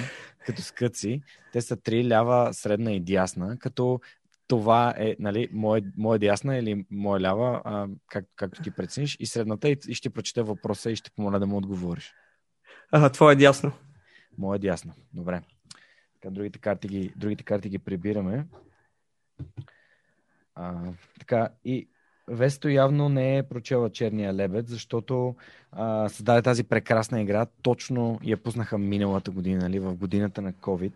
Speaker 1: като скъци. Те са три, лява, средна и дясна, като това е, нали, мое, мое дясна или мое лява, а, как, както ти прецениш, и средната, и, и ще прочета въпроса и ще помоля да му отговориш.
Speaker 2: А, твое е дясно.
Speaker 1: Мое е дясно. Добре. Така, другите карти ги, другите карти ги прибираме. А, така, и Весто явно не е прочела Черния лебед, защото а, създаде тази прекрасна игра. Точно я пуснаха миналата година, нали, в годината на COVID.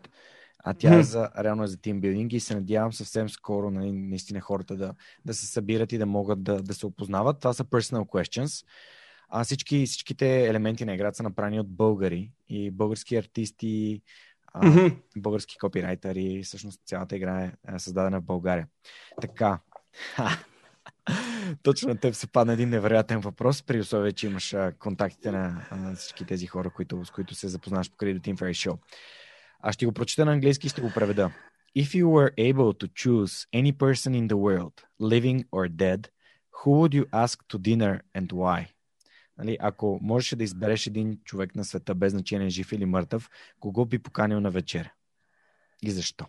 Speaker 1: А тя е за, реално е за тимбилдинг и се надявам съвсем скоро нали, наистина хората да, да се събират и да могат да, да се опознават. Това са personal questions. А всички, всичките елементи на играта са направени от българи и български артисти, а, mm-hmm. български копирайтери. Всъщност цялата игра е, е създадена в България. Така. Точно на теб се падна един невероятен въпрос, при условие, че имаш а, контактите на а, всички тези хора, които, с които се запознаваш по Credo Team Ferry Show. Аз ще го прочета на английски и ще го преведа. If you were able to choose any person in the world, living or dead, who would you ask to dinner and why? Нали, ако можеш да избереш един човек на света, без значение жив или мъртъв, кого би поканил на вечер? И защо?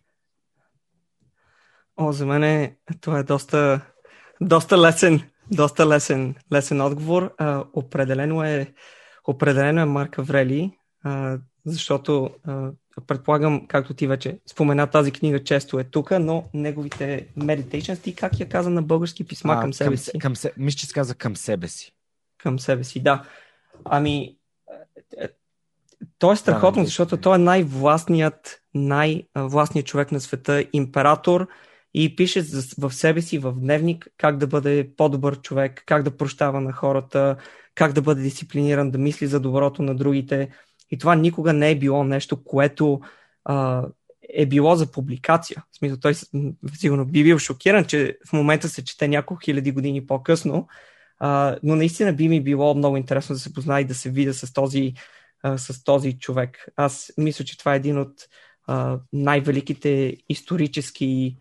Speaker 2: О, за мен е, това е доста, доста лесен, доста лесен, лесен отговор. А, определено е, определено е Марк Аврели, а, защото а, предполагам, както ти вече спомена, тази книга често е тук, но неговите meditations, ти как я каза на български писма а, към себе към, си?
Speaker 1: Към, се, мисля, че се каза към себе си.
Speaker 2: Към себе си, да. Ами, е, то е страхотно, защото той е най-властният, най-властният човек на света, император и пише в себе си в дневник как да бъде по-добър човек, как да прощава на хората, как да бъде дисциплиниран, да мисли за доброто на другите. И това никога не е било нещо, което а, е било за публикация. В смисъл, той сигурно би бил шокиран, че в момента се чете няколко хиляди години по-късно, а, но наистина би ми било много интересно да се познае и да се видя с този, а, с този човек. Аз мисля, че това е един от а, най-великите исторически,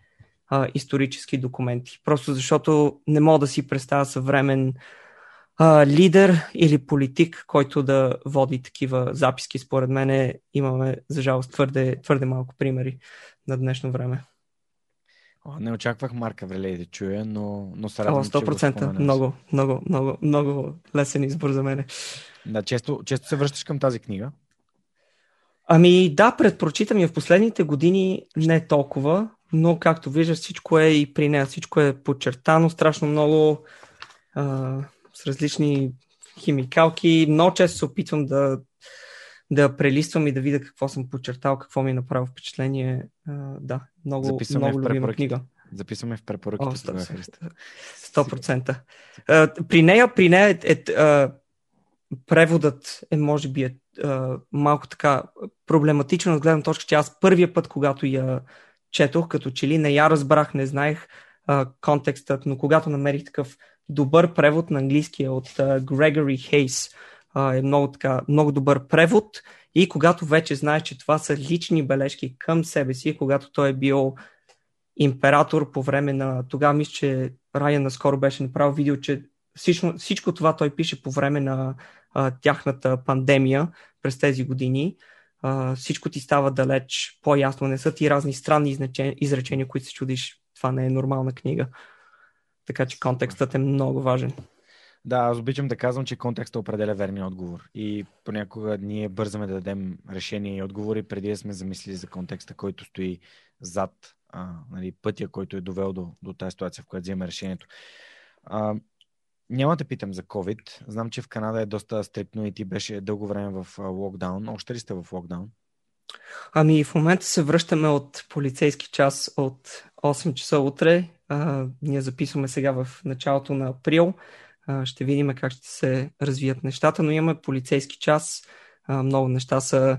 Speaker 2: а, исторически документи. Просто защото не мога да си представя съвремен а, лидер или политик, който да води такива записки. Според мен имаме, за жалост, твърде, твърде малко примери на днешно време.
Speaker 1: Не очаквах Марка Врелей да чуя, но, но се радвам,
Speaker 2: 100%. Че много, много, много, много лесен избор за мен.
Speaker 1: Да, често, често се връщаш към тази книга.
Speaker 2: Ами да, предпрочитам я в последните години не толкова, но както виждаш всичко е и при нея всичко е подчертано страшно много. А, с различни химикалки. Много често се опитвам да, да прелиствам и да видя какво съм подчертал, какво ми е направило впечатление. А, да, много, Записваме много любима книга.
Speaker 1: Записваме в препоръките. О, 100%.
Speaker 2: 100%. Uh, при нея, при нея е, е, uh, преводът е, може би, е, uh, малко така проблематичен от гледна точка, че аз първия път, когато я четох, като че ли не я разбрах, не знаех контекстът, но когато намерих такъв добър превод на английския от Грегори Хейс. Е много, така, много добър превод и когато вече знаеш, че това са лични бележки към себе си, когато той е бил император по време на... Тогава мисля, че Райан наскоро беше направил видео, че всичко, всичко това той пише по време на а, тяхната пандемия през тези години. А, всичко ти става далеч по-ясно. Не са ти разни странни изречения, които се чудиш. Това не е нормална книга. Така че контекстът е много важен.
Speaker 1: Да, аз обичам да казвам, че контекстът определя верния отговор. И понякога ние бързаме да дадем решение и отговори, преди да сме замислили за контекста, който стои зад а, нали, пътя, който е довел до, до тази ситуация, в която вземем решението. А, няма да питам за COVID. Знам, че в Канада е доста стрикно и ти беше дълго време в локдаун. Още ли сте в локдаун?
Speaker 2: Ами в момента се връщаме от полицейски час от 8 часа утре. А, ние записваме сега в началото на април. А, ще видим как ще се развият нещата, но имаме полицейски час. А, много неща са,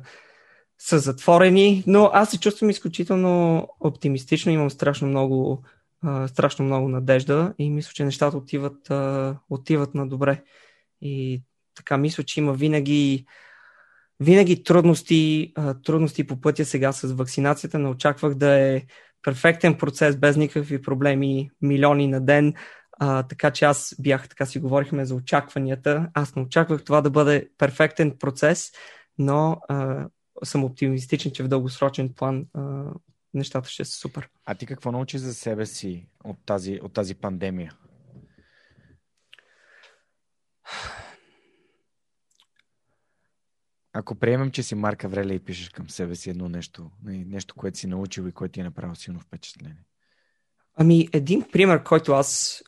Speaker 2: са затворени, но аз се чувствам изключително оптимистично. Имам страшно много, а, страшно много надежда и мисля, че нещата отиват, а, отиват на добре. И така мисля, че има винаги винаги трудности, трудности по пътя сега с вакцинацията. Не очаквах да е перфектен процес, без никакви проблеми, милиони на ден. А, така че аз бях, така си говорихме за очакванията. Аз не очаквах това да бъде перфектен процес, но а, съм оптимистичен, че в дългосрочен план а, нещата ще са супер.
Speaker 1: А ти какво научи за себе си от тази, от тази пандемия? Ако приемем, че си Марка Вреля и пишеш към себе си едно нещо, нали, нещо, което си научил и което ти е направил силно впечатление.
Speaker 2: Ами, един пример, който аз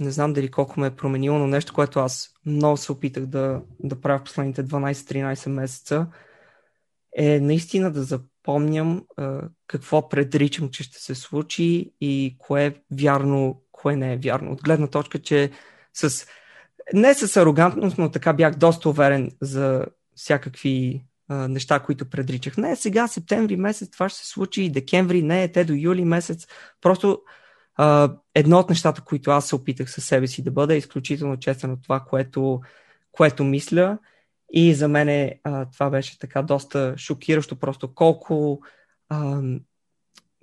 Speaker 2: не знам дали колко ме е променило, но нещо, което аз много се опитах да, да правя в последните 12-13 месеца, е наистина да запомням какво предричам, че ще се случи и кое е вярно, кое не е вярно. От гледна точка, че с не с арогантност, но така бях доста уверен за всякакви а, неща, които предричах. Не, сега септември месец това ще се случи, декември не, те до юли месец. Просто а, едно от нещата, които аз се опитах със себе си да бъда, е изключително честен от това, което, което мисля. И за мен а, това беше така доста шокиращо, просто колко, а,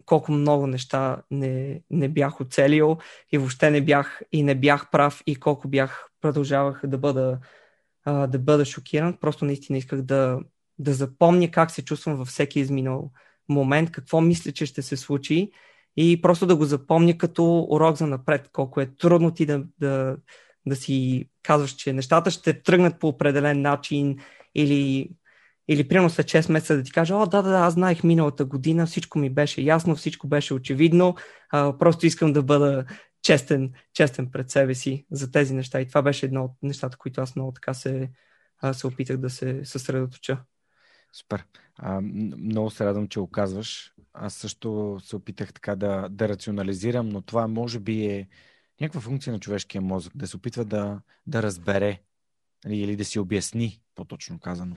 Speaker 2: колко много неща не, не бях оцелил и въобще не бях и не бях прав и колко бях продължавах да бъда а, да бъда шокиран. Просто наистина исках да, да запомня как се чувствам във всеки изминал момент, какво мисля, че ще се случи и просто да го запомня като урок за напред, колко е трудно ти да, да, да си казваш, че нещата ще тръгнат по определен начин или, или примерно след 6 месеца да ти кажа, о, да, да, да, аз знаех миналата година, всичко ми беше ясно, всичко беше очевидно, а, просто искам да бъда честен, честен пред себе си за тези неща. И това беше едно от нещата, които аз много така се, се опитах да се съсредоточа.
Speaker 1: Супер. А, много се радвам, че оказваш. Аз също се опитах така да, да рационализирам, но това може би е някаква функция на човешкия мозък, да се опитва да, да разбере нали, или да си обясни, по-точно казано,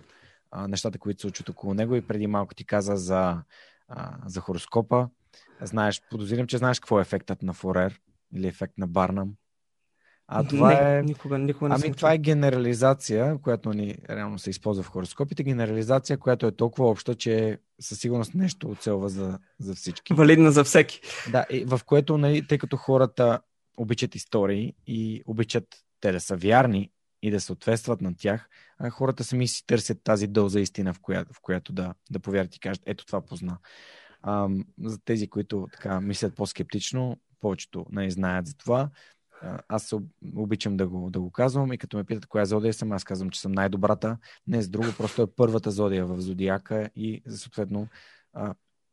Speaker 1: нещата, които се случват около него. И преди малко ти каза за, за хороскопа. Знаеш, подозирам, че знаеш какво е ефектът на Форер или ефект на Барнам.
Speaker 2: А това не, е. Никога, никога не
Speaker 1: ами, това е генерализация, която ни реално се използва в хороскопите. Генерализация, която е толкова обща, че със сигурност нещо оцелва за, за всички.
Speaker 2: Валидна за всеки.
Speaker 1: Да, и в което, нали, тъй като хората обичат истории и обичат те да са вярни и да съответстват на тях, а хората сами си търсят тази доза истина, в която, в която да, да повярват и кажат, ето това позна. А, за тези, които така мислят по-скептично, повечето не знаят за това. Аз се обичам да го, да го казвам и като ме питат коя зодия съм, аз казвам, че съм най-добрата. Не с друго, просто е първата зодия в зодиака и съответно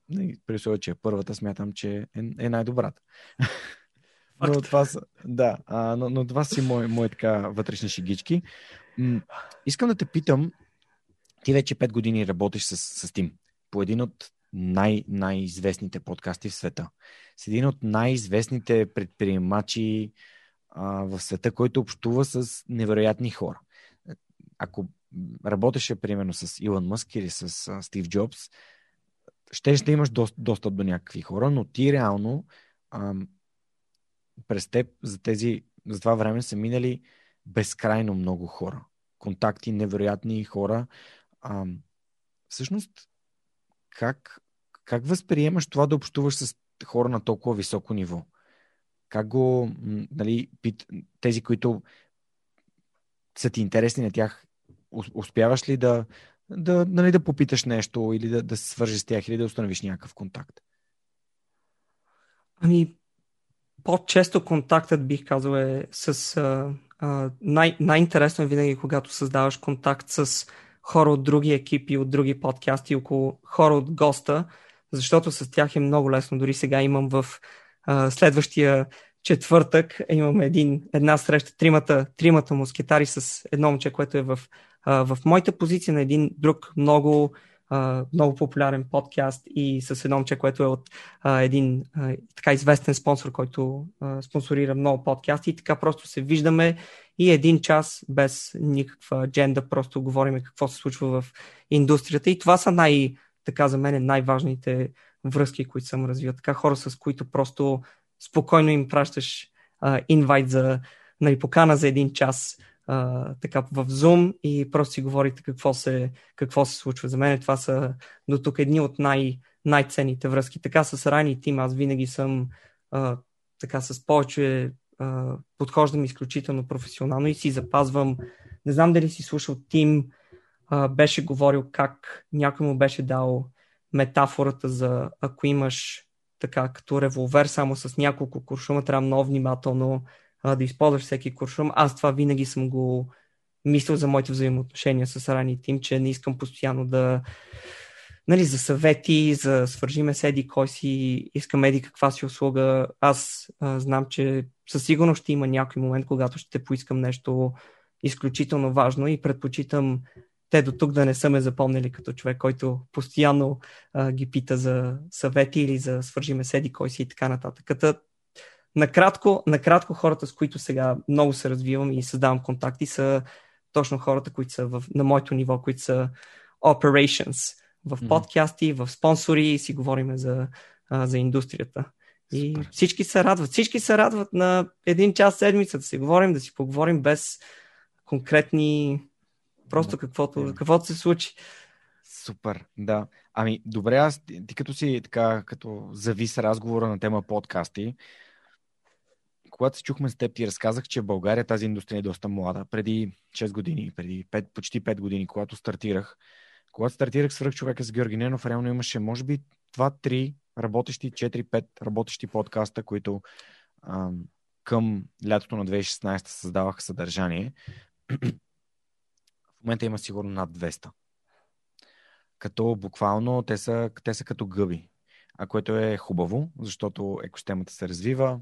Speaker 1: нали, при условие, че е първата, смятам, че е, е най-добрата. но това са, да, а, но, но това си мои, мои така вътрешни шигички. М- искам да те питам, ти вече 5 години работиш с, с Тим по един от най- най-известните подкасти в света. С един от най-известните предприемачи в света, който общува с невероятни хора. Ако работеше примерно с Илон Мъск или с Стив Джобс, ще, ще имаш достъп до някакви хора, но ти реално а, през теб за тези за това време са минали безкрайно много хора. Контакти, невероятни хора. А, всъщност, как, как възприемаш това да общуваш с хора на толкова високо ниво? Как го, нали, тези, които са ти интересни на тях, успяваш ли да, да, нали, да попиташ нещо или да, да се свържиш с тях или да установиш някакъв контакт?
Speaker 2: Ами, по-често контактът бих казал е с... А, а, най- най-интересно е винаги, когато създаваш контакт с хора от други екипи, от други подкасти, около хора от госта, защото с тях е много лесно. Дори сега имам в а, следващия четвъртък имаме един, една среща, тримата, тримата мускетари с едно момче, което е в, а, в моята позиция на един друг много, много популярен подкаст и с едно момче, което е от а, един а, така известен спонсор, който а, спонсорира много подкасти и така просто се виждаме и един час без никаква адженда, просто говорим какво се случва в индустрията и това са най- така за мен най-важните връзки, които съм развил. Така хора, с които просто спокойно им пращаш а, инвайт за нали, покана за един час така в Zoom и просто си говорите какво се, какво се случва. За мен това са до тук едни от най- най-ценните връзки. Така с Райни Тим аз винаги съм а, така с повече а, подхождам изключително професионално и си запазвам. Не знам дали си слушал Тим, а, беше говорил как някой му беше дал метафората за ако имаш така като револвер само с няколко куршума, трябва много внимателно а, да използваш всеки куршум. Аз това винаги съм го мислил за моите взаимоотношения с Рани Тим, че не искам постоянно да нали, за съвети, за свържиме с еди кой си, искам еди каква си услуга. Аз а, знам, че със сигурност ще има някой момент, когато ще поискам нещо изключително важно и предпочитам те до тук да не са ме запомнили като човек, който постоянно а, ги пита за съвети или за свържиме седи кой си и така нататък. Като, накратко, накратко хората, с които сега много се развивам и създавам контакти, са точно хората, които са в, на моето ниво, които са operations, в подкасти, в спонсори и си говорим за, а, за индустрията. И Супер. всички се радват. Всички се радват на един час седмица да си говорим, да си поговорим без конкретни Просто каквото, каквото се случи.
Speaker 1: Супер, да. Ами, добре, аз ти, ти като си така, като завис разговора на тема подкасти, когато се чухме с теб, ти разказах, че в България тази индустрия е доста млада. Преди 6 години, преди 5, почти 5 години, когато стартирах, когато стартирах свръх човека с Георги Ненов, реално имаше, може би, 2-3 работещи, 4-5 работещи подкаста, които ам, към лятото на 2016 създаваха съдържание момента има сигурно над 200. Като буквално те са, те са като гъби, а което е хубаво, защото екосистемата се развива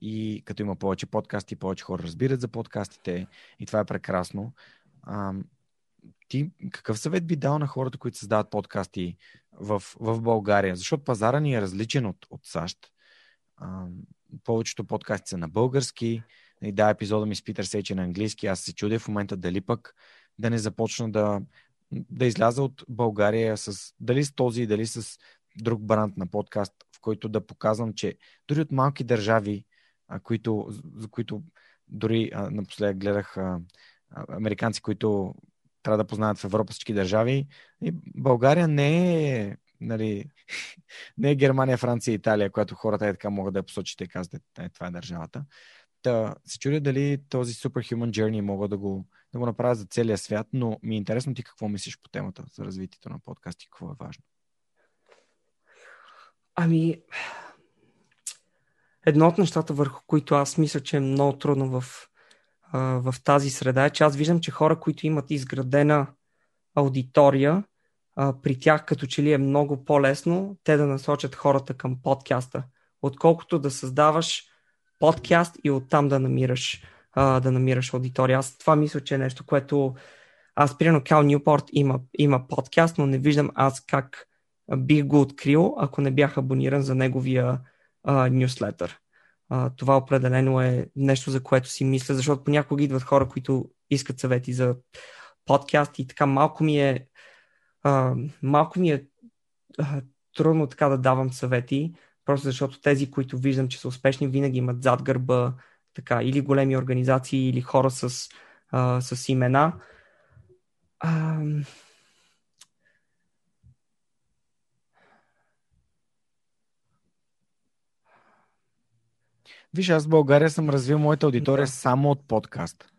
Speaker 1: и като има повече подкасти, повече хора разбират за подкастите и това е прекрасно. А, ти какъв съвет би дал на хората, които създават подкасти в, в България? Защото пазара ни е различен от, от САЩ. А, повечето подкасти са на български, и да, епизода ми с Питър Сейче на английски. Аз се чудя в момента дали пък да не започна да, да изляза от България с дали с този, дали с друг бранд на подкаст, в който да показвам, че дори от малки държави, а, които, за които дори а, напоследък гледах а, американци, които трябва да познаят в Европа всички държави. И България не е нали, не е Германия, Франция и Италия, която хората е така могат да я посочите и казват, е, това е държавата. Та, се чудя дали този Superhuman Journey мога да го, да го направя за целия свят, но ми е интересно ти какво мислиш по темата за развитието на подкасти, какво е важно.
Speaker 2: Ами, едно от нещата, върху които аз мисля, че е много трудно в, в тази среда е, че аз виждам, че хора, които имат изградена аудитория, при тях като че ли е много по-лесно те да насочат хората към подкаста, отколкото да създаваш подкаст и оттам да намираш, да намираш аудитория. Аз това мисля, че е нещо, което аз, примерно, Кал Ньюпорт има, има подкаст, но не виждам аз как бих го открил, ако не бях абониран за неговия нюслетър. Това определено е нещо, за което си мисля, защото понякога идват хора, които искат съвети за подкаст и така малко ми е а, малко ми е а, трудно така да давам съвети, Просто защото тези, които виждам, че са успешни, винаги имат зад гърба така, или големи организации, или хора с, а, с имена. А...
Speaker 1: Виж, аз в България съм развил моята аудитория да. само от подкаст.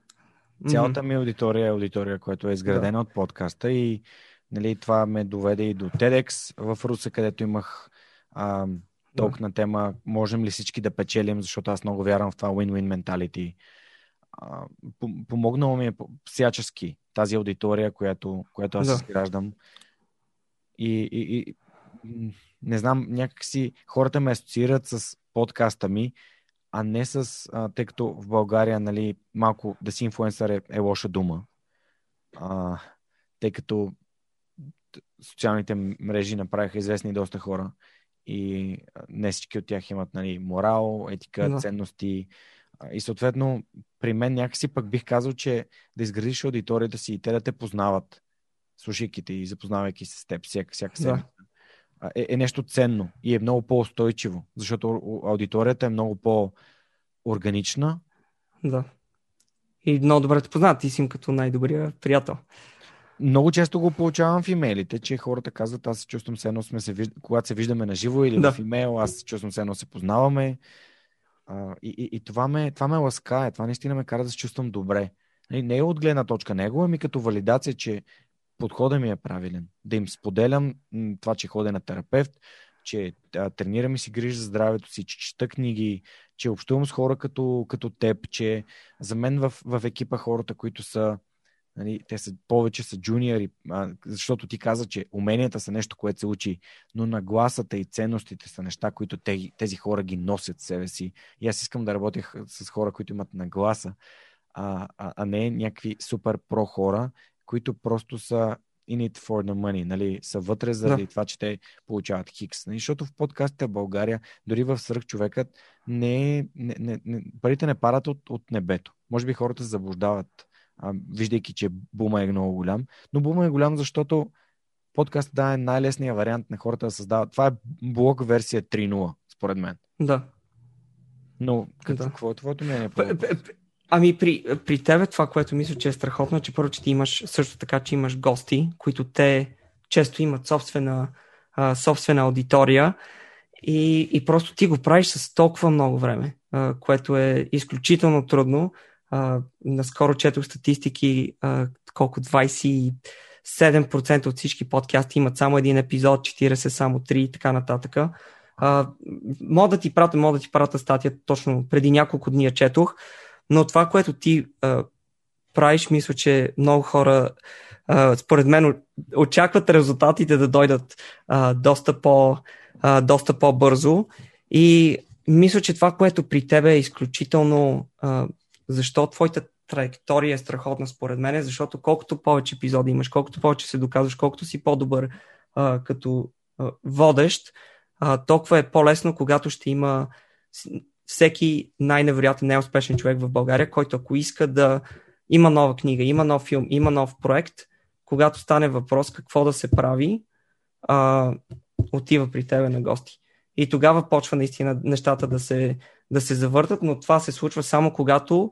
Speaker 1: Цялата ми аудитория е аудитория, която е изградена да. от подкаста и нали, това ме доведе и до TEDx в Руса, където имах а, толк на тема можем ли всички да печелим, защото аз много вярвам в това win-win менталити. Помогнало ми е всячески тази аудитория, която, която аз да. изграждам. И, и, и не знам, някакси хората ме асоциират с подкаста ми а не с, а, тъй като в България, нали, малко да си инфлуенсър е, е лоша дума, а, тъй като социалните мрежи направиха известни доста хора и не всички от тях имат нали, морал, етика, да. ценности. И съответно, при мен някакси пък бих казал, че да изградиш аудиторията си и те да те познават, слушайки те и запознавайки се с теб всяка, всяка седмица, да. Е, е нещо ценно и е много по-устойчиво, защото аудиторията е много по-органична.
Speaker 2: Да. И много добре те познават. Ти си им като най-добрия приятел.
Speaker 1: Много често го получавам в имейлите, че хората казват, аз се чувствам се едно сме се вижда, когато се виждаме на живо или да. в имейл, аз се чувствам се едно се познаваме. А, и, и, и това, ме, това ме ласкае, това наистина ме кара да се чувствам добре. Не, не е от гледна точка него, ами като валидация, че подходът ми е правилен. Да им споделям това, че ходя на терапевт, че а, тренирам и си грижа за здравето си, че чета книги, че общувам с хора като, като теб, че за мен в, в екипа хората, които са Нали, те са, повече са джуниори, а, защото ти каза, че уменията са нещо, което се учи, но нагласата и ценностите са неща, които те, тези хора ги носят себе си. И аз искам да работя с хора, които имат нагласа, а, а, а не някакви супер про хора, които просто са in it for the money, нали, са вътре заради да. това, че те получават хикс. Нали, защото в подкастите в България, дори в Сръх човекът, не, не, не, не, парите не парат от, от небето. Може би хората се заблуждават а, виждайки, че бума е много голям. Но бума е голям, защото подкаст да е най-лесният вариант на хората да създават. Това е блок версия 3.0, според мен.
Speaker 2: Да.
Speaker 1: Но какво, да. какво е твоето мнение? По
Speaker 2: ами при, при тебе това, което мисля, че е страхотно, че първо, че ти имаш също така, че имаш гости, които те често имат собствена, а, собствена аудитория и, и просто ти го правиш с толкова много време, а, което е изключително трудно а, наскоро четох статистики, а, колко 27% от всички подкасти имат само един епизод, 40 само 3 и така нататък. Мога да ти пратя, мога да ти пратя статия точно преди няколко дни я четох, но това, което ти а, правиш, мисля, че много хора а, според мен очакват резултатите да дойдат а, доста, по, а, доста по-бързо. И мисля, че това, което при тебе е изключително а, защо твоята траектория е страхотна според мен, защото колкото повече епизоди имаш, колкото повече се доказваш, колкото си по-добър а, като а, водещ, а, толкова е по-лесно, когато ще има всеки най-невероятен, най-успешен човек в България, който ако иска да има нова книга, има нов филм, има нов проект, когато стане въпрос какво да се прави, а, отива при тебе на гости. И тогава почва наистина нещата да се, да се завъртат, но това се случва само когато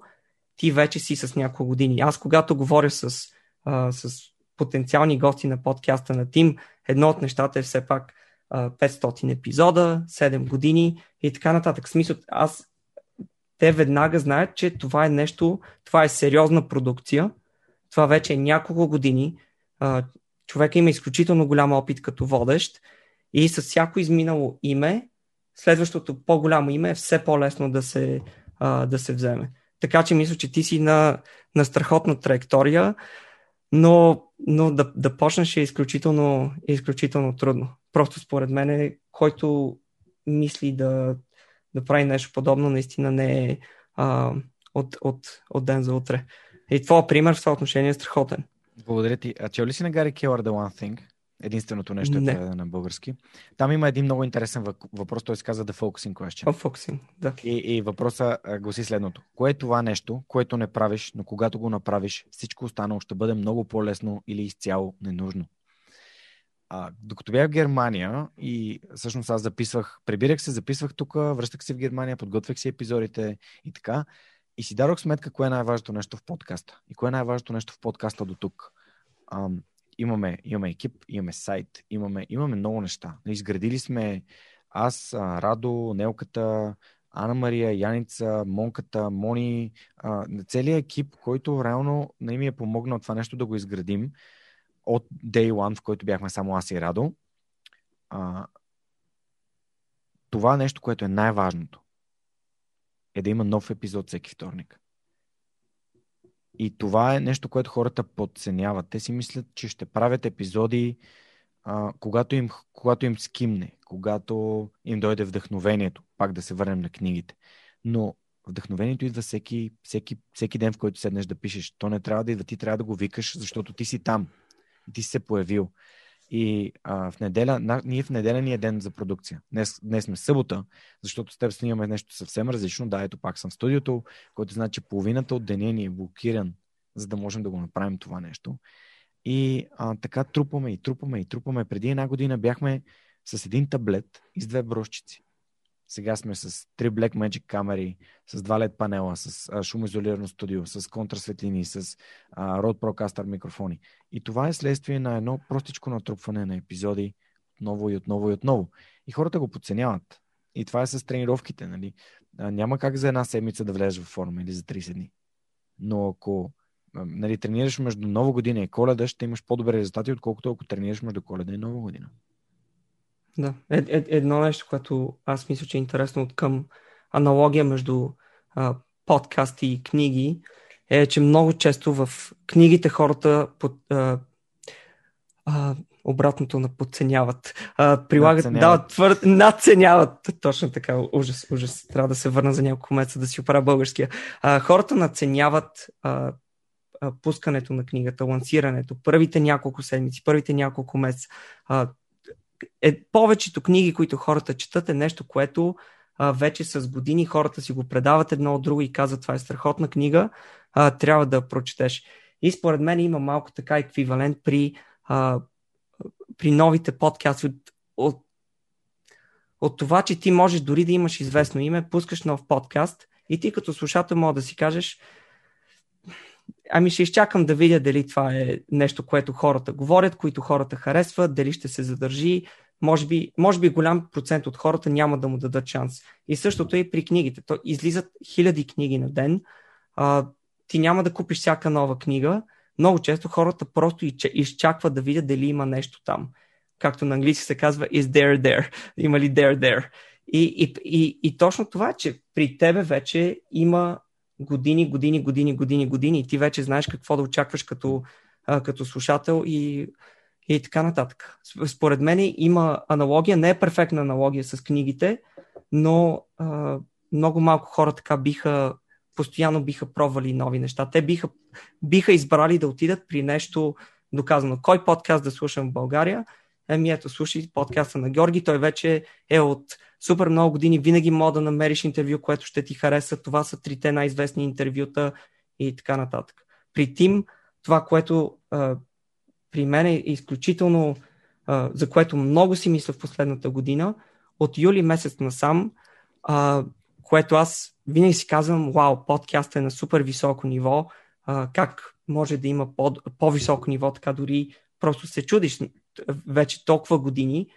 Speaker 2: ти вече си с няколко години. Аз когато говоря с, а, с потенциални гости на подкаста на Тим, едно от нещата е все пак 500 епизода, 7 години и така нататък. Смисъл, аз те веднага знаят, че това е нещо, това е сериозна продукция, това вече е няколко години. А, човек има изключително голям опит като водещ и с всяко изминало име, следващото по-голямо име е все по-лесно да се, да се вземе. Така че мисля, че ти си на, на страхотна траектория, но, но да, да почнеш е изключително, изключително трудно. Просто според мен, е, който мисли да, да прави нещо подобно, наистина не е а, от, от, от ден за утре. И твой пример в това отношение е страхотен.
Speaker 1: Благодаря ти. А чел ли си на Гари Келър The One Thing? Единственото нещо е преведено на български. Там има един много интересен въпрос, той се казва The Focusing Question.
Speaker 2: Oh, focusing, да.
Speaker 1: И, и въпроса гласи следното. Кое е това нещо, което не правиш, но когато го направиш, всичко останало ще бъде много по-лесно или изцяло ненужно? А, докато бях в Германия и всъщност аз записвах, прибирах се, записвах тук, връщах се в Германия, подготвях си епизодите и така. И си дадох сметка кое е най-важното нещо в подкаста. И кое е най-важното нещо в подкаста до тук имаме, имаме екип, имаме сайт, имаме, имаме много неща. Изградили сме аз, Радо, Нелката, Ана Мария, Яница, Монката, Мони, целият екип, който реално не ми е помогнал това нещо да го изградим от Day One, в който бяхме само аз и Радо. А, това нещо, което е най-важното, е да има нов епизод всеки вторник. И това е нещо, което хората подценяват. Те си мислят, че ще правят епизоди, а, когато, им, когато им скимне, когато им дойде вдъхновението, пак да се върнем на книгите. Но вдъхновението идва всеки, всеки, всеки ден, в който седнеш да пишеш. То не трябва да идва, ти трябва да го викаш, защото ти си там. Ти се появил. И а, в неделя, на, ние в неделя ни е ден за продукция. Днес, днес сме събота, защото с теб снимаме нещо съвсем различно. Да, ето пак съм в студиото, което значи, че половината от деня ни е блокиран, за да можем да го направим това нещо. И а, така трупаме и трупаме и трупаме. Преди една година бяхме с един таблет и с две брошчици. Сега сме с три Black Magic камери, с два LED панела, с а, шумоизолирано студио, с контрасветлини, с а, Rode Procaster микрофони. И това е следствие на едно простичко натрупване на епизоди отново и отново и отново. И хората го подценяват. И това е с тренировките. Нали? А, няма как за една седмица да влезеш в форма или за 30 дни. Но ако нали, тренираш между Нова година и Коледа, ще имаш по-добри резултати, отколкото ако тренираш между Коледа и Нова година.
Speaker 2: Да, е, е, едно нещо, което аз мисля, че е интересно от към аналогия между а, подкасти и книги, е, че много често в книгите хората под, а, а, обратното на подценяват. А, прилагат, надценяват. да, твърд, надценяват. Точно така, ужас, ужас. Трябва да се върна за няколко месеца да си оправя българския. А, хората надценяват а, а, пускането на книгата, лансирането, първите няколко седмици, първите няколко месеца. А, е, повечето книги, които хората четат, е нещо, което а, вече с години хората си го предават едно от друго и казват, това е страхотна книга, а, трябва да прочетеш. И според мен има малко така еквивалент при, а, при новите подкасти от, от, от това, че ти можеш дори да имаш известно име, пускаш нов подкаст и ти като слушател може да си кажеш, Ами ще изчакам да видя дали това е нещо, което хората говорят, които хората харесват, дали ще се задържи. Може би, може би голям процент от хората няма да му дадат шанс. И същото е и при книгите. То излизат хиляди книги на ден. А, ти няма да купиш всяка нова книга. Много често хората просто изчакват да видят дали има нещо там. Както на английски се казва is there there. Има ли there there. И, и, и, и точно това, че при тебе вече има години, години, години, години, години и ти вече знаеш какво да очакваш като, като слушател и, и така нататък. Според мен има аналогия, не е перфектна аналогия с книгите, но много малко хора така биха, постоянно биха пробвали нови неща. Те биха, биха избрали да отидат при нещо доказано. Кой подкаст да слушам в България? Еми ето, слушай подкаста на Георги, той вече е от супер много години, винаги мога да намериш интервю, което ще ти хареса. Това са трите най-известни интервюта и така нататък. При Тим, това, което а, при мен е изключително, а, за което много си мисля в последната година, от юли месец насам, а, което аз винаги си казвам, вау, подкастът е на супер високо ниво, а, как може да има по- по-високо ниво, така дори просто се чудиш вече толкова години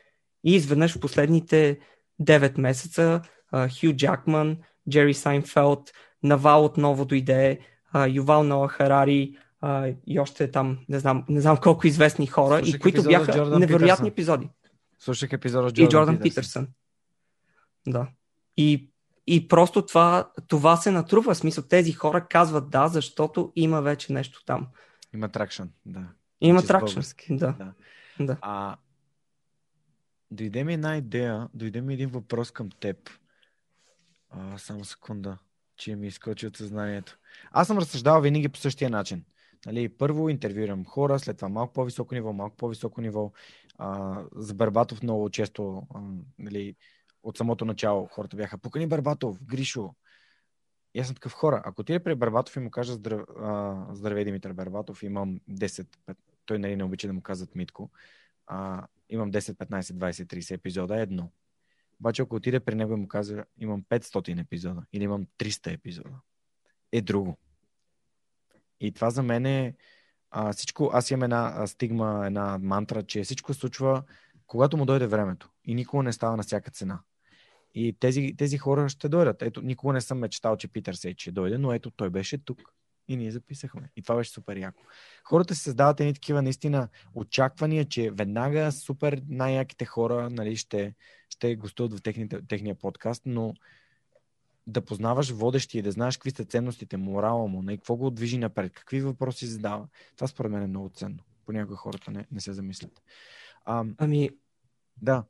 Speaker 2: и изведнъж в последните 9 месеца Хю Джакман, Джери Сайнфелд, Навал отново дойде, Ювал Ноа Харари и още там, не знам, не знам колко известни хора, Слушах и които бяха невероятни Питърсън. епизоди.
Speaker 1: Слушах епизода
Speaker 2: с Джордан, и Джордан Питърсън. Питърсън. Да. И, и просто това, това се натрупва. В смисъл, тези хора казват да, защото има вече нещо там.
Speaker 1: Има тракшн, да.
Speaker 2: Има тракшн, да. да. Да.
Speaker 1: А, Дойде ми една идея, дойде ми един въпрос към теб. А, само секунда, че ми изкочи от съзнанието. Аз съм разсъждавал винаги по същия начин. Нали, първо интервюирам хора, след това малко по-високо ниво, малко по-високо ниво. А, за Барбатов много често, а, нали, от самото начало хората бяха, покани Барбатов, Гришо. И аз съм такъв хора. Ако ти е при Барбатов и му кажа здрав... здравей Димитър Барбатов, имам 10, той нали не обича да му казват Митко, а, имам 10, 15, 20, 30 епизода, едно. Обаче ако отиде при него и му казва, имам 500 епизода или имам 300 епизода, е друго. И това за мен е а, всичко, аз имам една стигма, една мантра, че всичко случва когато му дойде времето и никога не става на всяка цена. И тези, тези хора ще дойдат. Ето, никога не съм мечтал, че Питър Сейч ще дойде, но ето той беше тук и ние записахме. И това беше супер яко. Хората се създават едни такива наистина очаквания, че веднага супер най-яките хора нали, ще, ще гостуват в техните, техния подкаст, но да познаваш водещи и да знаеш какви са ценностите, морала му, на нали, какво го движи напред, какви въпроси задава. Това според мен е много ценно. Понякога хората не, не се замислят.
Speaker 2: А, ами,
Speaker 1: да.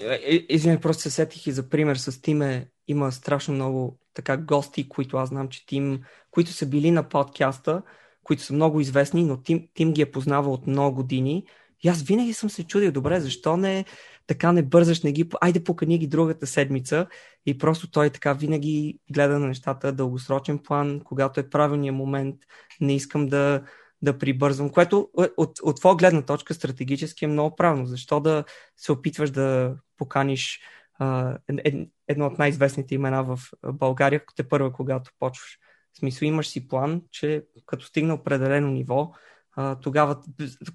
Speaker 2: Е, е, извинявай, просто се сетих и за пример с Тиме. Има страшно много така гости, които аз знам, че Тим, които са били на подкаста, които са много известни, но Тим, Тим ги е познавал от много години. И аз винаги съм се чудил, добре, защо не така не бързаш, не ги, айде покани ги другата седмица и просто той така винаги гледа на нещата дългосрочен план, когато е правилният момент, не искам да, да прибързвам, което е, от, от твоя гледна точка стратегически е много правилно. Защо да се опитваш да поканиш а, едно от най-известните имена в България, те първа, когато почваш. В смисъл имаш си план, че като стигне определено ниво, тогава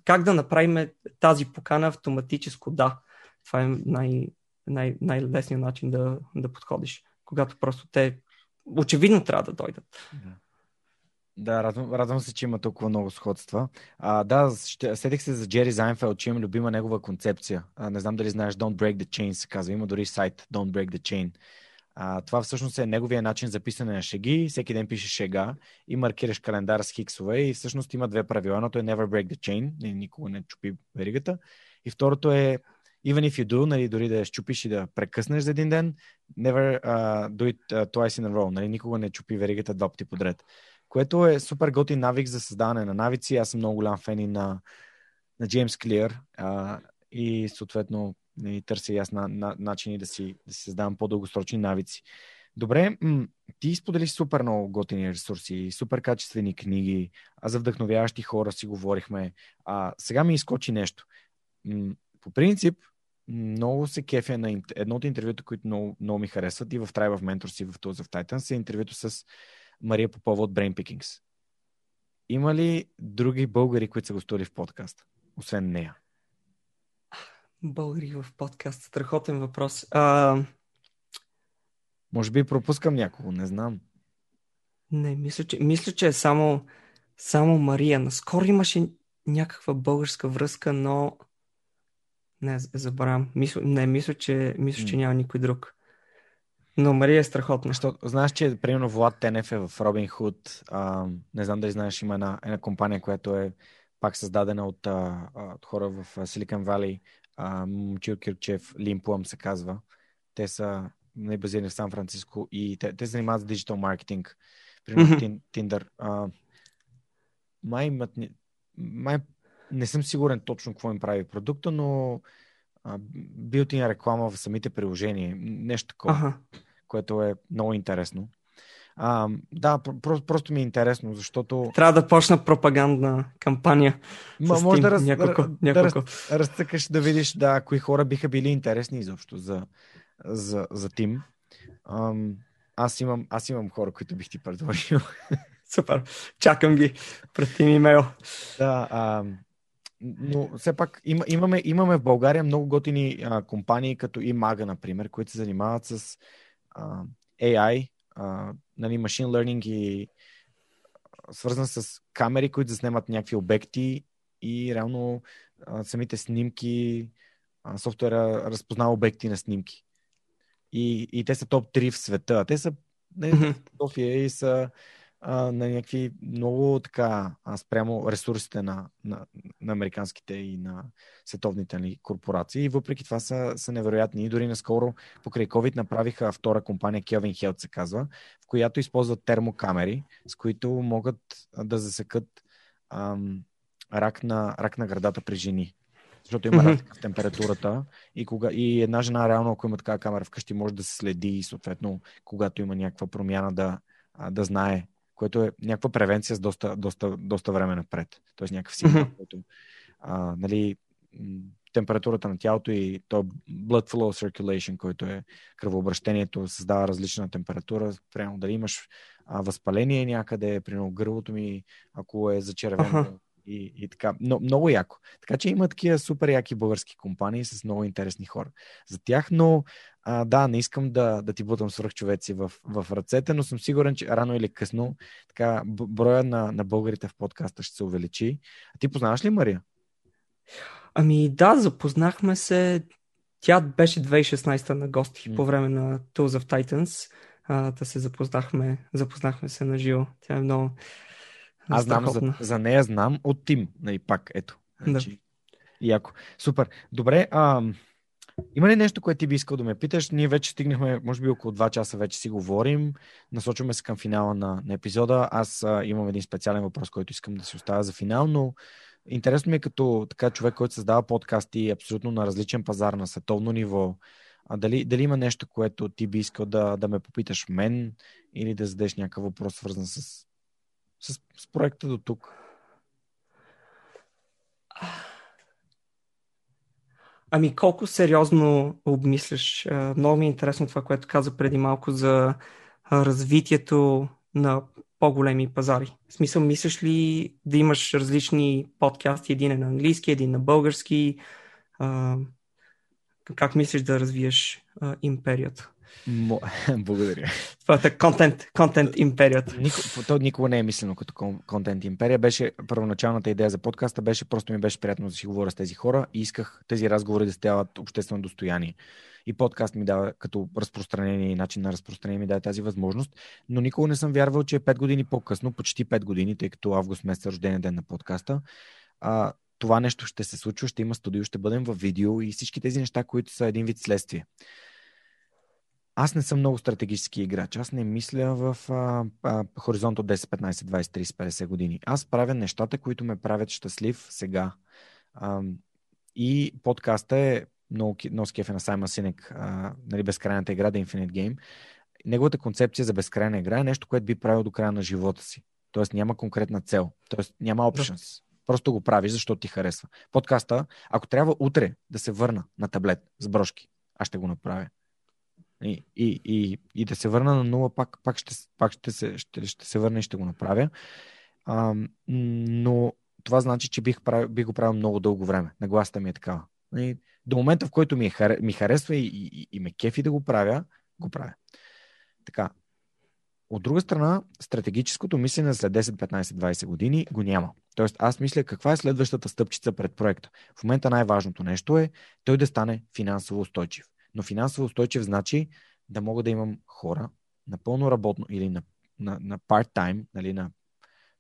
Speaker 2: как да направим тази покана автоматическо да. Това е най- най- най-лесният начин да, да подходиш, когато просто те очевидно трябва да дойдат.
Speaker 1: Да. Да, радвам, радвам се, че има толкова много сходства. А, да, седих се за Джери Зайнфелд, че има любима негова концепция. А, не знам дали знаеш Don't Break the Chain, се казва. Има дори сайт Don't Break the Chain. А, това всъщност е неговия начин за писане на шеги. Всеки ден пише шега и маркираш календар с хиксове и всъщност има две правила. Едното е Never Break the Chain, никога не чупи веригата. И второто е even if you do, нали, дори да я щупиш и да прекъснеш за един ден, never uh, do it uh, twice in a row. Нали, никога не чупи веригата два пъти подред което е супер готин навик за създаване на навици. Аз съм много голям фен и на, на Джеймс Клиър и съответно и търся и аз на, на, начини да си, да си създавам по-дългосрочни навици. Добре, м- ти сподели супер много готини ресурси, супер качествени книги, а за вдъхновяващи хора си говорихме. А, сега ми изкочи нещо. М- по принцип, много се кефя на едно от интервюта, които много, много ми харесват и в Tribe of Mentors и в този в Titans е интервюто с Мария Попова от Brain Pickings. Има ли други българи, които са гостували в подкаст, освен нея?
Speaker 2: Българи в подкаст. Страхотен въпрос. А...
Speaker 1: Може би пропускам някого, не знам.
Speaker 2: Не, мисля, че, мисля, че е само, само Мария. Наскоро имаше някаква българска връзка, но не, забравям. Мисля, не, мисля, че, мисля, че няма никой друг. Но Мария е страхотна.
Speaker 1: Защото, знаеш, че примерно Влад Тенев е в Робин Худ. А, не знам дали знаеш, има една, една компания, която е пак създадена от, а, от хора в Силикан Вали. Момчил Кирчев, Лимпуам се казва. Те са базирани в Сан Франциско и те, те се занимават с диджитал маркетинг. Примерно mm-hmm. Tinder. А, май имат... Май не съм сигурен точно какво им прави продукта, но билтин реклама в самите приложения. Нещо такова. Ага което е много интересно. А, да, просто, просто ми е интересно, защото...
Speaker 2: Трябва да почна пропагандна кампания.
Speaker 1: Ма, може да, раз, няколко, да, няколко. да разцъкаш да видиш да, кои хора биха били интересни изобщо за, за, за тим. Ам, аз, имам, аз имам хора, които бих ти предложил.
Speaker 2: Супер. Чакам ги. Прати ми имейл.
Speaker 1: Да, а, но все пак им, имаме, имаме в България много готини а, компании, като Имага, например, които се занимават с AI, а, нали, machine learning и свързан с камери, които заснемат някакви обекти и реално а, самите снимки, а, софтуера разпознава обекти на снимки. И, и те са топ 3 в света. Те са не, нали, София и са а, на някакви много така спрямо ресурсите на, на, на американските и на световните нали, корпорации. И въпреки това са, са невероятни. И дори наскоро покрай COVID направиха втора компания, Kelvin Health се казва, в която използват термокамери, с които могат да засекат ам, рак, на, рак на градата при жени. Защото има разлика в температурата и, кога, и една жена реално, ако има такава камера вкъщи, може да се следи и съответно, когато има някаква промяна, да, да знае което е някаква превенция с доста, доста, доста време напред. Тоест някакъв сигнал, mm-hmm. който а, нали, температурата на тялото и то blood flow circulation, който е кръвообращението, създава различна температура. Примерно дали имаш а, възпаление някъде, примерно гърлото ми, ако е зачервено, uh-huh и, и така. Но, много яко. Така че има такива супер яки български компании с много интересни хора. За тях, но а, да, не искам да, да ти бутам свръхчовеци в, в ръцете, но съм сигурен, че рано или късно така, броя на, на българите в подкаста ще се увеличи. А ти познаваш ли Мария?
Speaker 2: Ами да, запознахме се. Тя беше 2016 на гости mm. по време на Tools of Titans. А, да се запознахме, запознахме се на живо. Тя е много,
Speaker 1: аз знам за, за нея, знам от Тим. Нали, пак, ето. Значи, да. Яко. Супер. Добре, а, Има ли нещо, което ти би искал да ме питаш? Ние вече стигнахме, може би около 2 часа вече си говорим. Насочваме се към финала на, на епизода. Аз а, имам един специален въпрос, който искам да си оставя за финал, но интересно ми е като така човек, който създава подкасти абсолютно на различен пазар, на световно ниво. А дали, дали има нещо, което ти би искал да, да ме попиташ мен или да зададеш някакъв въпрос, свързан с, с, с проекта до тук?
Speaker 2: Ами колко сериозно обмисляш? Много ми е интересно това, което каза преди малко за развитието на по-големи пазари. В смисъл, мислиш ли да имаш различни подкасти, един е на английски, един на български? Как мислиш да развиеш империята?
Speaker 1: Мо... Благодаря.
Speaker 2: Това е контент, контент империята.
Speaker 1: Нико, то никога не е мислено като контент империя. Беше първоначалната идея за подкаста, беше просто ми беше приятно да си говоря с тези хора и исках тези разговори да стават обществено достояние. И подкаст ми дава като разпространение и начин на разпространение ми дава тази възможност. Но никога не съм вярвал, че 5 години по-късно, почти 5 години, тъй като август месец е рождения ден на подкаста, а, това нещо ще се случва, ще има студио, ще бъдем в видео и всички тези неща, които са един вид следствие аз не съм много стратегически играч. Аз не мисля в а, а, хоризонт от 10, 15, 20, 30, 50 години. Аз правя нещата, които ме правят щастлив сега. А, и подкаста е много, много скефе на Сайма Синек, а, нали, безкрайната игра, The Infinite Game. Неговата концепция за безкрайна игра е нещо, което би правил до края на живота си. Тоест няма конкретна цел. Тоест няма options. Просто го правиш, защото ти харесва. Подкаста, ако трябва утре да се върна на таблет с брошки, аз ще го направя. И, и, и, и да се върна на нула, пак, пак, ще, пак ще, се, ще, ще се върна и ще го направя. А, но това значи, че бих, правил, бих го правил много дълго време. Нагласата ми е такава. И до момента, в който ми, е, ми харесва и, и, и ме кефи да го правя, го правя. Така. От друга страна, стратегическото мислене след 10, 15, 20 години го няма. Тоест, аз мисля каква е следващата стъпчица пред проекта. В момента най-важното нещо е той да стане финансово устойчив. Но финансово устойчив значи да мога да имам хора на пълно работно или на, на, на part-time, нали, на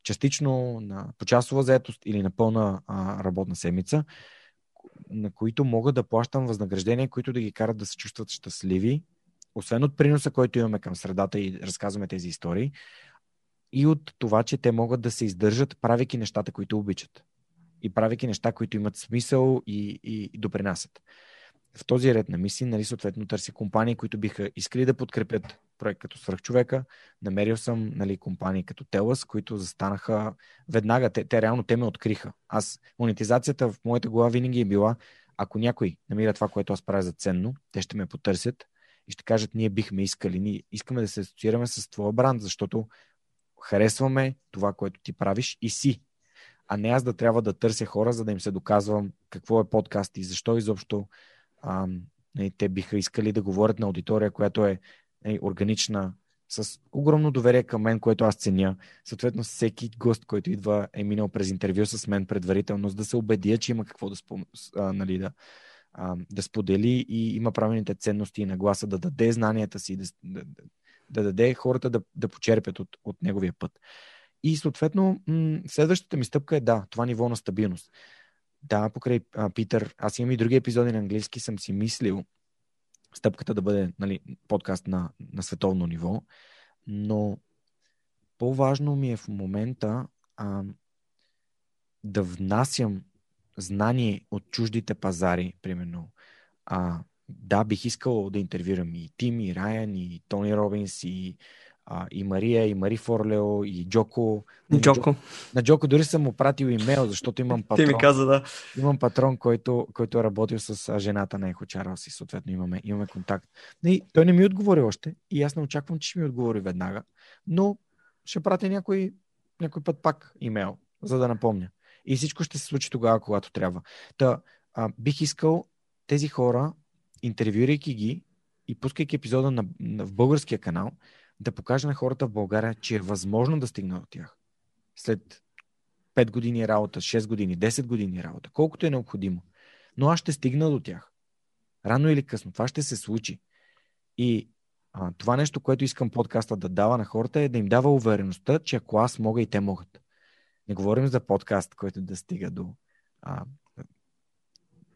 Speaker 1: частично на почасова заетост или на пълна а, работна седмица, на които мога да плащам възнаграждения, които да ги карат да се чувстват щастливи, освен от приноса, който имаме към средата и разказваме тези истории, и от това, че те могат да се издържат, правейки нещата, които обичат. И правейки неща, които имат смисъл и, и, и допринасят в този ред на мисии, нали, съответно търси компании, които биха искали да подкрепят проект като свръхчовека. Намерил съм нали, компании като Телас, които застанаха веднага. Те, те реално те ме откриха. Аз, монетизацията в моята глава винаги е била, ако някой намира това, което аз правя за ценно, те ще ме потърсят и ще кажат, ние бихме искали, ние искаме да се асоциираме с твоя бранд, защото харесваме това, което ти правиш и си. А не аз да трябва да търся хора, за да им се доказвам какво е подкаст и защо изобщо а, нали, те биха искали да говорят на аудитория, която е нали, органична, с огромно доверие към мен, което аз ценя. Съответно, всеки гост, който идва, е минал през интервю с мен предварително, за да се убедя, че има какво да, спом... а, нали, да, а, да сподели и има правилните ценности и нагласа да даде знанията си, да, да, да даде хората да, да почерпят от, от неговия път. И съответно, следващата ми стъпка е да, това ниво на стабилност. Да, покрай а, Питър, аз имам и други епизоди на английски, съм си мислил стъпката да бъде нали, подкаст на, на световно ниво, но по-важно ми е в момента а, да внасям знание от чуждите пазари, примерно. А, да, бих искал да интервюрам и Тим, и Райан, и Тони Робинс, и а, и Мария, и Мари Форлео, и Джоко.
Speaker 2: И Джоко.
Speaker 1: На Джоко дори съм му пратил имейл, защото имам патрон.
Speaker 2: Ти ми каза, да.
Speaker 1: Имам патрон, който, който е работил с жената на Ехо Чарлз и съответно имаме, имаме контакт. И той не ми отговори още и аз не очаквам, че ще ми отговори веднага, но ще пратя някой, някой път пак имейл, за да напомня. И всичко ще се случи тогава, когато трябва. Та, а, бих искал тези хора, интервюирайки ги и пускайки епизода на, на, в българския канал, да покажа на хората в България, че е възможно да стигна от тях. След 5 години работа, 6 години, 10 години работа, колкото е необходимо. Но аз ще стигна до тях. Рано или късно. Това ще се случи. И а, това нещо, което искам подкаста да дава на хората е да им дава увереността, че ако аз мога и те могат. Не говорим за подкаст, който да стига до а,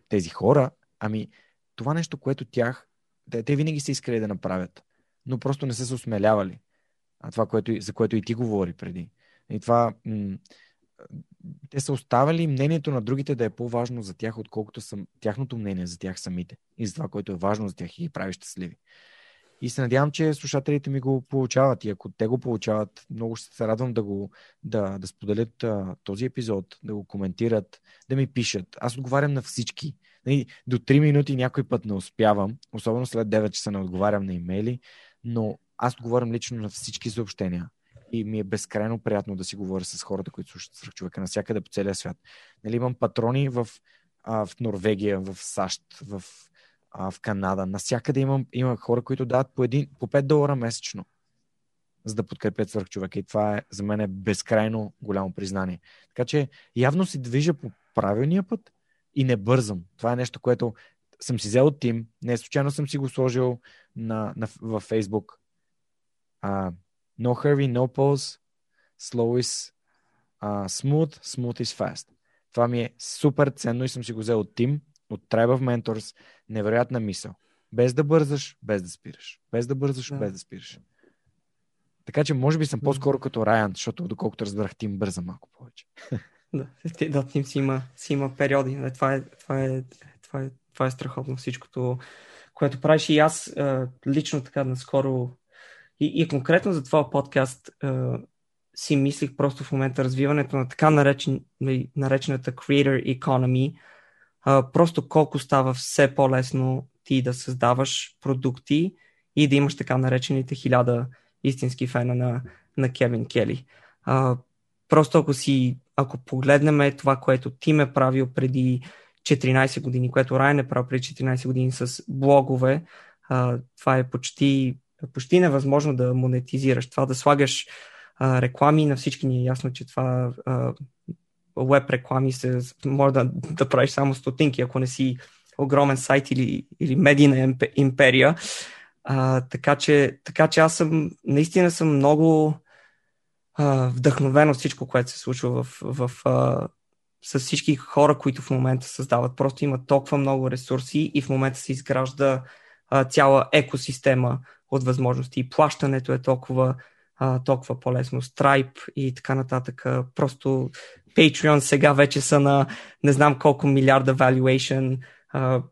Speaker 1: тези хора, ами това нещо, което тях, те, те винаги са искали да направят, но просто не са се осмелявали. А това, което, за което и ти говори преди. И това, м- те са оставали мнението на другите да е по-важно за тях, отколкото съм, тяхното мнение за тях самите и за това, което е важно за тях и ги прави щастливи. И се надявам, че слушателите ми го получават. И ако те го получават, много ще се радвам да, го, да, да споделят а, този епизод, да го коментират, да ми пишат. Аз отговарям на всички. Нали, до 3 минути някой път не успявам, особено след 9 часа не отговарям на имейли, но аз отговарям лично на всички съобщения. И ми е безкрайно приятно да си говоря с хората, които слушат свърх човека навсякъде по целия свят. Нали, имам патрони в, а, в Норвегия, в САЩ, в а, в Канада. Насякъде имам, има хора, които дават по, един, по 5 долара месечно, за да подкрепят свърх човека. И това е за мен е безкрайно голямо признание. Така че явно си движа по правилния път и не бързам. Това е нещо, което съм си взел Тим. Не случайно съм си го сложил на, на, във Facebook. Uh, no hurry, no pause. Slow is uh, smooth, smooth is fast. Това ми е супер ценно и съм си го взел от Тим от Tribe of Mentors, невероятна мисъл. Без да бързаш, без да спираш. Без да бързаш, да. без да спираш. Така че може би съм по-скоро като Райан, защото доколкото разбрах, Тим бърза малко повече.
Speaker 2: Да, да Тим си има, си има периоди. Това е, това, е, това, е, това е страхотно всичкото, което правиш. И аз лично така наскоро и, и конкретно за това подкаст си мислих просто в момента развиването на така наречен, наречената creator economy, просто колко става все по-лесно ти да създаваш продукти и да имаш така наречените хиляда истински фена на, на Кевин Кели. Просто ако си, ако погледнем това, което ти ме правил преди 14 години, което Райан е правил преди 14 години с блогове, а, това е почти, почти невъзможно да монетизираш. Това да слагаш а, реклами на всички ни е ясно, че това веб реклами се, може да, да правиш само стотинки, ако не си огромен сайт или, или медийна империя. А, така, че, така че аз съм, наистина съм много а, вдъхновен от всичко, което се случва в, в, а, с всички хора, които в момента създават. Просто има толкова много ресурси и в момента се изгражда а, цяла екосистема от възможности. И плащането е толкова, а, толкова по-лесно. Stripe и така нататък. Просто Patreon сега вече са на не знам колко милиарда valuation. Uh,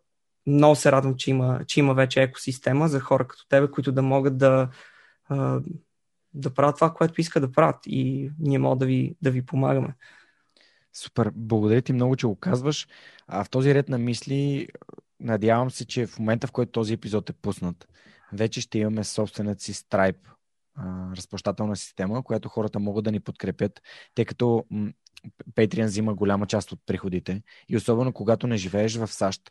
Speaker 2: много се радвам, че има, че има вече екосистема за хора като тебе, които да могат да, да правят това, което искат да правят и ние можем да ви, да ви помагаме.
Speaker 1: Супер. Благодаря ти много, че го казваш. А в този ред на мисли, надявам се, че в момента, в който този епизод е пуснат, вече ще имаме собствената си Stripe разплащателна система, която хората могат да ни подкрепят, тъй като Patreon взима голяма част от приходите и особено когато не живееш в САЩ,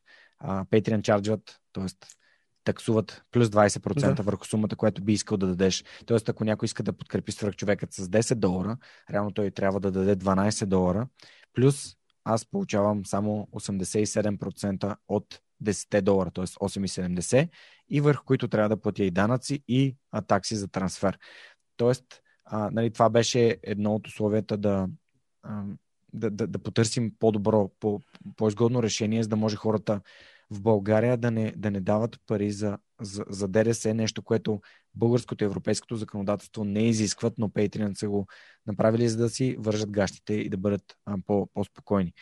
Speaker 1: Patreon чарджват, т.е. таксуват плюс 20% да. върху сумата, която би искал да дадеш. Тоест, ако някой иска да подкрепи свръхчовекът с 10 долара, реално той трябва да даде 12 долара, плюс аз получавам само 87% от 10 долара, т.е. 8,70 и върху които трябва да платя и данъци и а, такси за трансфер. Тоест, а, нали, това беше едно от условията да, да, да, да потърсим по-добро, по, по-изгодно решение, за да може хората в България да не, да не дават пари за, за, за ДДС, нещо, което българското и европейското законодателство не изискват, но Patreon са го направили, за да си вържат гащите и да бъдат а, по, по-спокойни.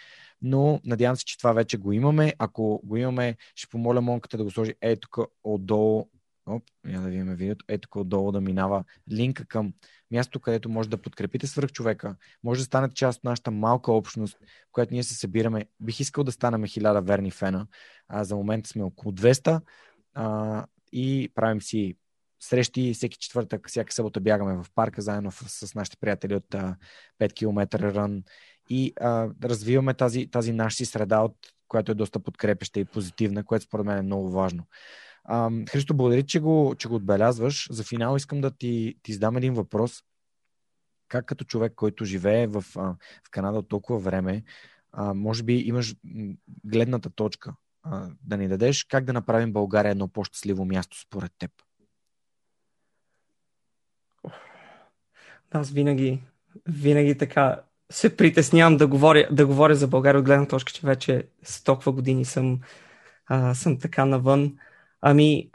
Speaker 1: Но надявам се, че това вече го имаме. Ако го имаме, ще помоля Монката да го сложи ей тук отдолу Оп, я да видим видеото. Ето тук отдолу да минава линка към място, където може да подкрепите свръхчовека. Може да станете част от нашата малка общност, в която ние се събираме. Бих искал да станем хиляда верни фена. А, за момента сме около 200 а, и правим си срещи всеки четвъртък, всяка събота бягаме в парка заедно с, нашите приятели от а, 5 км рън и а, развиваме тази, тази наша среда, от която е доста подкрепеща и позитивна, което според мен е много важно. А, Христо, благодаря, че го, че го отбелязваш. За финал искам да ти, ти задам един въпрос. Как като човек, който живее в, в Канада от толкова време, а, може би имаш гледната точка а, да ни дадеш как да направим България едно по-щастливо място според теб?
Speaker 2: Аз винаги, винаги така се притеснявам да говоря, да говоря за България от гледна точка, че вече с толкова години съм а, съм така навън. Ами,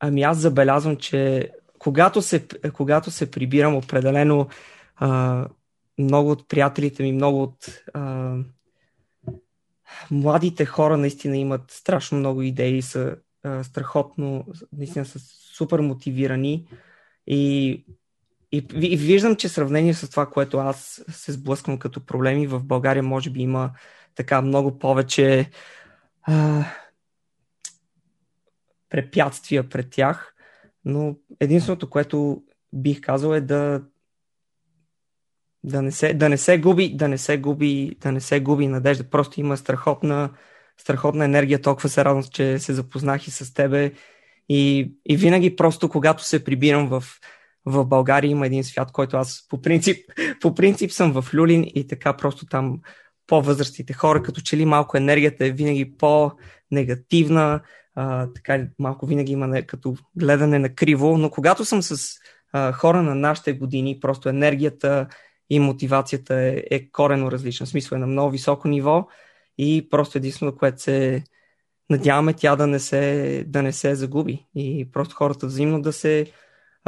Speaker 2: ами аз забелязвам, че когато се, когато се прибирам определено а, много от приятелите ми, много от а, младите хора наистина имат страшно много идеи, са а, страхотно, наистина са супер мотивирани и, и, и виждам, че сравнение с това, което аз се сблъсквам като проблеми, в България може би има така много повече а, препятствия пред тях, но единственото, което бих казал е да да не се, да не се губи, да не се губи, да не се губи надежда. Просто има страхотна, страхотна енергия. Толкова се радвам, че се запознах и с тебе. И, и винаги просто, когато се прибирам в, в България, има един свят, който аз по принцип, по принцип съм в Люлин и така просто там по-възрастните хора, като че ли малко енергията е винаги по-негативна, а, така малко винаги има като гледане на криво, но когато съм с а, хора на нашите години, просто енергията и мотивацията е, е корено различна. В смисъл е на много високо ниво и просто единствено, което се надяваме тя да не се, да не се загуби и просто хората взаимно да се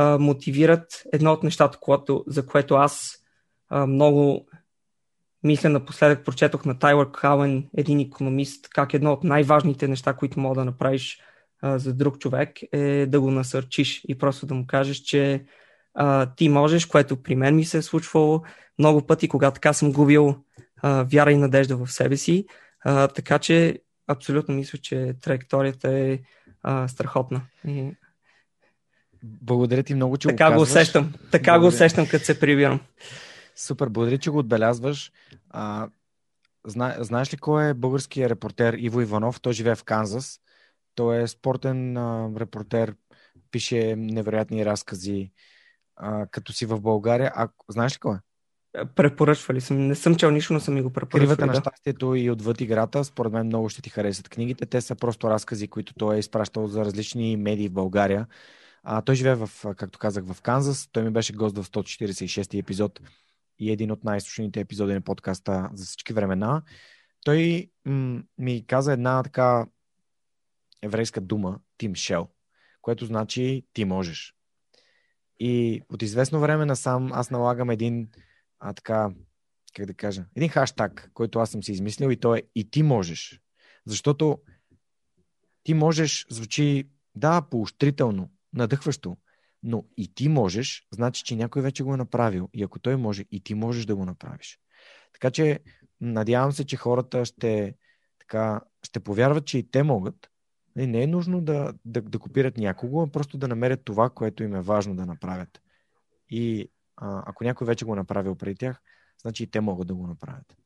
Speaker 2: а, мотивират. Едно от нещата, което, за което аз а, много мисля напоследък, прочетох на Тайлър Кауен, един економист, как едно от най-важните неща, които мога да направиш а, за друг човек е да го насърчиш и просто да му кажеш, че а, ти можеш, което при мен ми се е случвало много пъти, когато така съм губил а, вяра и надежда в себе си. А, така че абсолютно мисля, че траекторията е а, страхотна. И...
Speaker 1: Благодаря ти много, че
Speaker 2: така
Speaker 1: го,
Speaker 2: го усещам. Така Благодаря. го усещам, като се прибирам.
Speaker 1: Супер, благодаря, че го отбелязваш. А, зна, знаеш ли кой е българският репортер Иво Иванов? Той живее в Канзас. Той е спортен а, репортер, пише невероятни разкази а, като си в България. А, знаеш ли кой
Speaker 2: е? Препоръчвали съм. Не съм чел нищо, но съм ми го препоръчвали.
Speaker 1: Кривата да. на щастието и отвъд играта, според мен много ще ти харесат книгите. Те са просто разкази, които той е изпращал за различни медии в България. А, той живее в, както казах, в Канзас. Той ми беше гост в 146 епизод и един от най-слушаните епизоди на подкаста за всички времена. Той м- ми каза една така еврейска дума, Тим Шел, което значи ти можеш. И от известно време насам аз налагам един а, така, как да кажа, един хаштаг, който аз съм си измислил и то е и ти можеш. Защото ти можеш звучи, да, поощрително, надъхващо, но и ти можеш, значи, че някой вече го е направил. И ако той може, и ти можеш да го направиш. Така че, надявам се, че хората ще, така, ще повярват, че и те могат. Не, не е нужно да, да, да копират някого, а просто да намерят това, което им е важно да направят. И а, ако някой вече го е направил преди тях, значи и те могат да го направят.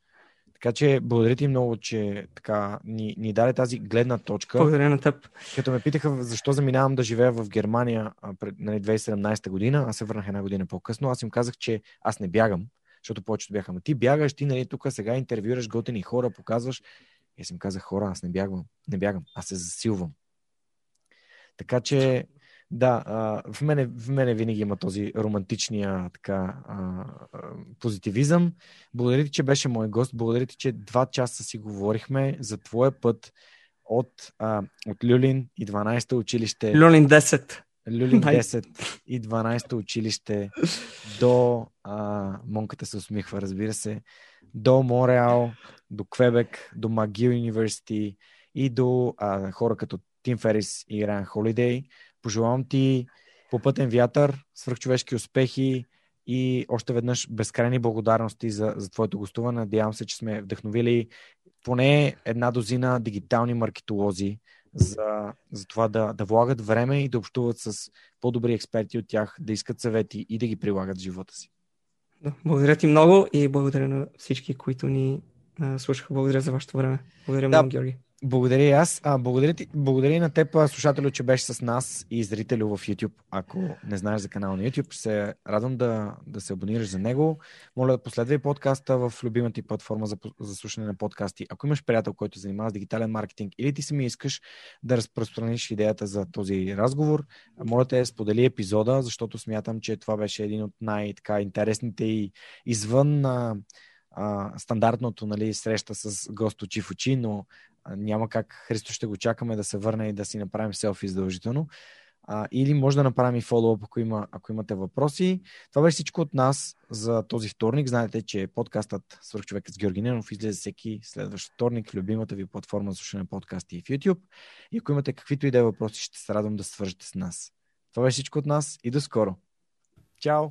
Speaker 1: Така че благодаря ти много, че така ни, ни даде тази гледна точка.
Speaker 2: Благодаря на теб.
Speaker 1: Като ме питаха защо заминавам да живея в Германия пред нали, 2017 година, аз се върнах една година по-късно, аз им казах, че аз не бягам, защото повечето бяха, ма ти бягаш, ти нали, тук сега интервюраш готини хора, показваш. И аз им казах, хора, аз не бягам, не бягам, аз се засилвам. Така че да, в мене, в мене винаги има този романтичния така, а, позитивизъм. Благодаря ти, че беше мой гост. Благодаря ти, че два часа си говорихме за твоя път от, а, от Люлин и 12-то училище.
Speaker 2: Люлин 10.
Speaker 1: Люлин 10 и 12-то училище до а, Монката се усмихва, разбира се, до Мореал, до Квебек, до Магил Университи и до а, хора като Тим Ферис и Ран Холидей. Пожелавам ти попътен вятър, свръхчовешки успехи и още веднъж безкрайни благодарности за, за твоето гостуване. Надявам се, че сме вдъхновили поне една дозина дигитални маркетолози за, за това да, да влагат време и да общуват с по-добри експерти от тях, да искат съвети и да ги прилагат в живота си.
Speaker 2: Да, благодаря ти много и благодаря на всички, които ни слушаха. Благодаря за вашето време. Благодаря да, много, Георги.
Speaker 1: Благодаря и аз. А, благодаря, ти, благодаря и на теб, слушателю, че беше с нас и зрителю в YouTube. Ако не знаеш за канала на YouTube, се радвам да, да се абонираш за него. Моля да последвай подкаста в любимата ти платформа за, за слушане на подкасти. Ако имаш приятел, който занимава с дигитален маркетинг или ти сами искаш да разпространиш идеята за този разговор, моля те сподели епизода, защото смятам, че това беше един от най-интересните и извън стандартното нали, среща с гост очи в очи, но няма как Христо ще го чакаме да се върне и да си направим селфи задължително. А, или може да направим и фоллоуп, ако, има, ако имате въпроси. Това беше всичко от нас за този вторник. Знаете, че подкастът Свърх човекът с Георги Ненов излезе всеки следващ вторник в любимата ви платформа за слушане подкасти в YouTube. И ако имате каквито и да е въпроси, ще се радвам да свържете с нас. Това беше всичко от нас и до скоро. Чао!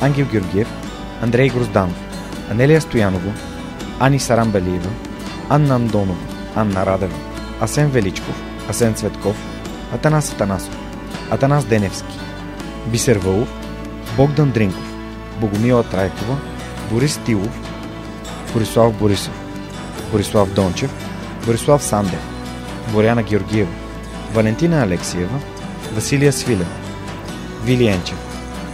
Speaker 1: Ангел Георгиев, Андрей Грозданов, Анелия Стоянова, Ани Сарамбелиева, Анна Андонова, Анна Радева, Асен Величков, Асен Цветков, Атанас Атанасов, Атанас Деневски, Бисер Вълов, Богдан Дринков, Богомила Трайкова, Борис Тилов, Борислав Борисов, Борислав Дончев, Борислав Сандев, Боряна Георгиева, Валентина Алексиева, Василия Свилев, Вили Енчев,